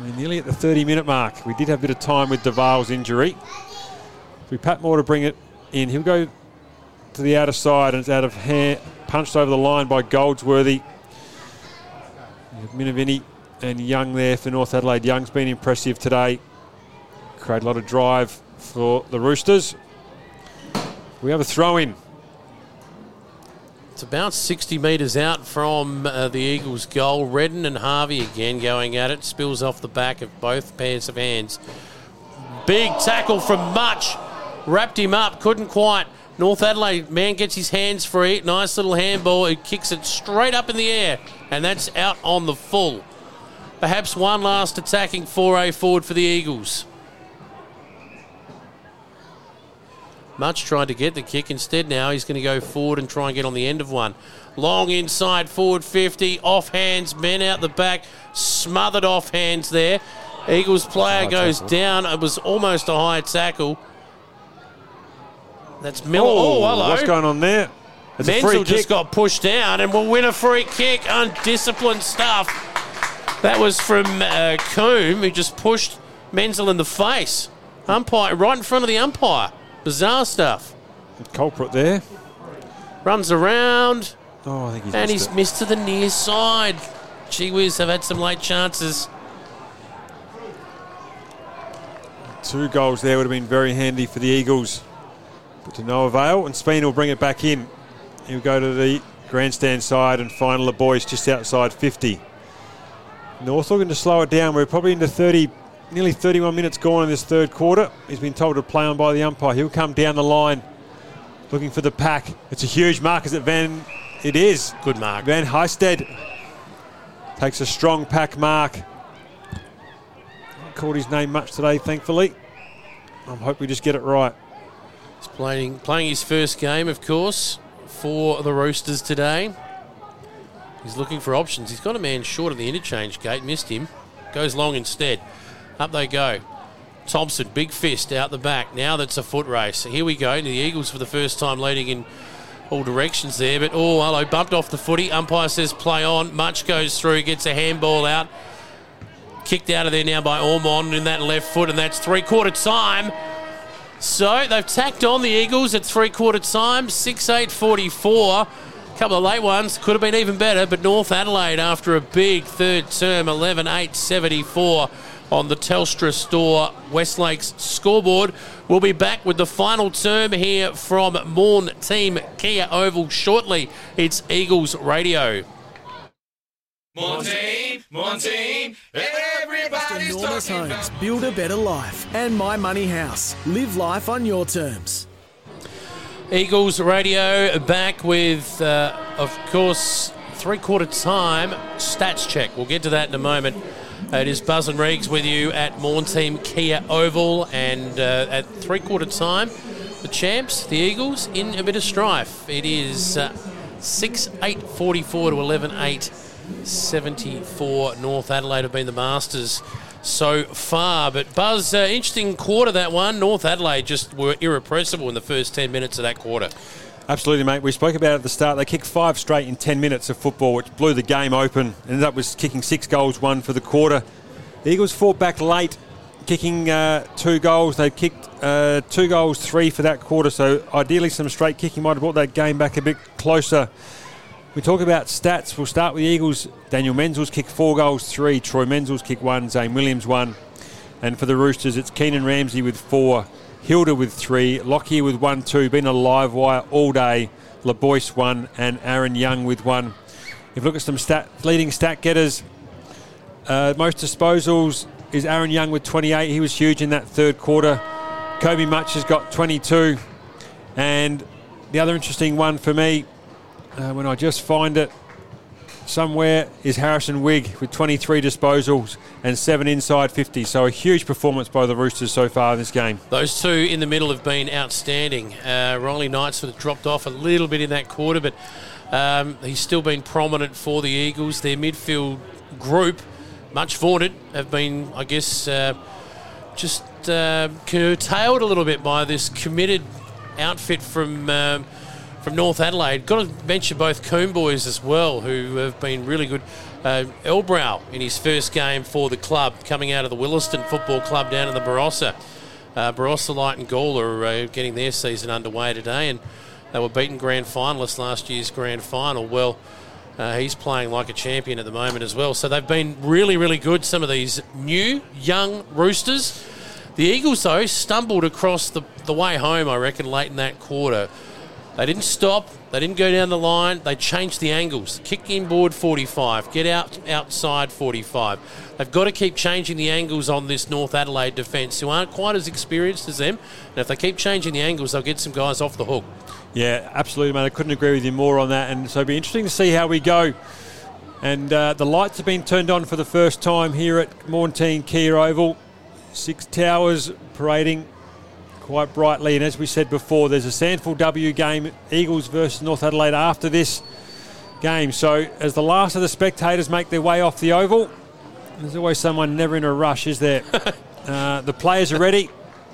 We're nearly at the 30 minute mark. We did have a bit of time with Duval's injury. It'll be Patmore to bring it in. He'll go to the outer side and it's out of hand, punched over the line by Goldsworthy. Minavini and Young there for North Adelaide. Young's been impressive today. Create a lot of drive for the Roosters. We have a throw in. It's about 60 metres out from uh, the Eagles' goal. Redden and Harvey again going at it. Spills off the back of both pairs of hands. Big tackle from Much. Wrapped him up. Couldn't quite. North Adelaide man gets his hands free. Nice little handball. He kicks it straight up in the air. And that's out on the full. Perhaps one last attacking foray forward for the Eagles. Much tried to get the kick. Instead, now he's going to go forward and try and get on the end of one. Long inside, forward 50, off hands, men out the back, smothered off hands there. Eagles player goes tackle. down. It was almost a high tackle. That's Miller. Oh, hello. What's going on there? It's a free Menzel kick. just got pushed down and will win a free kick. Undisciplined stuff. That was from uh, Coombe, who just pushed Menzel in the face. Umpire, right in front of the umpire. Bizarre stuff. culprit there. Runs around, Oh, I think he's and missed he's it. missed to the near side. Gee whiz, they've had some late chances. Two goals there would have been very handy for the Eagles. But to no avail, and Spain will bring it back in. He'll go to the grandstand side and final the boys just outside 50. North looking to slow it down. We're probably into 30, nearly 31 minutes gone in this third quarter. He's been told to play on by the umpire. He'll come down the line looking for the pack. It's a huge mark. Is it Van? It is. Good mark. Van Heisted takes a strong pack mark. Called his name much today, thankfully. I hope we just get it right. He's playing, playing his first game, of course, for the Roosters today. He's looking for options. He's got a man short of the interchange gate, missed him. Goes long instead. Up they go. Thompson, big fist out the back. Now that's a foot race. Here we go. The Eagles for the first time leading in all directions there. But oh, hello, bumped off the footy. Umpire says play on. Much goes through, gets a handball out. Kicked out of there now by Ormond in that left foot, and that's three quarter time. So they've tacked on the Eagles at three quarter time, 6 8 44. A couple of late ones could have been even better, but North Adelaide, after a big third term, 11 8 74 on the Telstra Store West Lakes scoreboard. We'll be back with the final term here from Maughan Thiem Kia Oval shortly. It's Eagles Radio. Montine, Montine, everybody's Enormous talking Homes. about. Build a better life. And My Money House. Live life on your terms. Eagles Radio back with, uh, of course, three quarter time stats check. We'll get to that in a moment. It is Buzz and Reegs with you at Maughan Thiem Kia Oval, and uh, at three quarter time, the champs, the Eagles, in a bit of strife. It is uh, 6 8 44 to 11 8 74. North Adelaide have been the masters so far. But Buzz, uh, interesting quarter that one. North Adelaide just were irrepressible in the first 10 minutes of that quarter. Absolutely, mate. We spoke about it at the start. They kicked five straight in 10 minutes of football, which blew the game open. Ended up was kicking six goals, one for the quarter. The Eagles fought back late, kicking uh, two goals. They kicked uh, two goals, three for that quarter. So ideally, some straight kicking might have brought that game back a bit closer. We talk about stats. We'll start with the Eagles. Daniel Menzel's kicked four goals, three. Troy Menzel's kicked one. Zane Williams one. And for the Roosters, it's Keenan Ramsey with four. Hilder with three, Lockyer with one, two, been a live wire all day. LeBoyce one, and Aaron Young with one. If you look at some stat, leading stat getters, uh, most disposals is Aaron Young with 28. He was huge in that third quarter. Kobe Much has got 22. And the other interesting one for me, uh, when I just find it somewhere, is Harrison Wigg with 23 disposals and seven inside 50. So a huge performance by the Roosters so far in this game. Those two in the middle have been outstanding. Uh, Riley Knight sort of dropped off a little bit in that quarter, but um, he's still been prominent for the Eagles. Their midfield group, much vaunted, have been, I guess, uh, just uh, curtailed a little bit by this committed outfit from. Um, from North Adelaide. Got to mention both Coombe boys as well, who have been really good. Uh, Elbrow in his first game for the club, coming out of the Willaston Football Club down in the Barossa. Uh, Barossa Light and Gawler are uh, getting their season underway today, and they were beaten grand finalists last year's grand final. Well, uh, he's playing like a champion at the moment as well. So they've been really, really good. Some of these new, young Roosters. The Eagles, though, stumbled across the, the way home, I reckon, late in that quarter. They didn't stop. They didn't go down the line. They changed the angles. Kick inboard 45. Get out outside 45. They've got to keep changing the angles on this North Adelaide defence, who aren't quite as experienced as them. And if they keep changing the angles, they'll get some guys off the hook. Yeah, absolutely, mate. I couldn't agree with you more on that. And so it'll be interesting to see how we go. And uh, the lights have been turned on for the first time here at Maughan Thiem Kia Oval. Six towers parading quite brightly. And as we said before, there's a SANFL W game, Eagles versus North Adelaide after this game. So as the last of the spectators make their way off the oval, there's always someone never in a rush, is there? uh, the players are ready.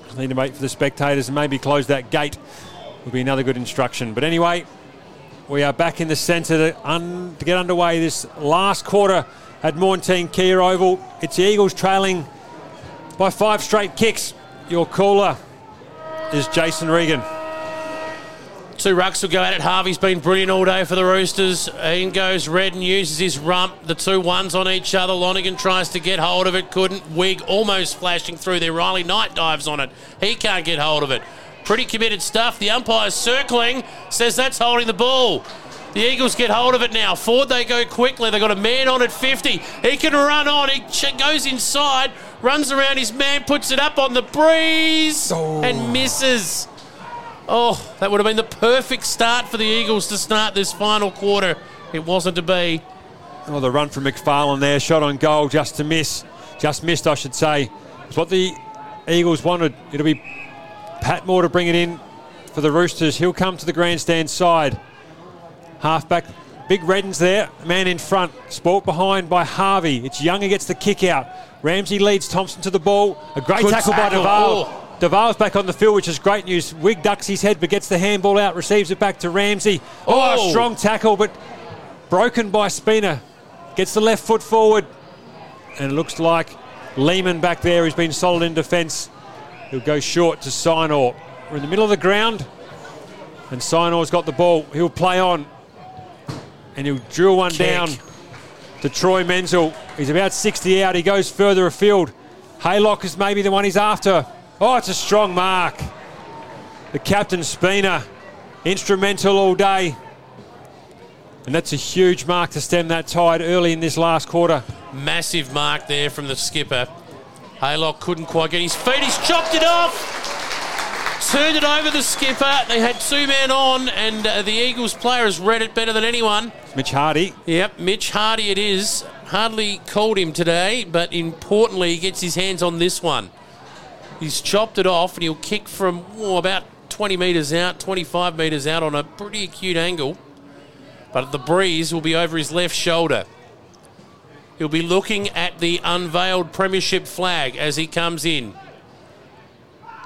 Just need to wait for the spectators and maybe close that gate. Would be another good instruction. But anyway, we are back in the centre to, un- to get underway this last quarter at Maughan Thiem Kia Oval. It's the Eagles trailing by five straight kicks. Your caller is Jason Regan. Two rucks will go at it. Harvey's been brilliant all day for the Roosters. In goes Red and uses his rump. The two ones on each other. Lonergan tries to get hold of it. Couldn't. Wigg almost flashing through there. Riley Knight dives on it. He can't get hold of it. Pretty committed stuff. The umpire's circling. Says that's holding the ball. The Eagles get hold of it now. Forward they go quickly. They've got a man on at 50. He can run on. He goes inside, runs around his man, puts it up on the breeze, oh. and misses. Oh, that would have been the perfect start for the Eagles to start this final quarter. It wasn't to be. Oh, the run from McFarlane there, shot on goal just to miss. Just missed, I should say. It's what the Eagles wanted. It'll be Patmore to bring it in for the Roosters. He'll come to the grandstand side. Halfback, big Reddens there, man in front. Sport behind by Harvey. It's Young who gets the kick out. Ramsey leads Thompson to the ball. A great Good tackle, by tackle. Duval. Oh. Duval's back on the field, which is great news. Wigg ducks his head but gets the handball out, receives it back to Ramsey. Oh, Oh. strong tackle, but broken by Spina. Gets the left foot forward. And it looks like Lehman back there, who's been solid in defence. He'll go short to Sinor. We're in the middle of the ground. And Sinor's got the ball. He'll play on. And he'll drill one Kick. down to Troy Menzel. He's about 60 out. He goes further afield. Haylock is maybe the one he's after. Oh, it's a strong mark. The captain Spina, instrumental all day. And that's a huge mark to stem that tide early in this last quarter. Massive mark there from the skipper. Haylock couldn't quite get his feet. He's chopped it off. Turned it over the skipper. They had two men on, and uh, the Eagles player has read it better than anyone. Mitch Hardy. Yep, Mitch Hardy it is. Hardly called him today, but importantly, he gets his hands on this one. He's chopped it off, and he'll kick from oh, about 20 metres out, 25 metres out on a pretty acute angle. but the breeze will be over his left shoulder. He'll be looking at the unveiled premiership flag as he comes in.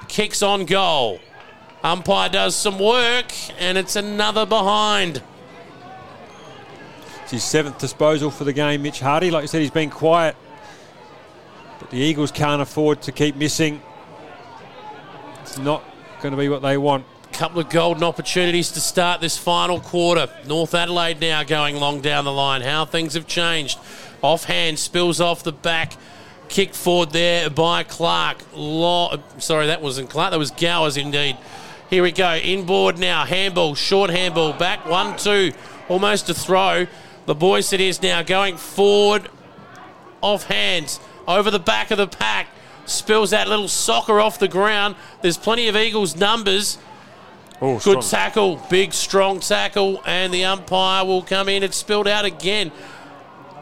Kicks on goal. Umpire does some work, and it's another behind. It's his seventh disposal for the game, Mitch Hardy. Like you said, he's been quiet. But the Eagles can't afford to keep missing. It's not going to be what they want. A Couple of golden opportunities to start this final quarter. North Adelaide now going long down the line. How things have changed. Offhand spills off the back. Kicked forward there by Clark. Lo- Sorry, that wasn't Clark. That was Gowers indeed. Here we go. Inboard now. Handball. Short handball. Back. One, two. Almost a throw. The boys it is now going forward. Off hands. Over the back of the pack. Spills that little soccer off the ground. There's plenty of Eagles numbers. Oh, Good strong. tackle, big strong tackle, and the umpire will come in. It's spilled out again.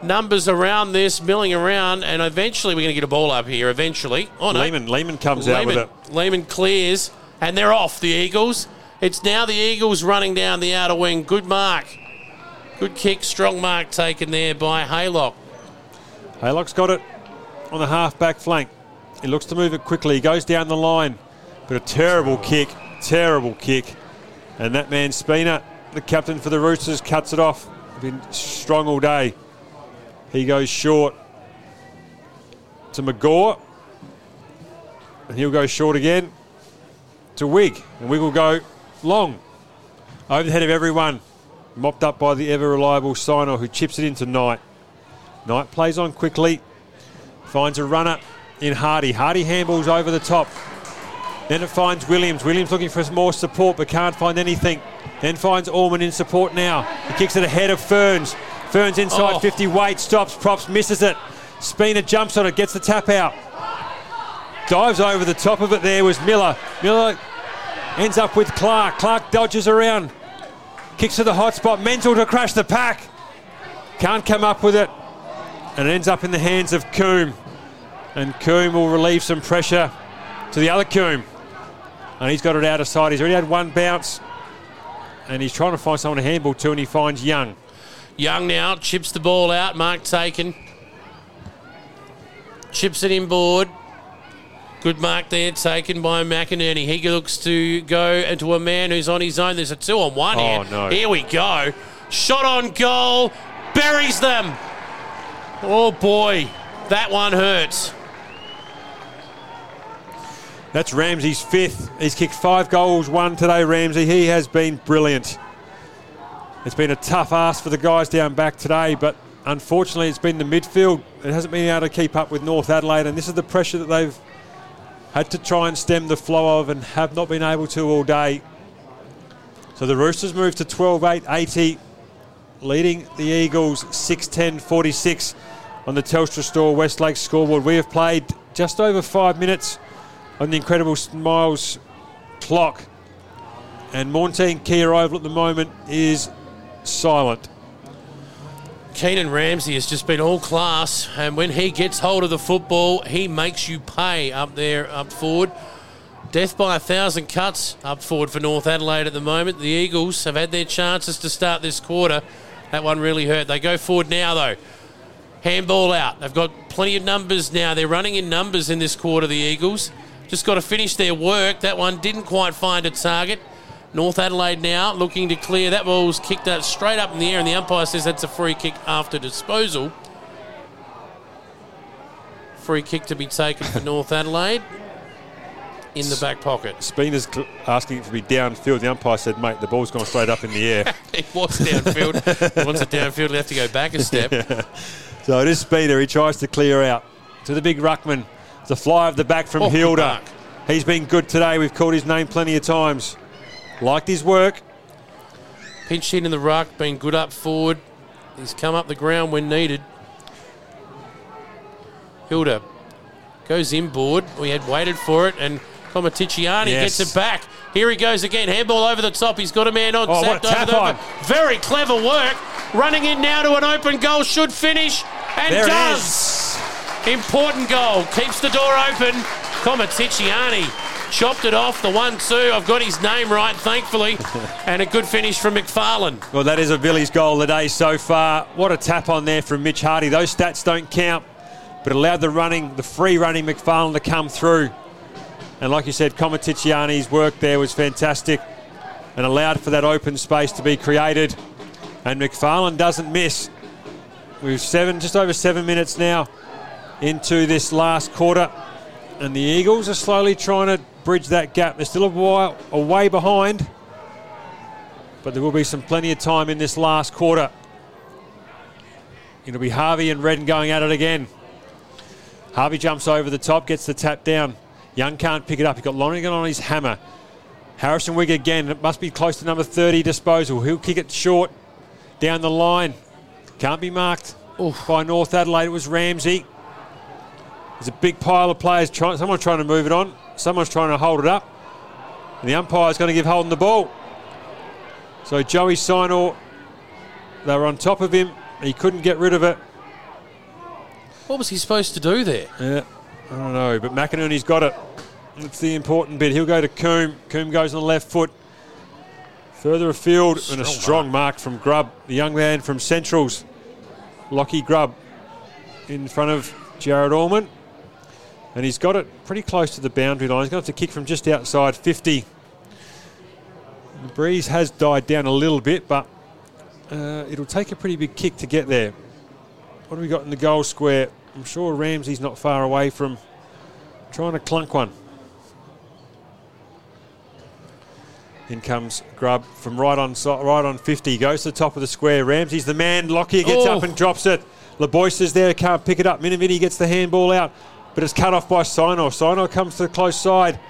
Numbers around this, milling around, and eventually we're going to get a ball up here. Eventually, oh no, Lehman, Lehman comes out with it. Lehman clears, and they're off. The Eagles. It's now the Eagles running down the outer wing. Good mark, good kick, strong mark taken there by Haylock. Haylock's got it on the half back flank. He looks to move it quickly. He goes down the line. But a terrible kick, terrible kick. And that man, Spina, the captain for the Roosters, cuts it off. Been strong all day. He goes short to McGaw. And he'll go short again to Wigg. And Wigg will go long. Over the head of everyone. Mopped up by the ever reliable Sino who chips it into Knight. Knight plays on quickly. Finds a runner in Hardy. Hardy handballs over the top. Then it finds Williams. Williams looking for more support but can't find anything. Then finds Orman in support now. He kicks it ahead of Ferns. Ferns inside Oh. 50. Wait, stops, props, misses it. Spina jumps on it, gets the tap out. Dives over the top of it there was Miller. Miller ends up with Clark. Clark dodges around. Kicks to the hot spot. Menzel to crash the pack. Can't come up with it. And it ends up in the hands of Coombe. And Coombe will relieve some pressure to the other Coombe. And he's got it out of sight. He's already had one bounce. And he's trying to find someone to handball to, and he finds Young. Young now chips the ball out. Mark taken. Chips it inboard. Good mark there taken by McInerney. He looks to go into a man who's on his own. There's a two on one Oh, here. no. Here we go. Shot on goal. Buries them. Oh boy. That one hurts. That's Ramsey's fifth. He's kicked five goals, one today, Ramsey. He has been brilliant. It's been a tough ask for the guys down back today, but unfortunately, it's been the midfield. It hasn't been able to keep up with North Adelaide, and this is the pressure that they've had to try and stem the flow of and have not been able to all day. So the Roosters move to 12 8 80, leading the Eagles 6 10 46 on the Telstra Store West Lakes scoreboard. We have played just over five minutes on the Incredible Smiles clock. And Maughan Thiem Kia Oval at the moment is silent. Keenan Ramsey has just been all class, and when he gets hold of the football, he makes you pay up there, up forward. Death by a thousand cuts up forward for North Adelaide at the moment. The Eagles have had their chances to start this quarter. That one really hurt. They go forward now, though. Handball out. They've got plenty of numbers now. They're running in numbers in this quarter, the Eagles. Just got to finish their work. That one didn't quite find a target. North Adelaide now looking to clear. That ball was kicked out straight up in the air, and the umpire says that's a free kick after disposal. Free kick to be taken for North Adelaide in the back pocket. Spina's cl- asking it to be downfield. The umpire said, mate, the ball's gone straight up in the air. It was downfield. Once it's downfield, he'll have to go back a step. so it is Spina. He tries to clear out to the big ruckman. The fly of the back from Oh, Hilder. He's been good today. We've called his name plenty of times. Liked his work. Pinched in in the ruck, been good up forward. He's come up the ground when needed. Hilder goes inboard. We had waited for it, and Comaticiani Yes. gets it back. Here he goes again. Handball over the top. He's got a man on. Oh, what a tap the- on. Very clever work. Running in now to an open goal. Should finish. And There does. Important goal. Keeps the door open. Comaticiani chopped it off. The one-two. I've got his name right, thankfully, and a good finish from McFarlane. Well, that is a Vili's goal of the day so far. What a tap on there from Mitch Hardy. Those stats don't count, but allowed the running, the free running McFarlane to come through. And like you said, Comaticiani's work there was fantastic and allowed for that open space to be created. And McFarlane doesn't miss. We've seven, just over seven minutes now into this last quarter, and the Eagles are slowly trying to bridge that gap. They're still a while a way behind, but there will be some plenty of time in this last quarter. It'll be Harvey and Redden going at it again. Harvey jumps over the top, gets the tap down. Young can't pick it up. He's got Lonergan on his hammer. Harrison Wigg again. It must be close to number 30 disposal. He'll kick it short down the line. Can't be marked by North Adelaide. It was Ramsey. There's a big pile of players. Trying, someone's trying to move it on. Someone's trying to hold it up. And the umpire's going to give Holden the ball. So Joey Sinor, they were on top of him. He couldn't get rid of it. What was he supposed to do there? Yeah, I don't know. But McInerney's got it. That's the important bit. He'll go to Coombe. Coombe goes on the left foot. Further afield, and a strong mark from Grubb, the young man from Centrals. Lockie Grubb in front of Jared Allman. And he's got it pretty close to the boundary line. He's going to have to kick from just outside 50. The breeze has died down a little bit, but uh, it'll take a pretty big kick to get there. What have we got in the goal square? I'm sure Ramsey's not far away from trying to clunk one. In comes Grubb from right on so- right on 50. Goes to the top of the square. Ramsey's the man. Lockyer gets Oh. up and drops it. LeBoyce is there, can't pick it up. Minivini gets the handball out, but it's cut off by Sinor. Sinor comes to the close side,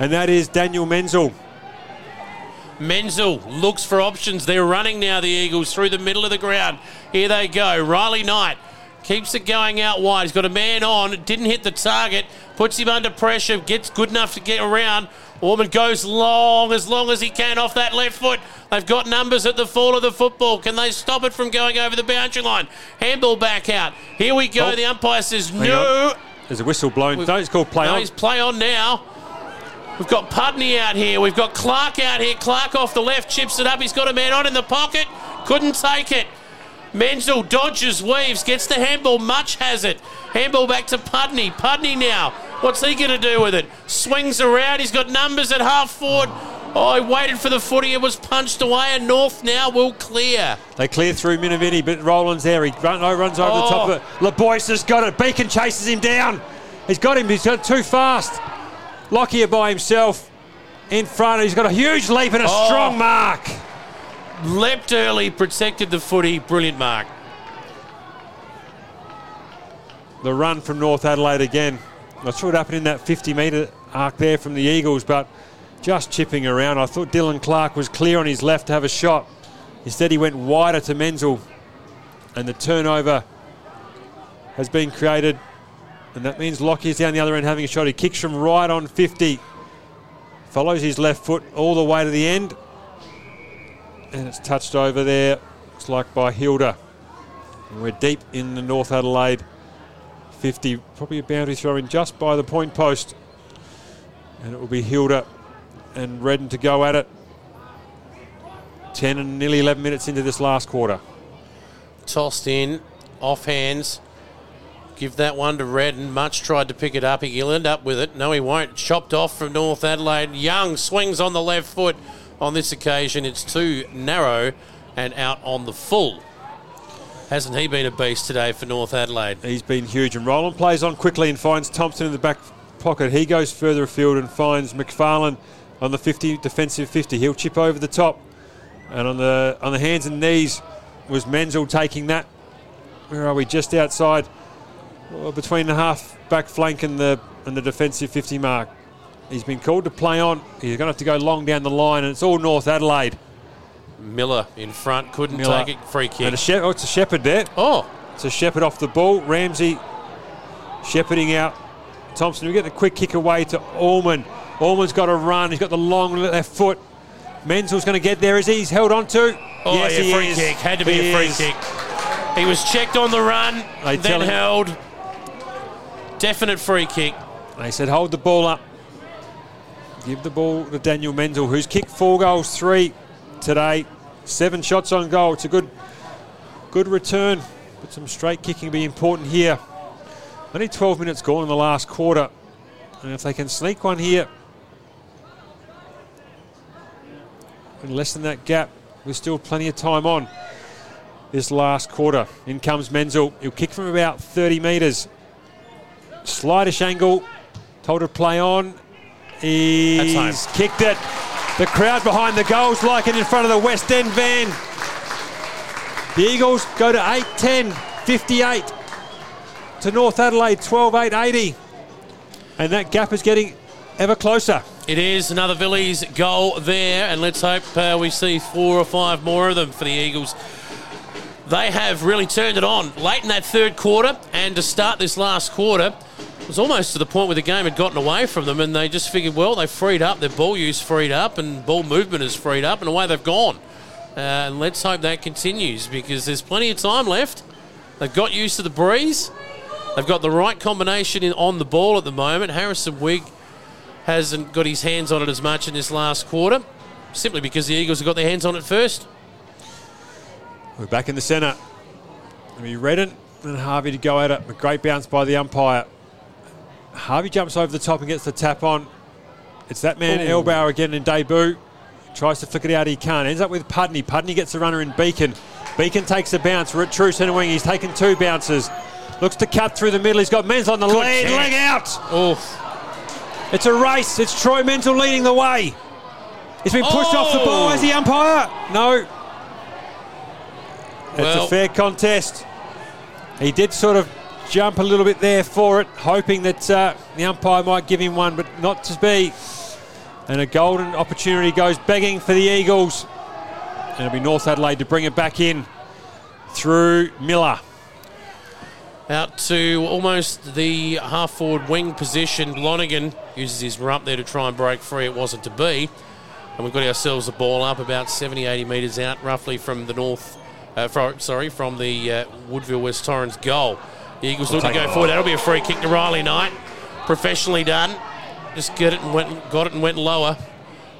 and that is Daniel Menzel. Menzel looks for options. They're running now, the Eagles, through the middle of the ground. Here they go. Riley Knight keeps it going out wide. He's got a man on, didn't hit the target, puts him under pressure, gets good enough to get around. Ormond goes long, as long as he can off that left foot. They've got numbers at the fall of the football. Can they stop it from going over the boundary line? Handball back out. Here we go. Oh. The umpire says Hang no. on. There's a whistle blown. We've- No, it's called play no, on. he's play on now. We've got Pudney out here. We've got Clark out here. Clark off the left, chips it up. He's got a man on in the pocket. Couldn't take it. Menzel dodges, weaves, gets the handball. Much has it. Handball back to Pudney. Pudney now. What's he going to do with it? Swings around. He's got numbers at half forward. Oh, he waited for the footy. It was punched away, and North now will clear. They clear through Minivini, but Roland's there. He run, no, runs over the top of oh. it. LeBoyce has got it. Beacon chases him down. He's got him. He's got it too fast. Lockyer by himself in front. He's got a huge leap and a Oh. strong mark. Leapt early, protected the footy. Brilliant mark. The run from North Adelaide again. Not sure what happened in that 50 metre arc there from the Eagles, but just chipping around. I thought Dylan Clark was clear on his left to have a shot. Instead, he went wider to Menzel, and the turnover has been created. And that means Lockie's down the other end having a shot. He kicks from right on 50, follows his left foot all the way to the end, and it's touched over there. Looks like by Hilder. And we're deep in the North Adelaide 50, probably a boundary throw in just by the point post. And it will be Hilder and Redden to go at it. 10 and nearly 11 minutes into this last quarter. Tossed in, off hands. Give that one to Redden. Much tried to pick it up. He'll end up with it. No, he won't. Chopped off from North Adelaide. Young swings on the left foot. On this occasion, it's too narrow and out on the full. Hasn't he been a beast today for North Adelaide? He's been huge. And Roland plays on quickly and finds Thompson in the back pocket. He goes further afield and finds McFarlane on the 50 defensive 50. He'll chip over the top. And on the on the hands and knees was Menzel taking that. Where are we? Just outside, well, between the half back flank and the and the defensive 50 mark. He's been called to play on. He's going to have to go long down the line, and it's all North Adelaide. Miller in front, couldn't Miller. take it. Free kick. And a Shep- oh, it's a Shepherd there. oh, It's a Shepherd off the ball. Ramsey shepherding out. Thompson, we get the quick kick away to Allman. Allman's got to run. He's got the long left foot. Menzel's going to get there. Is he? He's held on to. oh yes, yeah, he free is. kick. Had to be He a free is. kick. He was checked on the run, They then held. Definite free kick. They said hold the ball up. Give the ball to Daniel Menzel, who's kicked four goals, three today, seven shots on goal. It's a good, good return, but some straight kicking will be important here. Only 12 minutes gone in the last quarter, and if they can sneak one here, and lessen that gap, with still plenty of time on this last quarter. In comes Menzel. He'll kick from about 30 metres. Slightish angle. Told to play on. He's kicked it. The crowd behind the goals like it in front of the West End van. The Eagles go to 8 10, 58 to North Adelaide, 12 8 80. And that gap is getting ever closer. It is another Vili's goal there, and let's hope uh, we see four or five more of them for the Eagles. They have really turned it on late in that third quarter, and to start this last quarter, it was almost to the point where the game had gotten away from them, and they just figured, well, they freed up, their ball use freed up, and ball movement is freed up, and away they've gone. Uh, and let's hope that continues because there's plenty of time left. They've got used to the breeze. They've got the right combination in, on the ball at the moment. Harrison Wigg hasn't got his hands on it as much in this last quarter, simply because the Eagles have got their hands on it first. We're back in the centre. It'll be Redden and Harvey to go at it. A great bounce by the umpire. Harvey jumps over the top and gets the tap on. It's that man, Ooh. Elbauer, again in debut. Tries to flick it out, he can't. Ends up with Pudney. Pudney gets the runner in Beacon. Beacon takes the bounce. We're at true centre wing. He's taken two bounces. Looks to cut through the middle. He's got Menzel on the lead. kick. Leg out. Oh, It's a race. It's Troy Menzel leading the way. He's been pushed off the ball Oh. as the umpire. No. It's Well- a fair contest. He did sort of jump a little bit there for it, hoping that uh, the umpire might give him one, but not to be. And a golden opportunity goes begging for the Eagles. And it'll be North Adelaide to bring it back in through Miller. Out to almost the half forward wing position. Lonergan uses his rump there to try and break free. It wasn't to be. And we've got ourselves a ball up about 70, 80 metres out, roughly from the north, uh, fro- sorry, from the uh, Woodville West Torrens goal. The Eagles look to go forward. That'll be a free kick to Riley Knight. Professionally done. Just get it and went, got it and went lower.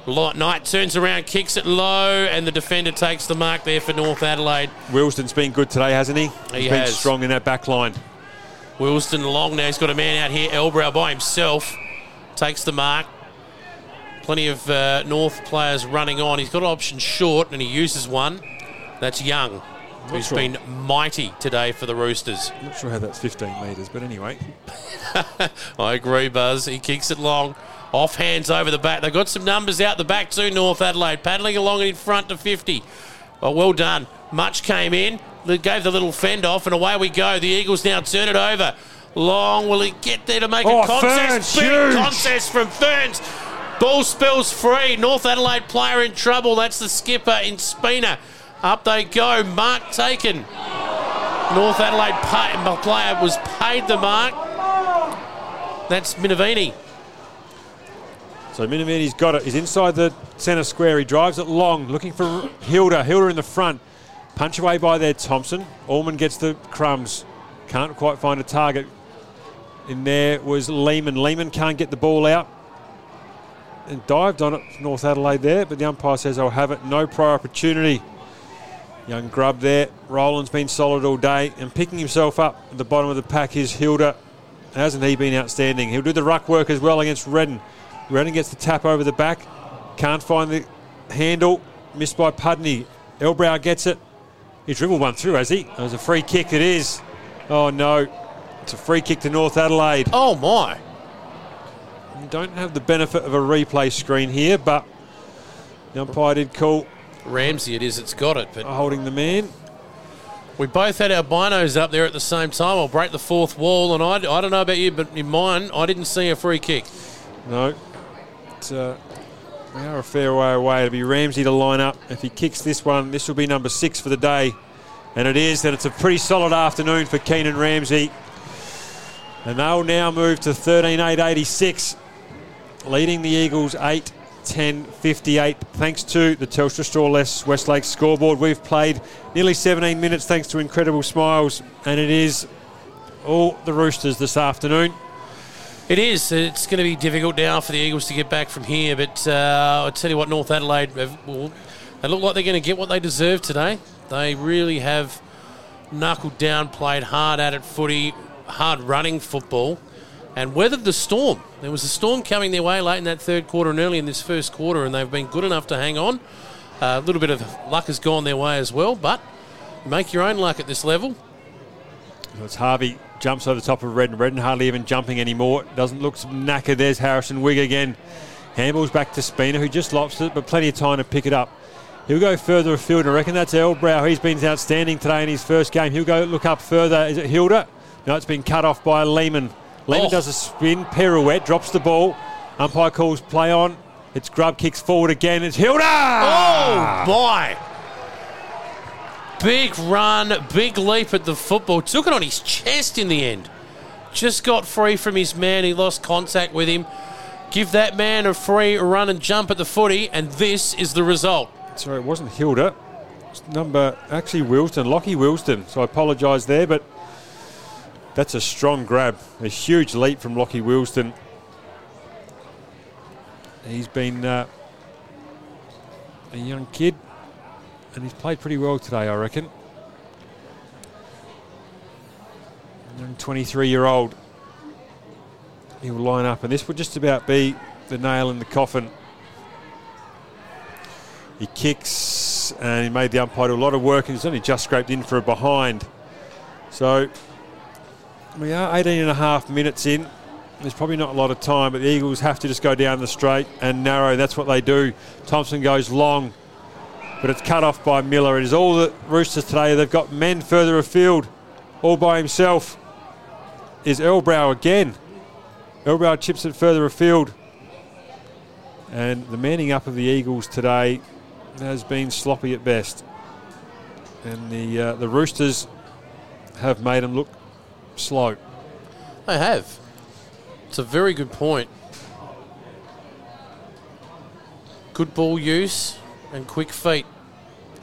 Knight turns around, kicks it low, and the defender takes the mark there for North Adelaide. Wilson's been good today, hasn't he? He He's been has. strong in that back line. Wilston along now. He's got a man out here, Elbrow by himself. Takes the mark. Plenty of uh, North players running on. He's got an option short and he uses one. That's Young, who's sure. been mighty today for the Roosters. Not sure how that's 15 metres, but anyway. I agree, Buzz. He kicks it long. Off hands over the back. They've got some numbers out the back too, North Adelaide. Paddling along in front to 50. Oh, well done. Much came in. Gave the little fend off, and away we go. The Eagles now turn it over. Long, will he get there to make Oh, a contest? Big huge. contest from Ferns. Ball spills free. North Adelaide player in trouble. That's the skipper in Spina. Up they go. Mark taken. North Adelaide pay, player was paid the mark. That's Minavini. So Minamini's got it. He's inside the centre square. He drives it long, looking for Hilder. Hilder in the front. Punch away by there, Thompson. Allman gets the crumbs. Can't quite find a target. In there was Lehman. Lehman can't get the ball out. And dived on it, North Adelaide there, but the umpire says I'll have it. No prior opportunity. Young grub there. Roland's been solid all day and picking himself up at the bottom of the pack is Hilder. Hasn't he been outstanding? He'll do the ruck work as well against Redden. Redden gets the tap over the back. Can't find the handle. Missed by Pudney. Elbrow gets it. He dribbled one through, has he? It was a free kick. It is. Oh no. It's a free kick to North Adelaide. Oh my! You don't have the benefit of a replay screen here, but the umpire did call Ramsey, it is. It's got it. But holding the man. we both had our binos up there at the same time. I'll break the fourth wall, and I, I don't know about you, but in mine, I didn't see a free kick. No. It's, uh, we are a fair way away. It'll be Ramsey to line up. If he kicks this one, this will be number six for the day. And it is, and it's a pretty solid afternoon for Keenan Ramsey. And they'll now move to 13 8 86, leading the Eagles 8 10 58. Thanks to the Telstra Store Less West Lakes scoreboard. We've played nearly 17 minutes thanks to incredible smiles, and it is all the Roosters this afternoon. It is. It's going to be difficult now for the Eagles to get back from here. But uh, I'll tell you what, North Adelaide, have, well, they look like they're going to get what they deserve today. They really have knuckled down, played hard at it footy, hard running football, and weathered the storm. There was a storm coming their way late in that third quarter and early in this first quarter, and they've been good enough to hang on. Uh, a little bit of luck has gone their way as well, but make your own luck at this level. It's Harvey jumps over the top of Redden. Redden hardly even jumping anymore. Doesn't look knackered. There's Harrison Wigg again. Handballs back to Spina, who just lops it, but plenty of time to pick it up. He'll go further afield. I reckon that's Elbrow. He's been outstanding today in his first game. He'll go look up further. Is it Hilder? No, it's been cut off by Lehman. Lehman Oh. does a spin, pirouette, drops the ball. Umpire calls play on. It's grub, kicks forward again. It's Hilder! Oh, my. Big run, big leap at the football. Took it on his chest in the end. Just got free from his man. He lost contact with him. Give that man a free run and jump at the footy, and this is the result. Sorry, it wasn't Hilder. It's number actually Wilston, Lockie Wilston. So I apologise there, but that's a strong grab, a huge leap from Lockie Wilston. He's been uh, a young kid, and he's played pretty well today, I reckon. Young 23-year-old. He'll line up, and this would just about be the nail in the coffin he kicks and he made the umpire do a lot of work and he's only just scraped in for a behind. So we are 18 and a half minutes in. There's probably not a lot of time, but the Eagles have to just go down the straight and narrow. That's what they do. Thompson goes long, but it's cut off by Miller. It is all the Roosters today. They've got men further afield, all by himself. Is Elbrow again? Elbrow chips it further afield. And the manning up of the Eagles today has been sloppy at best. And the uh, the Roosters have made them look slow. They have. It's a very good point. Good ball use and quick feet.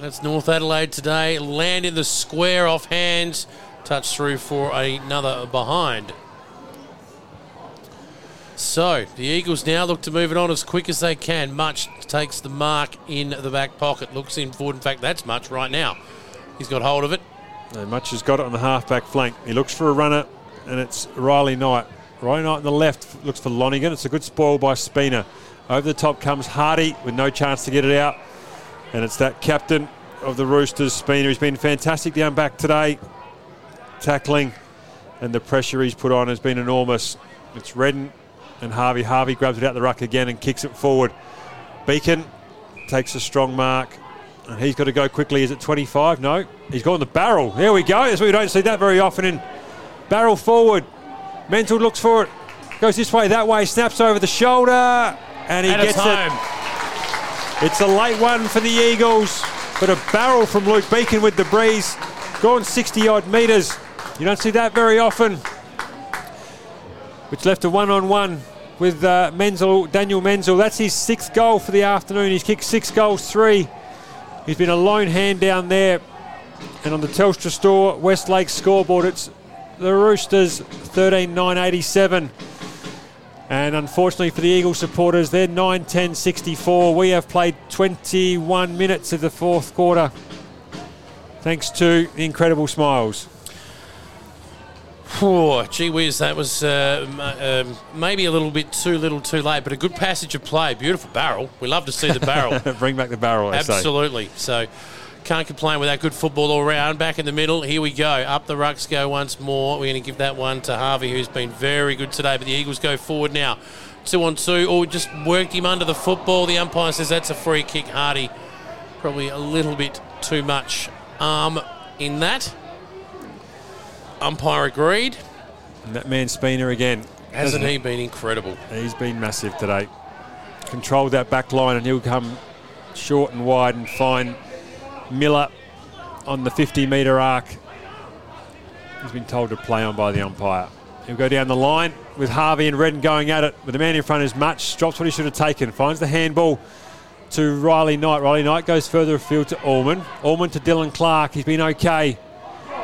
That's North Adelaide today. Land in the square off hands. Touch through for another behind. So the Eagles now look to move it on as quick as they can. Much takes the mark in the back pocket. Looks in forward. In fact, that's Much right now. He's got hold of it. Much has got it on the half-back flank. He looks for a runner, and it's Riley Knight. Riley Knight on the left looks for Lonergan. It's a good spoil by Spina. Over the top comes Hardy with no chance to get it out. And it's that captain of the Roosters, Spina. He's been fantastic down back today. Tackling and the pressure he's put on has been enormous. It's Redden and Harvey. Harvey grabs it out the ruck again and kicks it forward. Beacon takes a strong mark. And he's got to go quickly. Is it 25? No. He's gone the barrel. There we go. That's we don't see that very often in barrel forward. Menzel looks for it. Goes this way, that way, snaps over the shoulder, and he and gets it. It's a late one for the Eagles, but a barrel from Luke Beacon with the breeze. Gone 60 odd metres. You don't see that very often. Which left a one on one with uh, Menzel, Daniel Menzel. That's his sixth goal for the afternoon. He's kicked six goals, three. He's been a lone hand down there. And on the Telstra Store West Lakes scoreboard, it's the Roosters 13 9 87. And unfortunately for the Eagles supporters, they're 9 10 64. We have played 21 minutes of the fourth quarter. Thanks to the incredible smiles. Oh, gee whiz, that was uh, um, maybe a little bit too little too late, but a good passage of play. Beautiful barrel. We love to see the barrel. Bring back the barrel, I say. Absolutely. So can't complain with that good football all round. Back in the middle, here we go. Up the rucks go once more. We're going to give that one to Harvey, who's been very good today. But the Eagles go forward now. Two on two. Oh, just worked him under the football. The umpire says that's a free kick. Hardy, probably a little bit too much arm in that. Umpire agreed. And that man Spina again. Hasn't Hasn't he been incredible? He's been massive today. Controlled that back line and he'll come short and wide and find Miller on the 50 metre arc. He's been told to play on by the umpire. He'll go down the line with Harvey and Redden going at it. But the man in front is much. Drops what he should have taken. Finds the handball to Riley Knight. Riley Knight goes further afield to Allman. Allman to Dylan Clark. He's been okay.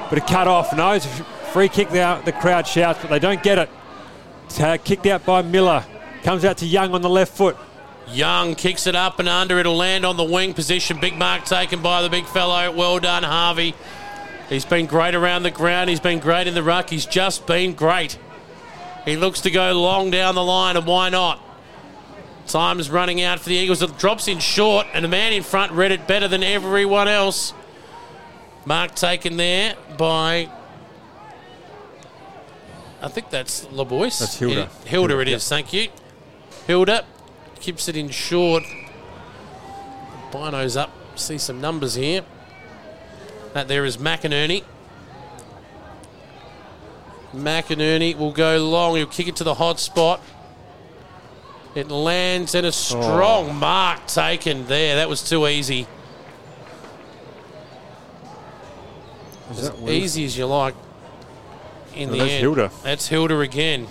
But a cut off. No, it's a free kick. The, the crowd shouts, but they don't get it. Kicked out by Miller. Comes out to Young on the left foot. Young kicks it up and under. It'll land on the wing position. Big mark taken by the big fellow. Well done, Harvey. He's been great around the ground. He's been great in the ruck. He's just been great. He looks to go long down the line, and why not? Time is running out for the Eagles. It drops in short, and the man in front read it better than everyone else. Mark taken there by. I think that's LeBoyce. That's Hilder. Hilder, Hilder, it yep. is. Thank you. Hilder keeps it in short. Bino's up. See some numbers here. That there is McInerney. McInerney will go long. He'll kick it to the hot spot. It lands and a strong oh. mark taken there. That was too easy. As easy as you like. In Oh, the that's end, Hilder. That's Hilder again.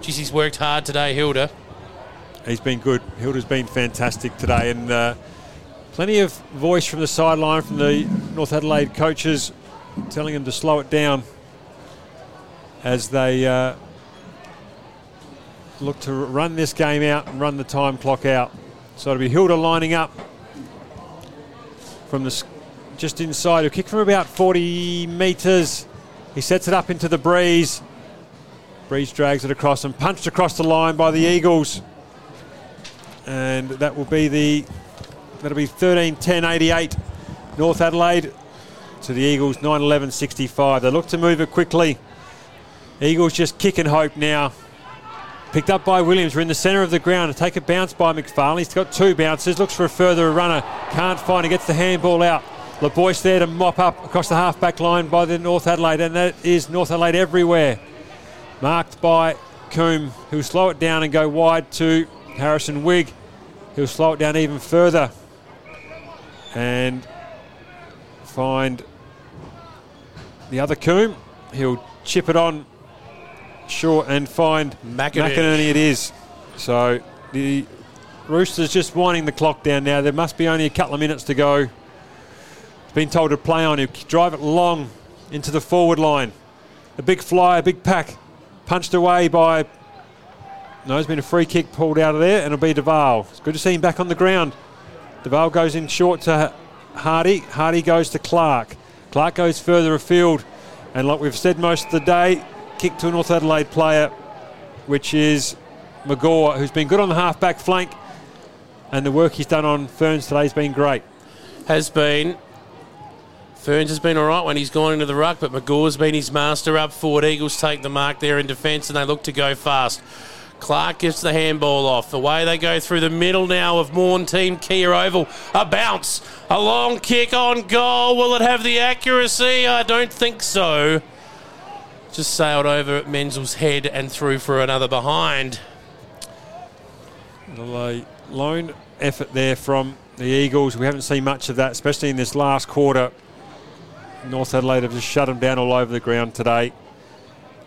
Geez, he's worked hard today, Hilder. He's been good. Hilder's been fantastic today, and uh, plenty of voice from the sideline from the North Adelaide coaches telling him to slow it down as they uh, look to run this game out and run the time clock out. So it'll be Hilder lining up from the just inside. He'll kick from about 40 metres. He sets it up into the breeze. Breeze drags it across and punched across the line by the Eagles and that will be the that'll be 13 10 88 North Adelaide to the Eagles 9 11 65 they look to move it quickly. Eagles just kick and hope now. Picked up by Williams we're in the centre of the ground take a bounce by McFarlane. He's got two bounces looks for a further runner. Can't find it gets the handball out. LeBoyce there to mop up across the half back line by the North Adelaide and that is North Adelaide everywhere. Marked by Coombe, who'll slow it down and go wide to Harrison Wigg. He'll slow it down even further and find the other Coombe. He'll chip it on short and find McInerney. McInerney it is. So the Roosters just winding the clock down now. There must be only a couple of minutes to go. He's been told to play on. He'll drive it long into the forward line. A big fly, a big pack, punched away by. No, there's been a free kick pulled out of there, and it'll be Duval. It's good to see him back on the ground. Duval goes in short to Hardy. Hardy goes to Clark. Clark goes further afield, and like we've said most of the day, kick to a North Adelaide player, which is McGaw, who's been good on the half-back flank, and the work he's done on Ferns today has been great. Has been. Ferns has been all right when he's gone into the ruck, but McGaw's been his master up forward. Eagles take the mark there in defence and they look to go fast. Clark gives the handball off. The way they go through the middle now of Maughan Thiem Kia Oval. A bounce, a long kick on goal. Will it have the accuracy? I don't think so. Just sailed over at Menzel's head and through for another behind. The lo- lone effort there from the Eagles. We haven't seen much of that, especially in this last quarter. North Adelaide have just shut them down all over the ground today.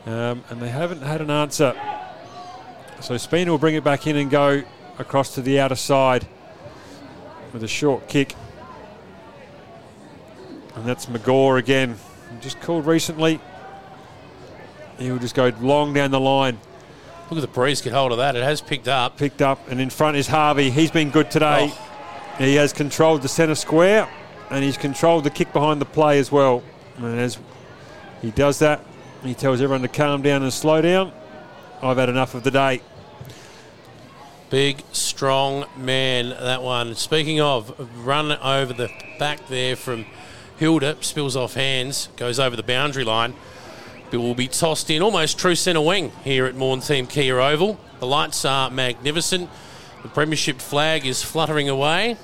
Um, and they haven't had an answer. So Spina will bring it back in and go across to the outer side with a short kick. And that's McGaw again. Just called recently. He'll just go long down the line Look at the breeze get hold of that. It has picked up. picked up, and in front is Harvey. He's been good today. Oh. He has controlled the centre square, and he's controlled the kick behind the play as well. And as he does that, he tells everyone to calm down and slow down. I've had enough of the day. Big, strong man, that one. Speaking of, run over the back there from Hilder, spills off hands, goes over the boundary line. It will be tossed in almost true centre wing here at Maughan Thiem Kia Oval. The lights are magnificent. The Premiership flag is fluttering away.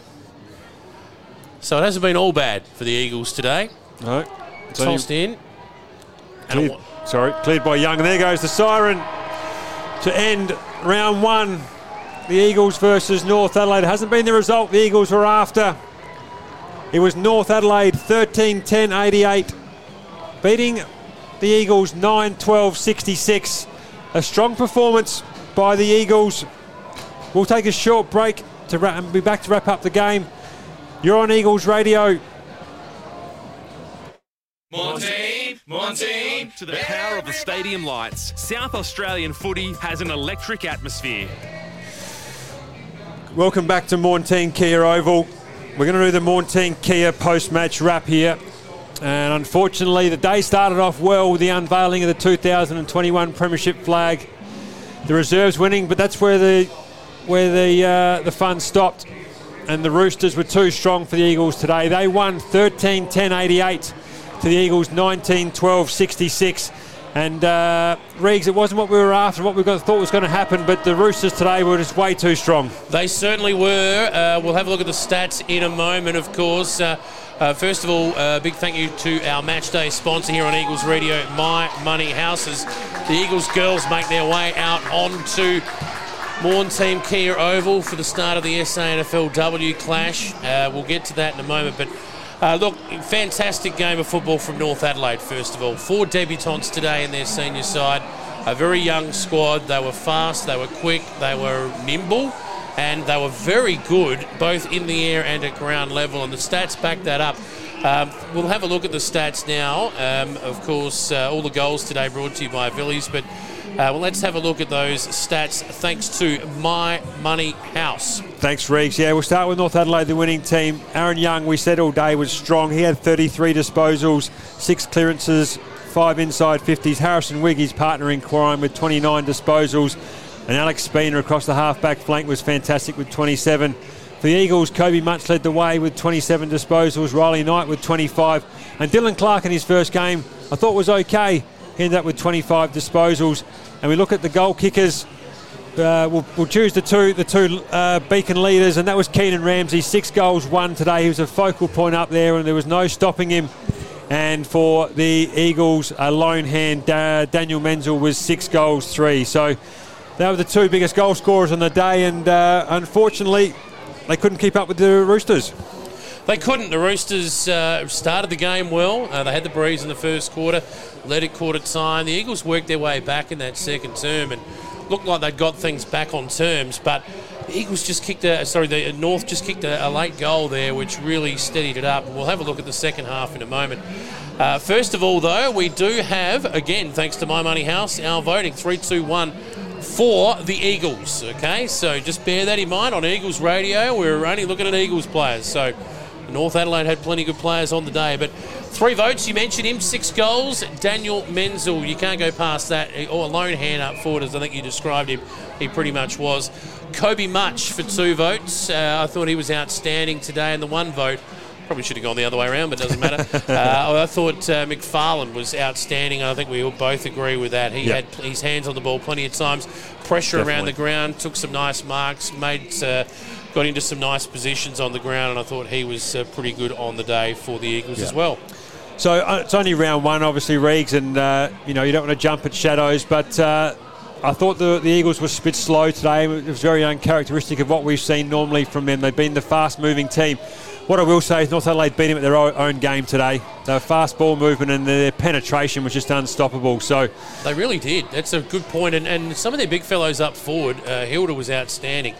So it hasn't been all bad for the Eagles today. No, Tossed in. Cleared, sorry, cleared by Young. And there goes the siren to end round one. The Eagles versus North Adelaide hasn't been the result the Eagles were after. It was North Adelaide 13 10 88, beating the Eagles 9 12 66. A strong performance by the Eagles. We'll take a short break to wrap, and be back to wrap up the game. You're on Eagles Radio. Maughan Thiem, Maughan Thiem, To the power of the stadium lights, South Australian footy has an electric atmosphere. Welcome back to Maughan Thiem Kia Oval. We're going to do the Maughan Thiem Kia post-match wrap here. And unfortunately, the day started off well with the unveiling of the 2021 Premiership flag. The reserves winning, but that's where the where the uh, the fun stopped. And the Roosters were too strong for the Eagles today. They won 13-10-88 to the Eagles 19-12-66. And uh, it wasn't what we were after, what we thought was going to happen, but the Roosters today were just way too strong. They certainly were. Uh, we'll have a look at the stats in a moment, of course. Uh, uh, first of all, a big thank you to our match day sponsor here on Eagles Radio, My Money Houses. The Eagles girls make their way out onto Maughan Thiem Kia Oval for the start of the SANFLW clash. Uh, we'll get to that in a moment, but uh, look, fantastic game of football from North Adelaide, first of all. Four debutantes today in their senior side. A very young squad. They were fast, they were quick, they were nimble, and they were very good both in the air and at ground level. And the stats back that up. Um, we'll have a look at the stats now. Um, of course, uh, all the goals today brought to you by Vili's, but uh, well, let's have a look at those stats thanks to My Money House. Thanks, Reeves. Yeah, we'll start with North Adelaide, the winning team. Aaron Young, we said all day, was strong. He had 33 disposals, six clearances, five inside 50s. Harrison Wigg, his partner in crime, with 29 disposals. And Alex Spina across the half-back flank was fantastic with 27. For the Eagles, Kobe Much led the way with 27 disposals, Riley Knight with 25. And Dylan Clark in his first game, I thought was okay. He ended up with 25 disposals. And we look at the goal kickers. Uh, we'll, we'll choose the two the two uh, beacon leaders, and that was Keenan Ramsey. Six goals, one today. He was a focal point up there, and there was no stopping him. And for the Eagles, a lone hand, Da- Daniel Menzel was six goals, three. So they were the two biggest goal scorers on the day, and uh, unfortunately, they couldn't keep up with the Roosters. They couldn't. The Roosters uh, started the game well. Uh, they had the breeze in the first quarter, led at quarter time. The Eagles worked their way back in that second term and looked like they'd got things back on terms. But the Eagles just kicked a sorry, the North just kicked a, a late goal there, which really steadied it up. We'll have a look at the second half in a moment. Uh, first of all, though, we do have again, thanks to My Money House, our voting three, two, one for the Eagles. Okay, so just bear that in mind on Eagles Radio. We're only looking at Eagles players. So North Adelaide had plenty of good players on the day, but three votes. You mentioned him, six goals. Daniel Menzel, you can't go past that. Or a lone hand up forward, as I think you described him. He pretty much was. Kobe Much for two votes. Uh, I thought he was outstanding today, and the one vote. Probably should have gone the other way around, but it doesn't matter. uh, I thought uh, McFarlane was outstanding. I think we all both agree with that. He Yeah. had his hands on the ball plenty of times, pressure around the ground, took some nice marks, made uh, got into some nice positions on the ground, and I thought he was uh, pretty good on the day for the Eagles as well. So uh, it's only round one, obviously, Reegs, and uh, you know you don't want to jump at shadows, but uh, I thought the, the Eagles were a bit slow today. It was very uncharacteristic of what we've seen normally from them. They've been the fast-moving team. What I will say is North Adelaide beat them at their own game today. Their fast ball movement and their penetration was just unstoppable. So They really did. That's a good point. And, and some of their big fellows up forward, uh, Hilder was outstanding,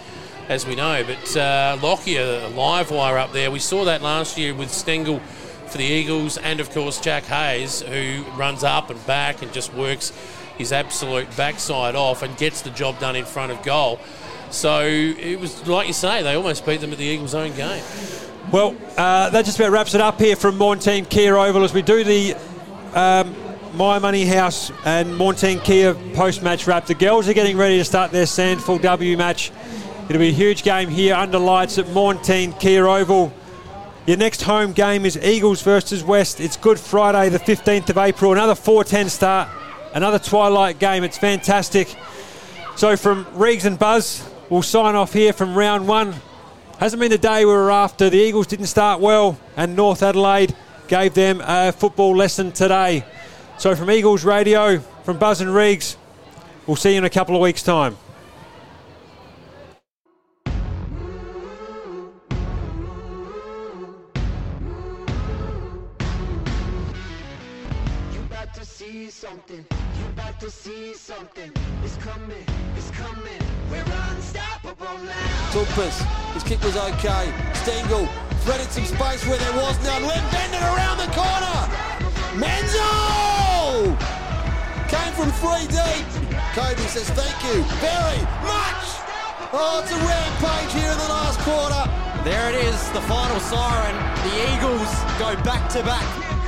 as we know. But uh, Lockyer, a live wire up there, we saw that last year with Stengel for the Eagles, and of course Jack Hayes, who runs up and back and just works his absolute backside off and gets the job done in front of goal. So it was like you say, they almost beat them at the Eagles' own game. Well, uh, that just about wraps it up here from Maughan Thiem Kia Oval as we do the um, My Money House and Maughan Thiem Kia post-match wrap. The girls are getting ready to start their SANFLW match. It'll be a huge game here under lights at Maughan Thiem Kia Oval. Your next home game is Eagles versus West. It's Good Friday, the 15th of April. Another 4:10 start, another twilight game. It's fantastic. So from Reegs and Buzz, we'll sign off here from round one. Hasn't been the day we were after. The Eagles didn't start well, and North Adelaide gave them a football lesson today. So from Eagles Radio, from Buzz and Reegs, we'll see you in a couple of weeks' time. Something. It's coming. It's coming. We're unstoppable now. Toumpas. His kick was okay. Stengel threaded some space where there was none. Went bending around the corner. Menzel! came from three deep. Kobe says thank you very much. Oh, it's a rampage here in the last quarter. There it is, the final siren. The Eagles go back to back.